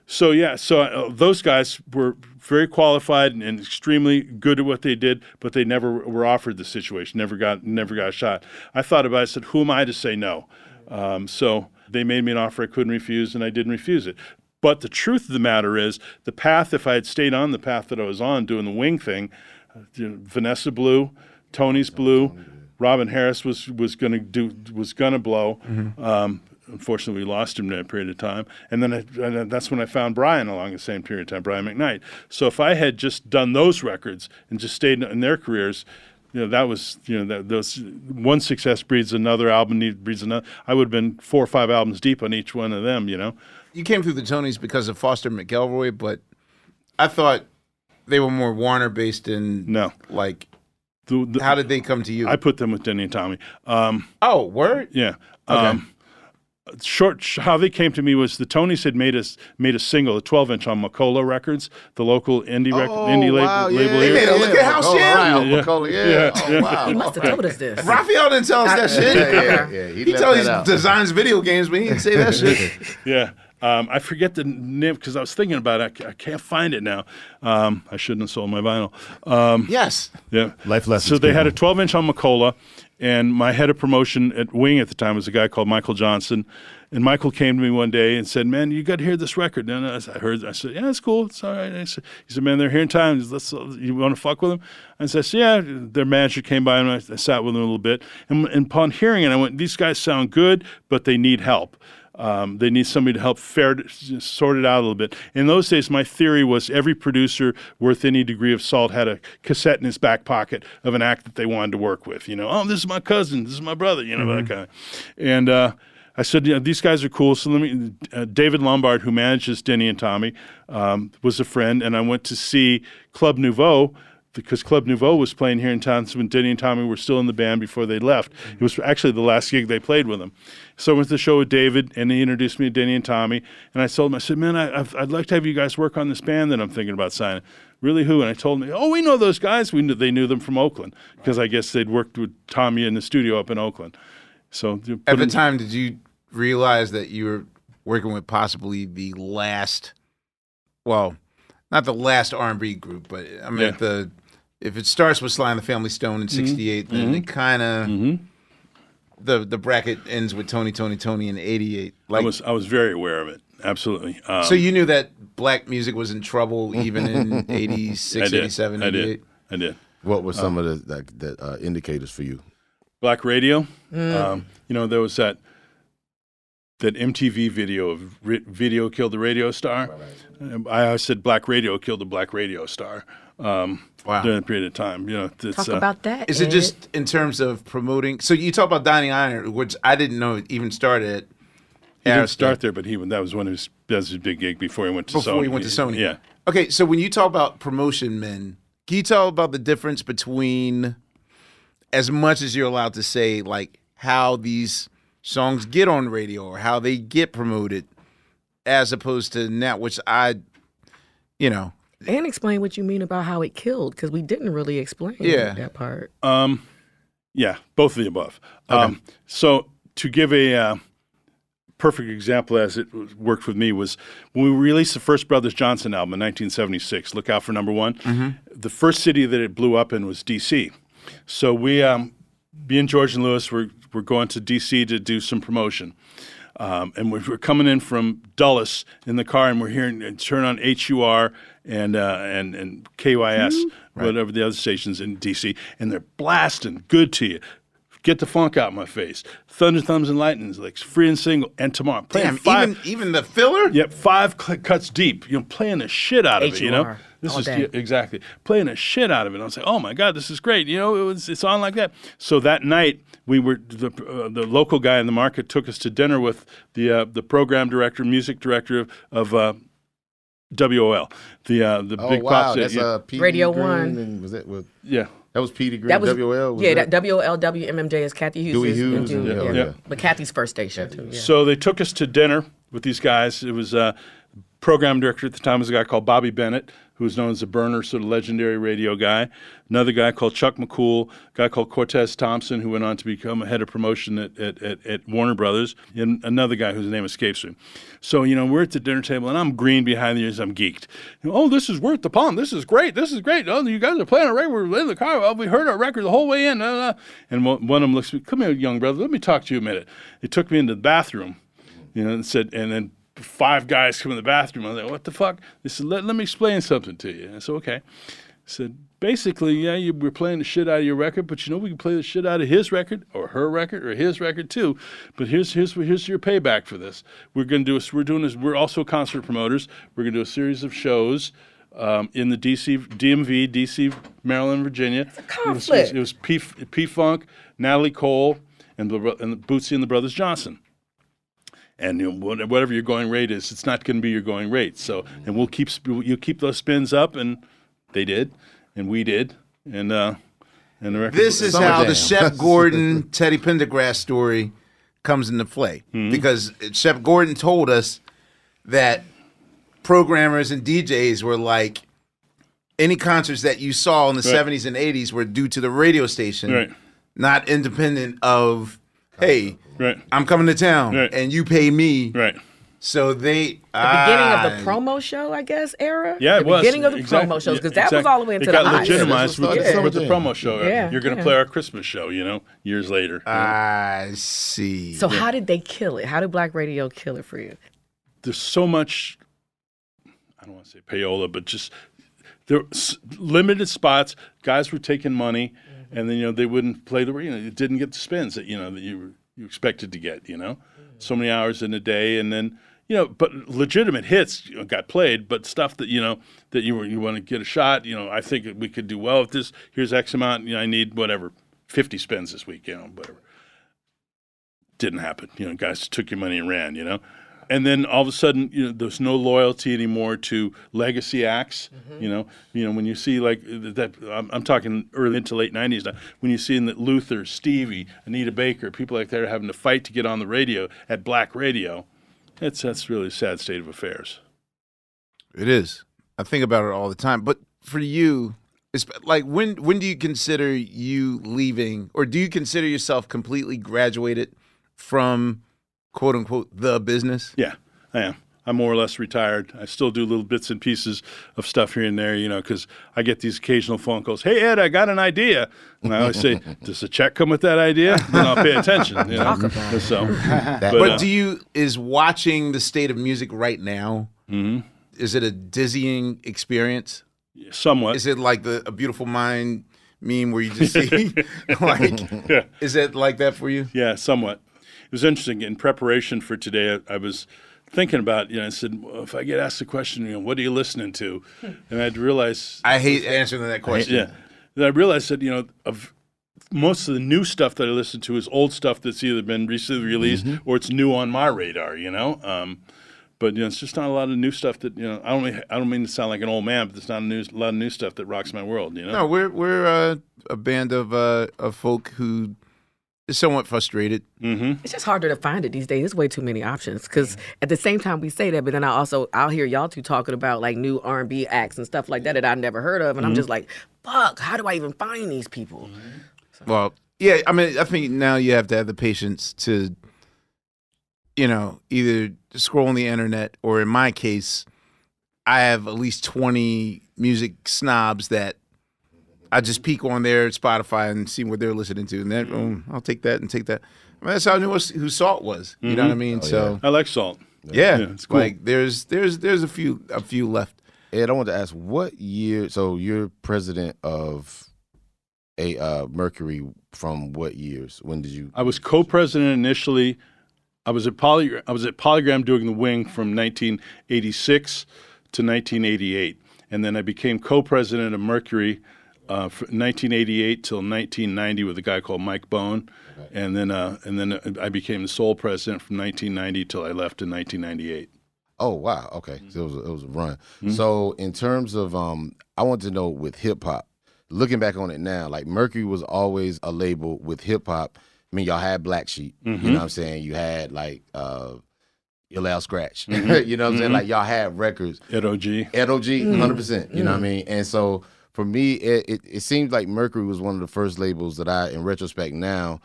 So yeah, so uh, those guys were very qualified and, and extremely good at what they did, but they never were offered the situation. Never got never got a shot. I thought about. it. I said, "Who am I to say no?" Um, so they made me an offer I couldn't refuse, and I didn't refuse it. But the truth of the matter is, the path. If I had stayed on the path that I was on, doing the wing thing, uh, you know, Vanessa blew, Tony's blew, Robin Harris was was going to do was going to blow. Um, unfortunately, we lost him in that period of time, and then I, and that's when I found Brian along the same period of time, Brian McKnight. So if I had just done those records and just stayed in their careers. You know that was you know that those one success breeds another album breeds another. I would have been four or five albums deep on each one of them. You know,
You came through the Tonys because of Foster McElroy, but I thought they were more Warner based and
no,
like.
The, the,
how did they come to you?
I put them with Denny and Tommy. Um,
oh, word.
Yeah.
Okay.
Um, short how they came to me was the Tonys had made us made a single, a 12 inch on Macola Records, the local indie rec-
Oh,
indie la-
wow, yeah,
label
they
here.
made a Look at House
Oh,
Macola,
Yeah,
right,
yeah,
Macola, yeah. Oh, wow.
He must have told us this.
Raphael didn't tell us that shit.
Yeah, yeah, yeah. He
He,
left
told
that
us designs video games, but he didn't say that shit.
yeah. Um, I forget the name because I was thinking about it. I, I can't find it now. Um, I shouldn't have sold my vinyl. Um,
yes.
Yeah.
Life lessons.
So they had a 12 inch on Macola, and my head of promotion at Wing at the time was a guy called Michael Johnson. And Michael came to me one day and said, "Man, you got to hear this record." And I, I heard. I said, "Yeah, it's cool. It's all right." I said, he said, "Man, they're here in town. Let's. You want to fuck with them?" I said, "Yeah." Their manager came by and I, I sat with them a little bit. And, and upon hearing it, I went, "These guys sound good, but they need help." Um, they need somebody to help fair, sort it out a little bit. In those days, my theory was every producer worth any degree of salt had a cassette in his back pocket of an act that they wanted to work with. You know, oh, this is my cousin, this is my brother. You know, that kind of. And uh, I said, you know, these guys are cool. So let me. Uh, David Lombard, who manages Denny and Tommy, um, was a friend, and I went to see Club Nouveau because Club Nouveau was playing here in town so when Denny and Tommy were still in the band before they left. It was actually the last gig they played with them. So I went to the show with David, and he introduced me to Denny and Tommy. And I told him, I said, man, I, I'd like to have you guys work on this band that I'm thinking about signing. Really, who? And I told him, oh, we know those guys. We knew, they knew them from Oakland because I guess they'd worked with Tommy in the studio up in Oakland. So
At the time, did you realize that you were working with possibly the last, well, not the last R and B group, but I mean,
Yeah.
if the if it starts with Sly and the Family Stone in '68, then
Mhm.
it kind of
Mm-hmm.
The the bracket ends with Tony, Tony, Tony in '88.
I was I was very aware of it. Absolutely. Um,
so you knew that black music was in trouble even in '86,
I did.
'87,
I did.
'88.
I did.
What were some of the that, that uh, indicators for you?
Black Radio.
Mm.
Um, you know, there was that that MTV video of Ri- video killed the radio star. Um, I said Black Radio killed the Black Radio star. Um,
Wow.
During a period of time, you know, it's,
Talk
uh,
about that.
Is it just in terms of promoting? So you talk about Donnie Ienner, which I didn't know even started.
He didn't
Arista.
start there, but he that was one of his that was his big gig before he went to
before
Sony.
he went to Sony.
Yeah.
Okay, so when you talk about promotion men, can you tell about the difference between, as much as you're allowed to say, like how these songs get on radio or how they get promoted, as opposed to now, which I, you know,
And explain what you mean about how it killed, because we didn't really explain
Yeah.
that part.
Um, yeah, both of the above. Um, so to give a uh, perfect example, as it worked with me, was when we released the first Brothers Johnson album in 1976. Look out for number one. The first city that it blew up in was D.C. So we, um, me and George and Lewis, were were going to D.C. to do some promotion. Um, and we're, we're coming in from Dulles in the car, and we're hearing and turn on HUR and uh, and and KYS, whatever the other stations in DC, and they're blasting good to you. Get the funk out my face. Thunder, thumbs, and lightnings, like free and single, and tomorrow. Playing
damn,
five,
even even the filler.
Yep, five cl- cuts deep. You know, playing the shit out of it. You know, this
all
is yeah, exactly playing the shit out of it. I was like, oh my god, this is great. You know, it was it's on like that. So that night we were the uh, the local guy in the market took us to dinner with the uh, the program director, music director of, of uh, WOL, the uh, the
Oh
big
wow,
pop.
that's
yeah,
uh, P.D.
Radio
Green
One.
And was that with?
yeah.
That was P.D. Green.
That was
WL. Was
yeah.
that?
That WLWMMJ is Cathy Hughes.
Dewey Hughes
and,
and-
yeah.
oh,
yeah.
But Cathy's first station too. Yeah.
So they took us to dinner with these guys. It was uh, program director at the time was a guy called Bobby Bennett, who was known as the Burner, sort of legendary radio guy. Another guy called Chuck McCool, a guy called Cortez Thompson, who went on to become a head of promotion at, at, at, at Warner Brothers, and another guy whose name escapes me. So, you know, we're at the dinner table, and I'm green behind the ears. I'm geeked. Oh, this is worth the pond. This is great. This is great. Oh, you guys are playing a record. We're in the car. Oh, we heard our record the whole way in. Nah, nah. And one one of them looks at me, come here, young brother. Let me talk to you a minute. He took me into the bathroom, you know, and said, and then five guys come in the bathroom. I was like, what the fuck? They said, let, let me explain something to you. I said, okay. I said, basically, yeah, you, we're playing the shit out of your record, but you know we can play the shit out of his record or her record or his record too. But here's here's here's your payback for this. We're gonna do a, we're doing this. We're also concert promoters. We're gonna do a series of shows. Um, in the DC, DMV, DC, Maryland, Virginia. It's a
conflict.
It was, P, P Funk, Natalie Cole, and the and the Bootsy and the Brothers Johnson and you know, whatever your going rate is, it's not going to be your going rate. So, and we'll keep you keep those spins up, and they did, and we did, and uh, and the record.
This is how the Shep Gordon Teddy Pendergrass story comes into play
Hmm?
because Shep Gordon told us that programmers and DJs were like any concerts that you saw in the
Right.
70s and 80s were due to the radio station,
Right.
not independent of hey,
right.
I'm coming to town
Right.
and you pay me.
Right.
So they
The beginning of the promo show, I guess, era.
Yeah,
the
it was
beginning of the
exactly.
promo shows because
Yeah,
that was all the way into
it got
the hot.
legitimized with,
Yeah.
the, with the promo show.
Yeah,
You're going to play our Christmas show, you know, years later.
I see.
So how did they kill it? How did Black Radio kill it for you?
there's so much I don't want to say payola, but just there were limited spots. Guys were taking money, mm-hmm. and then you know they wouldn't play the you know you didn't get the spins that you know that you were, you expected to get. You know, so many hours in a day, and then you know, but legitimate hits got played, but stuff that you know that you you want to get a shot. You know, I think we could do well with this. Here's X amount. You know, I need whatever fifty spins this week. You know, whatever didn't happen. You know, guys took your money and ran. You know, and then all of a sudden, you know, there's no loyalty anymore to legacy acts. Mm-hmm. You know, you know when you see like that. I'm, I'm talking early into late '90s now. When you see that Luther, Stevie, Anita Baker, people like that are having to fight to get on the radio at Black Radio, that's that's really a sad state of affairs.
It is. I think about it all the time. But for you, it's like when when do you consider you leaving, or do you consider yourself completely graduated from quote unquote the business?
Yeah, I am. I'm more or less retired. I still do little bits and pieces of stuff here and there, you know, because I get these occasional phone calls. Hey Ed, I got an idea, and I always say, "Does a check come with that idea?" Then I'll pay attention. You know?
Talk about
So,
But,
uh,
do you is watching the state of music right now?
Mhm.
Is it a dizzying experience?
Somewhat.
Is it like the a beautiful mind meme where you just see like?
Yeah.
Is it like that for you?
Yeah, somewhat. It was interesting. In preparation for today, I, I was thinking about, you know, I said, well, if I get asked the question, you know, what are you listening to? And I'd realize.
I hate answering that question.
Yeah. Then I realized that, you know, of most of the new stuff that I listen to is old stuff that's either been recently released or it's new on my radar, you know? Um, but, you know, it's just not a lot of new stuff that, you know, I don't, mean- I don't mean to sound like an old man, but there's not a, new, a lot of new stuff that rocks my world, you know?
No, we're we're uh, a band of uh, of folk who somewhat frustrated.
Mm-hmm.
It's just harder to find it these days. There's way too many options. Because at the same time we say that, but then I also I'll hear y'all two talking about like new R and B acts and stuff like that that I never heard of, and I'm
Mhm.
just like, fuck, how do I even find these people?
Well, yeah, I mean, I think now you have to have the patience to, you know, either scroll on the internet or in my case, I have at least 20 music snobs that I just peek on their Spotify and see what they're listening to. And then oh, I'll take that and take that. I mean, that's how I knew what's- who Salt was. You know what I mean?
Oh,
so
I like Salt.
Yeah,
Yeah, it's cool.
like there's there's there's a few a few left.
Ed, I want to ask what year? So you're president of a uh, Mercury from what years? When did you?
I was co-president initially. I was at Poly. I was at Polygram doing the wing from 1986 to 1988, and then I became co-president of Mercury uh, from 1988 till 1990 with a guy called Mike Bone, and then uh, and then I became the sole president from 1990 till I left in 1998.
Oh wow, okay. So it was a, it was a run.
Mhm.
So in terms of, um, I want to know with hip hop. Looking back on it now, like Mercury was always a label with hip hop. I mean, y'all had Black Sheep. You
Mhm.
know what I'm saying? You had like, uh, Ill Al Skratch.
Mhm.
you know what I'm saying?
Mhm.
Like y'all had records.
Ed OG.
Ed OG,
Mhm.
100%. You know what I mean? And so for me, it, it, it seems like Mercury was one of the first labels that I, in retrospect now,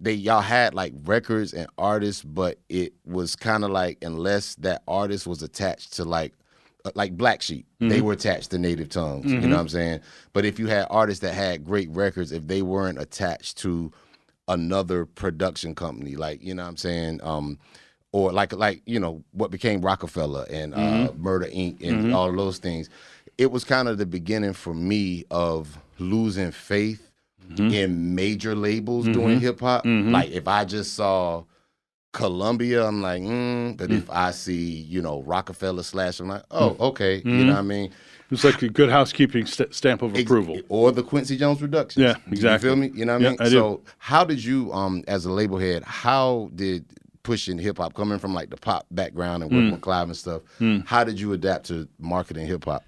they y'all had like records and artists, but it was kind of like unless that artist was attached to like uh, like Black Sheep, they
Mhm.
were attached to Native Tongues. You
Mhm.
know what I'm saying? But if you had artists that had great records, if they weren't attached to another production company, like you know what I'm saying, um, or like like you know what became Rockefeller and uh,
Mhm.
Murder Inc. and
Mhm.
all of those things, it was kind of the beginning for me of losing faith in major labels doing
Mhm.
hip hop.
Mhm.
Like if I just saw Columbia, I'm like, mm, but
Mm.
if I see you know Rockefeller slash, I'm like, oh,
Mm.
okay, you
Mhm.
know what I mean.
It's like a good housekeeping st- stamp of approval.
Or the Quincy Jones reduction.
Yeah,
You
exactly.
feel me? You know what
Yeah,
I mean?
I do.
so how did you, um, as a label head, how did pushing hip hop coming from like the pop background and working
Mm.
with Clive and stuff?
Mm.
How did you adapt to marketing hip hop?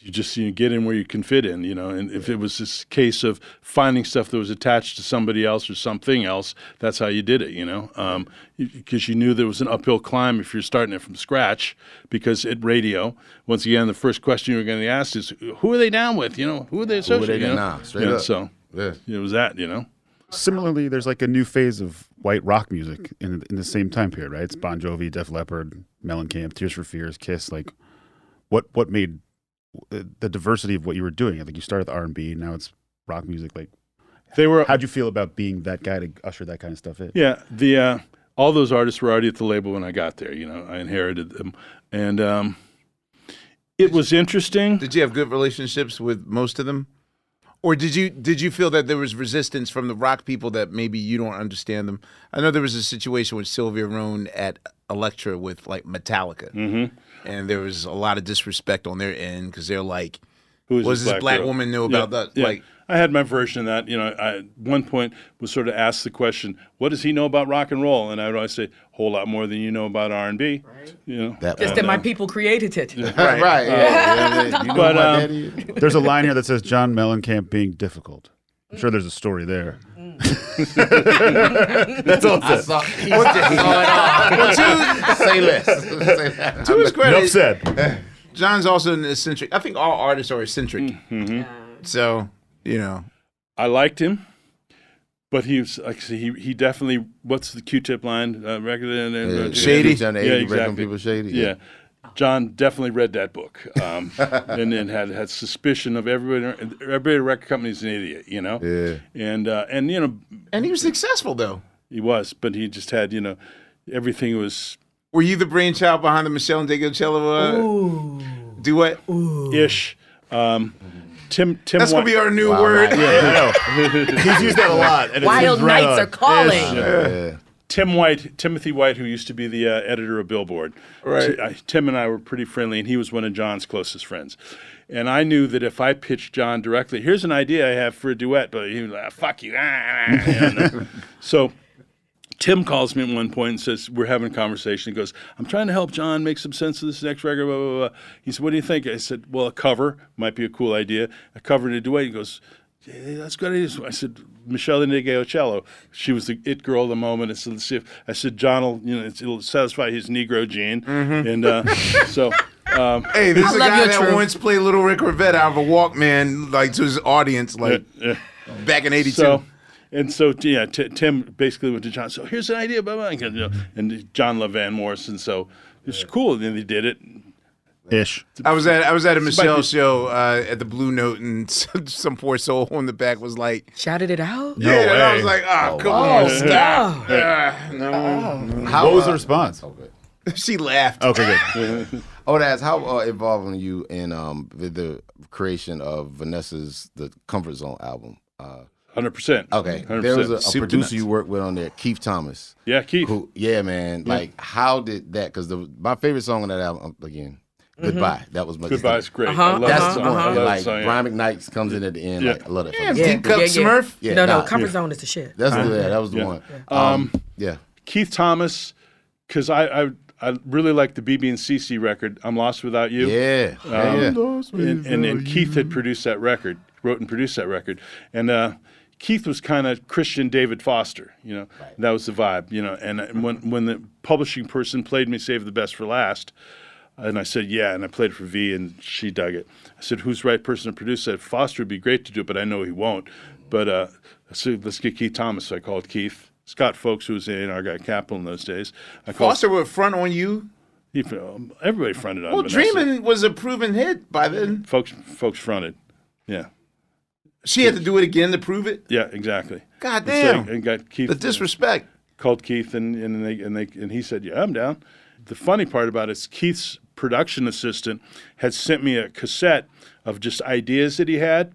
You just you get in where you can fit in, you know. And if it was this case of finding stuff that was attached to somebody else or something else, that's how you did it, you know. Um, because you knew there was an uphill climb if you're starting it from scratch. Because at radio, once again, the first question you're going to ask is, "Who are they down with?" You know, who are they
Who are they
associated? you
down-
know?
straight
Yeah,
up.
So
Yeah.
it was that, you know.
Similarly, there's like a new phase of white rock music in in the same time period, right? It's Bon Jovi, Def Leppard, Mellencamp, Tears for Fears, Kiss. Like, what what made the diversity of what you were doing? I think you started with R and B, now it's rock music. Like,
they were.
How'd you feel about being that guy to usher that kind of stuff in?
Yeah, the uh, all those artists were already at the label when I got there. You know, I inherited them, and um, it was interesting.
Did you have good relationships with most of them? Or did you did you feel that there was resistance from the rock people that maybe you don't understand them? I know there was a situation with Sylvia Rhone at Elektra with like Metallica,
Mhm.
And there was a lot of disrespect on their end because they're like,
Who is
"Was this black,
girl?
woman knew
Yeah,
about that?"
yeah.
Like,
I had my version of that. You know, I, at one point was sort of asked the question, "What does he know about rock and roll?" And I would always say, "A whole lot more than you know about R and B." You know,
Just
And,
that my
uh,
people created it.
Right, right. Yeah, yeah, you know
But, um.
There's a line here that says John Mellencamp being difficult. I'm sure there's a story there. That's all
I
says.
saw, he just saw it all.
Well, to-
Say less. Say that.
to his credit,
Enough said.
John's also an eccentric. I think all artists are eccentric. So you know,
I liked him, but he was like he he definitely. What's the Q-tip line? Uh, record and, and
Yeah, Shady? John
Yeah, exactly.
people shady,
Yeah.
yeah.
John definitely read that book, um, and then had had suspicion of everybody. Everybody at a record company's an idiot, you know.
Yeah.
And uh, and you know,
and he was successful though.
he was, but he just had you know, everything was
Were you the brainchild behind the Michelle and Cello uh, duet? Ooh.
ish. Um, Tim Tim.
That's gonna be our new
Wow,
word.
right.
Yeah, I. He's used that a lot. and it
Wild
seems right
nights are calling.
Ish.
Yeah.
Tim White, Timothy White, who used to be the uh, editor of Billboard.
Right.
T- I- Tim and I were pretty friendly, and he was one of John's closest friends. And I knew that if I pitched John directly, here's an idea I have for a duet, but he was like, "Fuck you!" And, uh, so Tim calls me at one point and says, We're having a conversation. He goes, I'm trying to help John make some sense of this next record. Blah, blah, blah. He said, What do you think? I said, Well, a cover might be a cool idea. A cover and a duet. He goes, "Yeah, that's a good idea. So I said, Meshell Ndegeocello. She was the it girl of the moment. I said, Let's see if I said John will, you know, it'll satisfy his Negro gene. And uh, so um,
Hey, this
I
is a guy that
truth.
once played Little Rick Rivette out of a Walkman, like to his audience, like
yeah.
back in '82.
So, and so, yeah, T- Tim basically went to John. So here's an idea, blah, blah, and, you know, and John loved Van Morrison. So it's cool. And then they did it.
Ish.
I was at I was at a Michelle
the-
show uh, at the Blue Note, and some, some poor soul on the back was like,
Shouted it out.
No
"Yeah," and I was like, "Ah,
Oh,
come
wow.
on, stop!" Ah, no,
How,
what was the
uh,
response?
okay.
she laughed.
Okay, good.
I would ask how uh, involved were you in um, the, the creation of Vanessa's the Comfort Zone album? Uh,
Hundred percent.
okay,
100%.
there was a, a producer
nuts.
you worked with on there, Keith Thomas.
Yeah, Keith.
Who, yeah, man. Like, how did that? Because my favorite song on that album, um, again, "Goodbye." That was my
Goodbye's great.
Uh-huh,
I love
That's the one.
I love
And,
that
like
song, yeah.
Brian McKnight comes in at the end.
Yeah.
Like, I love that.
Yeah,
fucking
Deep
song.
Cup
Yeah, yeah.
Smurf.
Yeah,
no, no,
nah,
Comfort Zone is the shit.
That's the yeah, that was the
Yeah.
one.
Um,
Um, yeah.
Keith Thomas, because I, I I really like the BeBe and CeCe record. I'm lost without you.
Yeah.
Um,
yeah.
and, and, and Keith had produced that record, wrote and produced that record. And uh, Keith was kind of Christian David Foster, you know. That was the vibe, you know. And, and when when the publishing person played me "Save the Best for Last," and I said yeah, and I played it for V, and she dug it. I said, "Who's the right person to produce it?" Foster would be great to do it, but I know he won't. But uh, so let's get Keith Thomas. So I called Keith Scott Folks, who was in our guy Capitol in those days. I called
Foster would front on you.
he, um, everybody fronted on
Well,
Vanessa.
Dreaming was a proven hit by then.
Folks, folks fronted. Yeah,
She had to do it again to prove it.
yeah, exactly.
God
And so-
damn.
And got Keith
The disrespect.
called Keith and and they and they and he said, "Yeah, I'm down." The funny part about it is Keith's production assistant had sent me a cassette of just ideas that he had.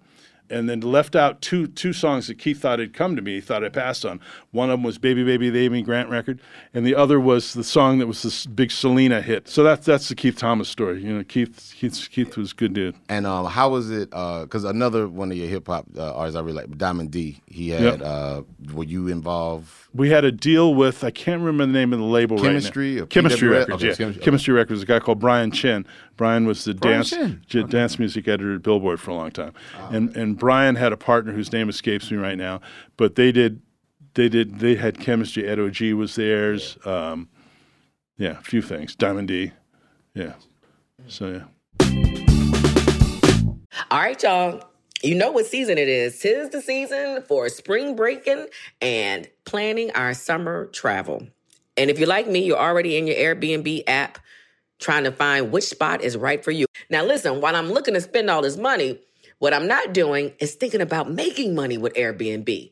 And then left out two two songs that Keith thought had come to me. He thought I passed on. One of them was "Baby Baby," the Amy Grant record, and the other was the song that was this big Selena hit. So that's that's the Keith Thomas story. You know, Keith Keith Keith was a good dude.
And um, how was it? Because another one of your hip hop uh, artists I really like, Diamond D. He had.
Yep.
Uh, were you involved?
We had a deal with I can't remember the name of the label
Chemistry
right. Chemistry
PWR?
Records.
Okay,
yeah,
Chemistry-
Chemistry Records. A guy called Brian Chin. Brian was the
Brian
dance j- dance music editor at Billboard for a long time, and and Brian had a partner whose name escapes me right now, but they did they did they had chemistry. Ed Og was theirs. Um, yeah, a few things. Diamond D. Yeah. So yeah.
All right, y'all. You know what season it is. Tis the season for spring breaking and planning our summer travel. And if you're like me, you're already in your Airbnb app trying to find which spot is right for you. Now, listen, while I'm looking to spend all this money, what I'm not doing is thinking about making money with Airbnb.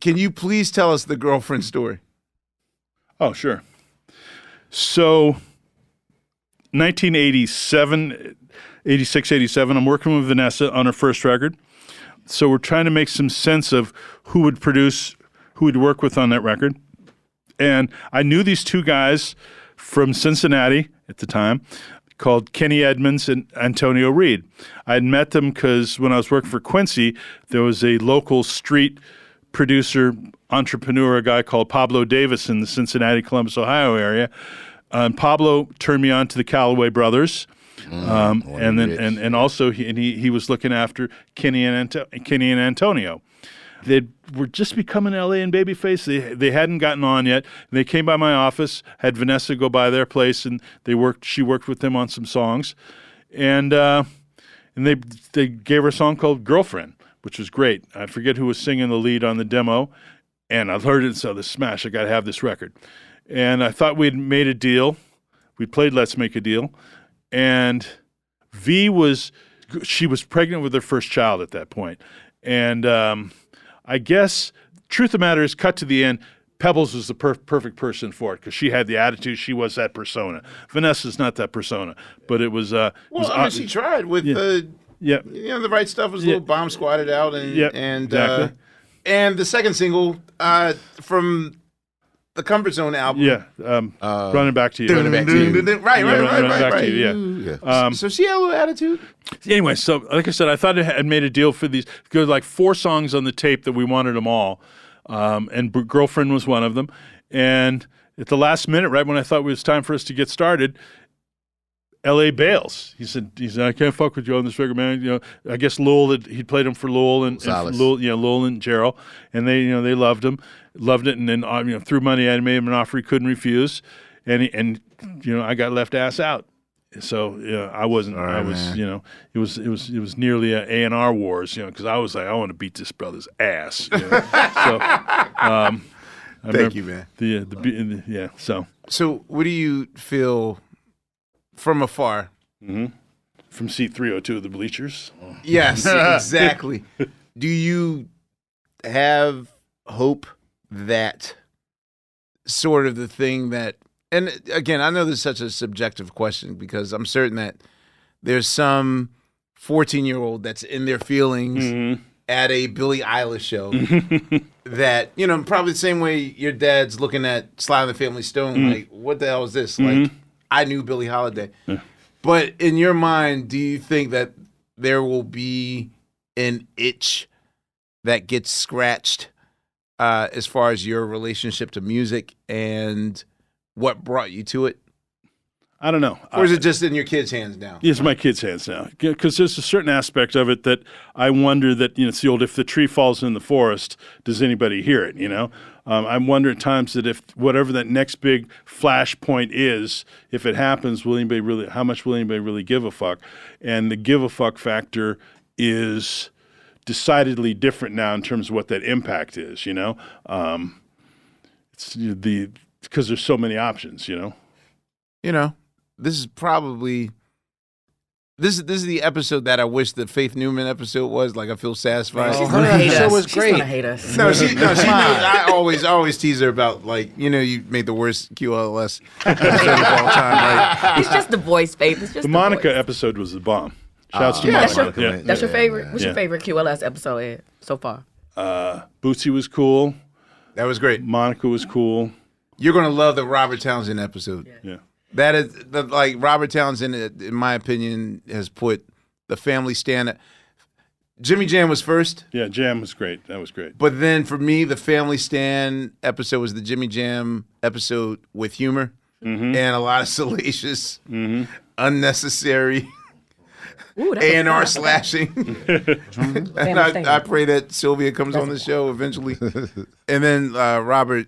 Can you please tell us the girlfriend story?
Oh, sure. So, 1987, 86, 87, I'm working with Vanessa on her first record. So, we're trying to make some sense of who would produce, who would work with on that record. And I knew these two guys from Cincinnati at the time called Kenny Edmonds and Antonio Reid. I had met them because when I was working for Quincy, there was a local street producer, entrepreneur, a guy called Pablo Davis in the Cincinnati, Columbus, Ohio area. Um, Pablo turned me on to the Calloway brothers. um, and then and, and also he, and he he was looking after Kenny and Anto- Kenny and Antonio. They were just becoming LA and Babyface. They they hadn't gotten on yet. And they came by my office, had Vanessa go by their place, and they worked. She worked with them on some songs, and uh, and they they gave her a song called Girlfriend, which was great. I forget who was singing the lead on the demo, and I heard it. So the smash. I got to have this record, and I thought we'd made a deal. We played Let's Make a Deal, and V was she was pregnant with her first child at that point. and um, I guess truth of the matter is, cut to the end. Pebbles was the per- perfect person for it because she had the attitude. She was that persona. Vanessa's not that persona, but it was. Uh, it
Well,
was
I mean,
odd-
she tried with
Yeah.
the,
yeah,
you know, the right stuff was a
Yeah.
little bomb squatted out, and
Yep,
and uh, and the second single uh, from the Comfort Zone album,
yeah. Um, running back to you.
Running Back to You. Dun, dun, dun, right,
Yeah,
right, right, right,
back
right.
to you, yeah. Um,
so she had a attitude.
anyway, so like I said, I thought I had made a deal for these. There were like four songs on the tape that we wanted them all, um, and B- "Girlfriend" was one of them. And at the last minute, right when I thought it was time for us to get started, L.A. bails. He said, "He said I can't fuck with you on this record, man. You know, I guess Lowell had, he played him for Lowell and, and Lowell, know, Lowell and Gerald, and they, you know, they loved him, loved it, and then uh, you know, threw money at him, made him an offer he couldn't refuse, and he, and you know, I got left ass out. So yeah, I wasn't. I was,
man.
you know, it was it was it was nearly a A and R wars, you know, because I was like, I want to beat this brother's ass. You know? so, um, I
Thank you, man.
The, uh, the, be- the yeah. So
So, what do you feel from afar?
hmm from seat three hundred two of the bleachers.
Yes, exactly. Do you have hope that sort of the thing that, and again, I know this is such a subjective question because I'm certain that there's some 14 year old that's in their feelings
Mm-hmm.
at a Billie Eilish show that, you know, probably the same way your dad's looking at Sly and the Family Stone,
Mhm.
like, what the hell is this?
Mhm.
Like, I knew Billie Holiday. But in your mind, do you think that there will be an itch that gets scratched uh, as far as your relationship to music and what brought you to it?
I don't know.
Or is it just in your kids' hands now?
It's my kids' hands now because there's a certain aspect of it that I wonder that you know it's the old if the tree falls in the forest, does anybody hear it? You know, um, I wonder at times that if whatever that next big flashpoint is, if it happens, will anybody really? How much will anybody really give a fuck? And the give a fuck factor is decidedly different now in terms of what that impact is. You know, um, it's the because there's so many options. You know.
You know, this is probably this is this is the episode that I wish the Faith Newman episode was. Like I feel satisfied.
She's gonna hate
show
us.
was
She's
great.
gonna hate us.
No, she no, she knows. I always always tease her about like you know you made the worst QLS episode of all time. Like,
It's just the voice, babe. It's just
The
the
Monica
voice.
episode was the bomb. Shouts to
Yeah,
Monica.
that's your,
yeah.
that's your favorite. What's your favorite QLS episode Ed, so far?
Uh, Bootsy was cool.
That was great.
Monica was cool.
You're gonna love the Robert Townsend episode.
Yeah.
That is the, like Robert Townsend, in my opinion, has put the family stand. Jimmy Jam was first,
Yeah, Jam was great. That was great.
but then for me, the Family Stand episode was the Jimmy Jam episode with humor
Mm-hmm.
and a lot of salacious, unnecessary
Ooh, that was
A and R
fun.
slashing. and I, I pray that Sylvia comes on the show eventually. and then uh, Robert,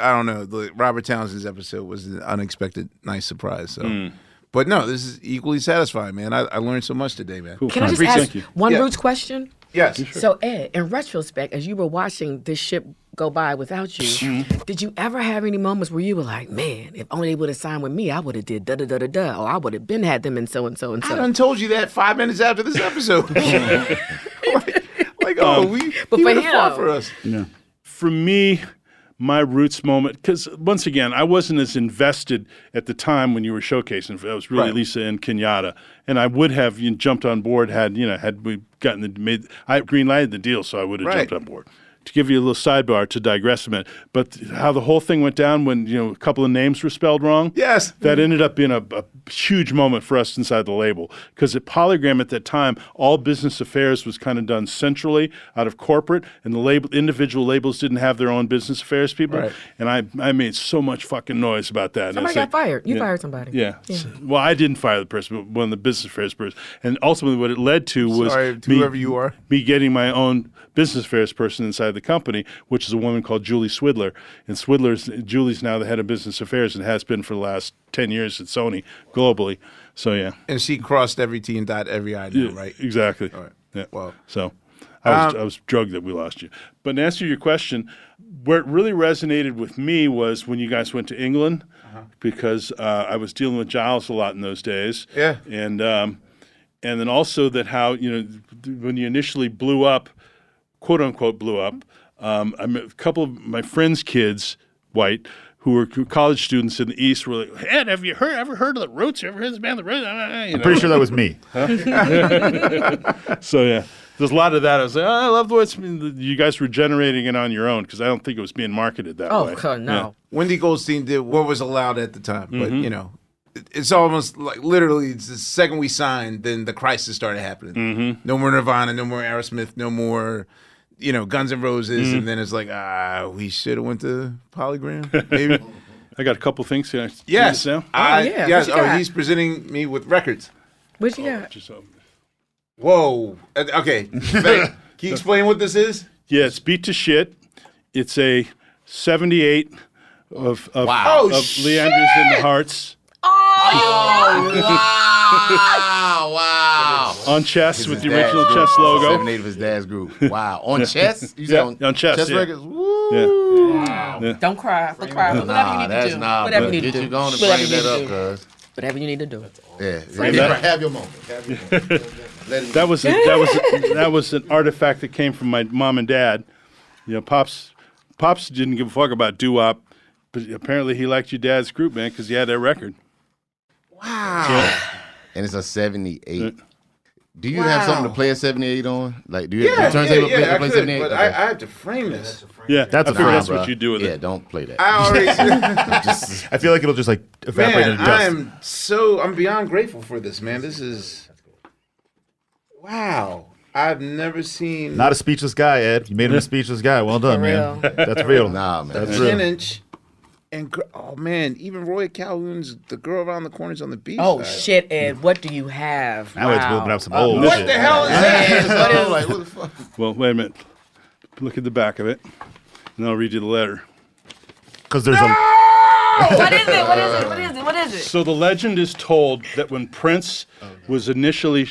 I don't know, the Robert Townsend's episode was an unexpected, nice surprise. So,
Mm.
but no, this is equally satisfying, man. I, I learned so much today, man.
Can I just ask
it.
one
Yeah.
roots question?
Yes.
So Ed, in retrospect, as you were watching this ship go by without you,
Mm-hmm.
did you ever have any moments where you were like, "Man, if only they would have signed with me, I would have did da da da da da, or I would have been had them and so and so and so.
I done told you that five minutes after this episode. like, like, oh,
Um,
we,
But
he
for
would've fought
him-
for us.
For me, my roots moment, because once again, I wasn't as invested at the time when you were showcasing. That was really
Right.
Lisa and Kenyatta, and I would have you know, jumped on board had you know had we gotten the made. I green lighted the deal, so I would have
Right.
jumped on board. To give you a little sidebar to digress a minute, but how the whole thing went down when you know a couple of names were spelled wrong.
Yes,
that ended up being a, a huge moment for us inside the label because at Polygram at that time, all business affairs was kind of done centrally out of corporate, and the label individual labels didn't have their own business affairs people.
Right.
And I I made so much fucking noise about that. And
Somebody
it's
got
like-
fired. You
yeah.
fired somebody.
Yeah.
Yeah.
So- well, I didn't fire the person, but one of the business affairs person. And ultimately, what it led to was
Sorry,
me-
whoever you are.
me getting my own business affairs person inside the company, which is a woman called Julie Swidler. And Swidler's Julie's now the head of business affairs and has been for the last ten years at Sony globally. So yeah,
And she crossed every T and dot every I now,
Yeah,
right?
Exactly.
All right.
Yeah.
Wow.
So I was
Um,
I was drugged that we lost you. But to answer your question, where it really resonated with me was when you guys went to England,
Uh-huh.
because uh, I was dealing with Giles a lot in those days.
Yeah.
And um, and then also that how you know when you initially blew up, quote unquote blew up. Um, I met a couple of my friends' kids, white. Who were college students in the East were like, Ed, have you heard ever heard of the Roots? You ever heard of this band, the Roots?
I'm pretty sure that was me.
Huh? so yeah, there's a lot of that. I was like, oh, I love the way it's, you guys were generating it on your own because I don't think it was being marketed that
Oh,
way.
God, no.
Wendy Goldstein did what was allowed at the time, but
Mhm.
you know, it's almost like literally it's the second we signed, then the crisis started happening.
Mhm.
No more Nirvana, no more Aerosmith, no more, you know, Guns N' Roses,
Mhm.
and then it's like ah, we should have went to Polygram, maybe.
I got a couple things here.
yes,
now.
I,
yeah,
yes. Oh, he's presenting me with records.
What you got?
Whoa. Uh, Okay. Can you explain what this is?
Yeah, it's beat to shit. It's a 78 of of,
Wow.
of
Oh,
Lee Andrews and the Hearts
wow, wow.
On Chess
It's
with
his
the original
dad's
Chess
group.
logo.
Seven eight of his dad's group. Wow. On Chess? You said
yeah,
on,
on Chess.
Chess
yeah.
records?
Yeah. Yeah.
Don't cry. Don't cry. Whatever you
Nah,
need to
that's
do.
nah.
Whatever
but
you need
get
to do.
you going to
Whatever
bring that up, cuz.
Whatever you need to do.
Yeah.
Frame
yeah.
that-
Have your moment. Have your moment. Let
That was a, that was a, that was an artifact that came from my mom and dad. You know, pops pops didn't give a fuck about doo wop, but apparently he liked your dad's group, man, because he had that record.
Wow. And it's a 78. Do you have something to play a 78 on? Like, do you
Yeah,
have the
yeah,
turntable
yeah,
play,
I
play
could,
78?
but
Okay.
I, I have to frame this.
Yeah,
That's a
frame.
fine,
that's
bro.
what you do with
yeah,
it.
don't play that.
I already.
Just-
I feel like it'll just like evaporate
man,
into dust.
I'm so I'm beyond grateful for this, man. This is wow. I've never seen
Not a speechless guy, Ed. You made him a speechless guy. Well done, man. That's real.
Nah, man.
That's real.
ten
real.
inch. And oh man, even Roy Calhoun's "The Girl Around the Corners" on the beach.
Oh shit, Ed. What do you have?
Now it's
Wow.
whipping up some
Uh,
old
What
shit.
the hell is
Yeah,
that?
so, like, what the fuck?
Well, wait a minute. Look at the back of it, and I'll read you the letter.
Because there's a
what is it? What is it? What is it? What is it?
So the legend is told that when Prince was initially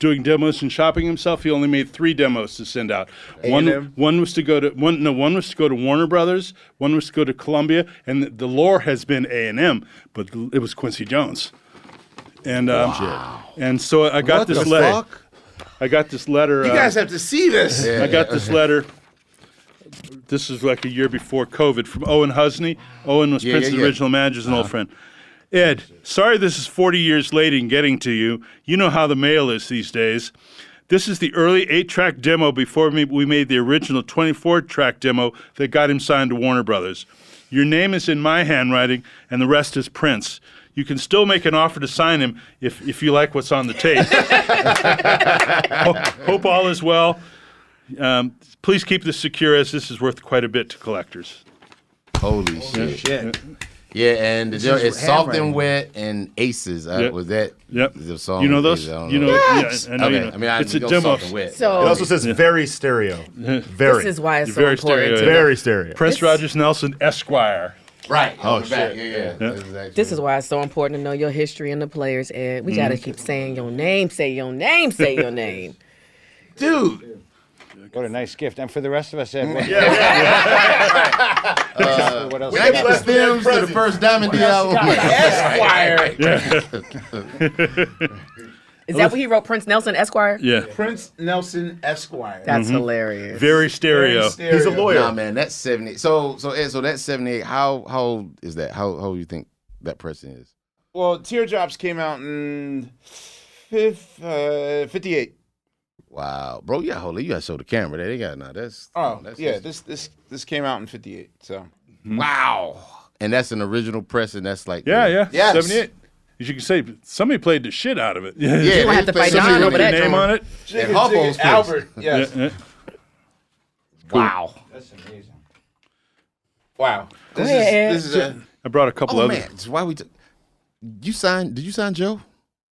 doing demos and shopping himself, he only made three demos to send out. One,
A&M?
one was to go to one. No, one was to go to Warner Brothers. One was to go to Columbia, and the, the lore has been A and M, but it was Quincy Jones. And um, and so I got
What
this
the
letter.
fuck?
I got this letter.
You
uh,
guys have to see this.
Yeah.
I got this letter. This is like a year before COVID from Owen Husney. Owen was
Yeah,
Prince's
yeah, yeah.
original manager, an old friend. Ed, sorry this is 40 years late in getting to you. You know how the mail is these days. This is the early eight track demo before we made the original 24 track demo that got him signed to Warner Brothers. Your name is in my handwriting, and the rest is Prince. You can still make an offer to sign him if, if you like what's on the tape. Ho- Hope all is well. Um, please keep this secure as this is worth quite a bit to collectors.
Holy shit.
Shit.
Yeah, and the,
This
jo-
is
it's soft
handwriting.
and wet and aces. Uh,
Yep.
Was that?
Yep.
The song
You know those?
Aces? I don't
You know,
know.
yeah, I know
okay.
you know.
I mean, I
It's a
go
demo.
soft and wet.
So-
It also says very stereo. Very.
This is why it's so
very
important.
stereo, yeah.
very stereo.
Prince Rogers Nelson, Esquire.
Right.
Oh,
on back.
shit.
Yeah, yeah. That's exactly
This is why it's so important to know your history and the players, Ed. We gotta keep saying your name, say your name, say your name.
Dude.
What a nice gift. And for the rest of us, Ed, what,
Uh,
what else?
When I get the stems to the first Diamond D album.
Esquire.
Is that what he wrote? Prince Nelson Esquire.
Yeah.
Prince Nelson Esquire.
That's hilarious.
Very stereo.
Very stereo.
He's a lawyer.
Nah, man, that's seventy. So, so, Ed, so that's seventy-eight. How, how old is that? How, how old do you think that person is?
Well, Teardrops came out in fifth, uh, 58.
Wow, bro, yeah, hold on, you gotta show the camera. There, they got now. That's
Oh,
that's,
yeah. This this this came out in '58. So mm-hmm.
wow, and that's an original press, and that's like
Yeah, yeah.
yeah,
78. As you can say, somebody played the shit out of it.
Yeah, yeah
You gonna have to fight Don over that.
name on it.
And
Hubbo's place.
Albert. Yes.
Yeah, yeah.
wow.
That's amazing.
Wow. This
ahead.
is this is a,
I brought a couple
Oh
other.
man, so why we? T- you signed? Did you sign Joe?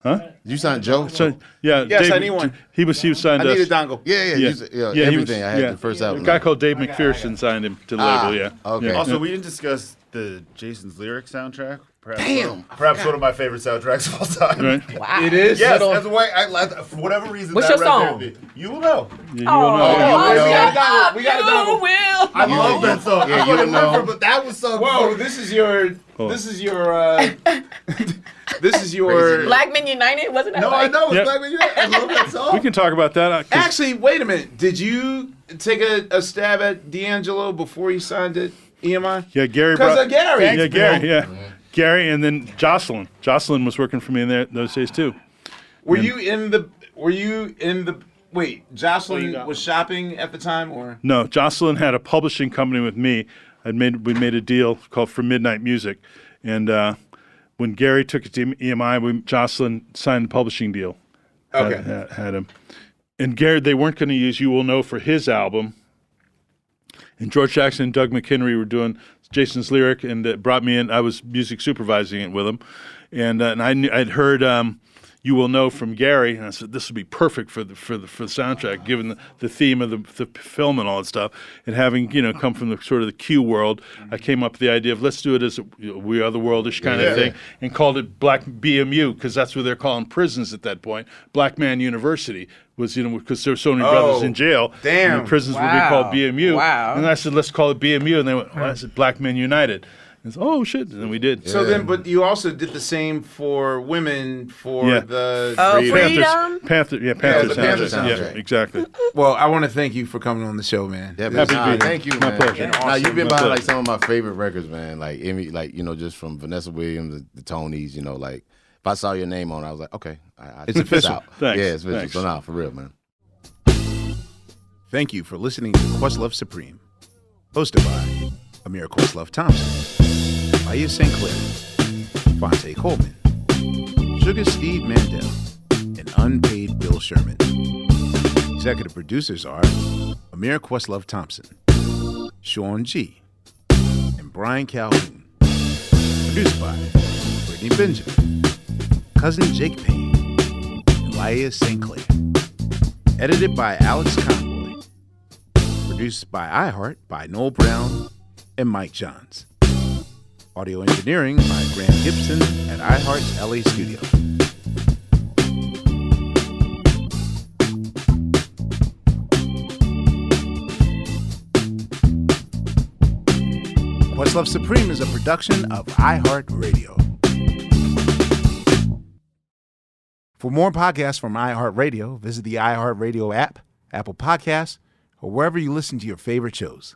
Huh?
Did you sign Joe?
So, yeah,
Yes,
Dave,
I need one.
He was he was signed
I
us.
need a dongle.
yeah, yeah,
Yeah.
You, s- yeah, everything.
was-
I had
yeah.
the first album.
A guy called Dave McPherson signed him to the
Ah,
label. Yeah.
okay.
Yeah.
Also, we didn't discuss the Jason's lyric soundtrack. Perhaps
Damn,
one of, perhaps one of my favorite soundtracks of all time.
Right.
Wow.
It is.
Yes,
Little-
that's why I like for whatever reason.
What's
that
your
record
song?
be- You will know.
Yeah, you will know.
Oh,
Oh,
you
we
will.
got a dongle. We got a dongle.
will.
I love that song.
Yeah,
I
you
fucking
know.
remember, but that was so.
Whoa, this is your.
Oh.
This is your. uh This is your.
Black Men United, wasn't that?
No, I know. It's
Yep.
Black Man United. I love that song.
We can talk about that. uh, 'cause-
Actually, wait a minute. Did you take a, a stab at D'Angelo before you signed it, EMI?
yeah, Gary.
'Cause
brought-
of Gary.
Yeah, Gary. Yeah, Gary, and then Jocelyn. Jocelyn was working for me in there those days too.
Were you in the? Were you in the? Wait, Jocelyn was shopping at the time, or
No, Jocelyn had a publishing company with me. I'd made we made a deal called For Midnight Music, and uh, when Gary took it to EMI, we, Jocelyn signed the publishing deal. Had-
Okay.
had, had him, and Gary they weren't going to use "You Will Know" for his album. And George Jackson and Doug McHenry were doing Jason's lyric, and uh, brought me in. I was music supervising it with him, and uh, and I knew, I'd heard um, "You Will Know" from Gary, and I said this would be perfect for the for the for the soundtrack, given the, the theme of the, the film and all that stuff, and having you know come from the sort of the Q world, I came up with the idea of let's do it as a you know, We Are the Worldish kind
Yeah.
of thing, and called it Black BMU because that's what they're calling prisons at that point. Black Man University was you know because there were so many oh, brothers
Oh,
in jail,
damn.
and the prisons would be called BMU.
Wow.
And I said, let's call it BMU. And they went, well, I said, Black Men United. And I said, oh, shit. And then we did.
so? Then, but you also did the same for women for
Yeah.
the.
Oh,
Panthers,
freedom.
Panther, yeah, Panther
the
soundtrack. Yeah,
soundtrack.
exactly.
Well, I want to thank you for coming on the show, man.
Yeah,
Happy
man. Nah, thank you,
My
man.
pleasure.
Now you've been
My
behind like some of my favorite records, man. Like Emmy, like you know, just from Vanessa Williams, the, the Tonys. You know, like if I saw your name on, it, I was like, okay, I, I
It's official.
out.
Thanks.
Yeah, it's official.
Thanks.
So now, for real, man.
Thank you for listening to Questlove Supreme, hosted by Amir Questlove Thompson, Laiya St. Clair, Phonte Coleman, Sugar Steve Mandel, and unpaid Bill Sherman. Executive producers are Amir Questlove Thompson, Sean G, and Brian Calhoun. Produced by Brittany Benjamin, Cousin Jake Payne, and Elias St. Clair. Edited by Alex Conroy. Produced by iHeart by Noel Brown and Mike Johns. Audio engineering by Graham Gibson at iHeart's LA studio. Love Supreme is a production of iHeartRadio. For more podcasts from iHeartRadio, visit the iHeartRadio app, Apple Podcasts, or wherever you listen to your favorite shows.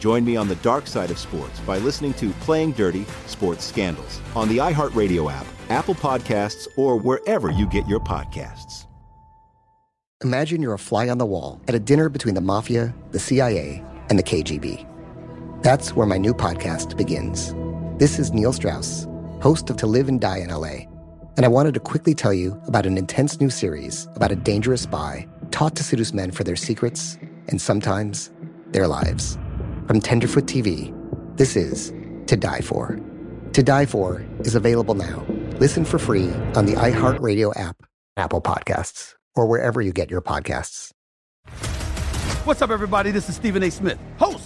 Join me on the dark side of sports by listening to Playing Dirty Sports Scandals on the iHeartRadio app, Apple Podcasts, or wherever you get your podcasts.
Imagine you're a fly on the wall at a dinner between the mafia, the CIA, and the KGB. That's where my new podcast begins. This is Neil Strauss, host of To Live and Die in LA, and I wanted to quickly tell you about an intense new series about a dangerous spy taught to seduce men for their secrets and sometimes their lives. From Tenderfoot TV, this is To Die For. To Die For is available now. Listen for free on the iHeartRadio app, Apple Podcasts, or wherever you get your podcasts.
What's up, everybody? This is Stephen A. Smith,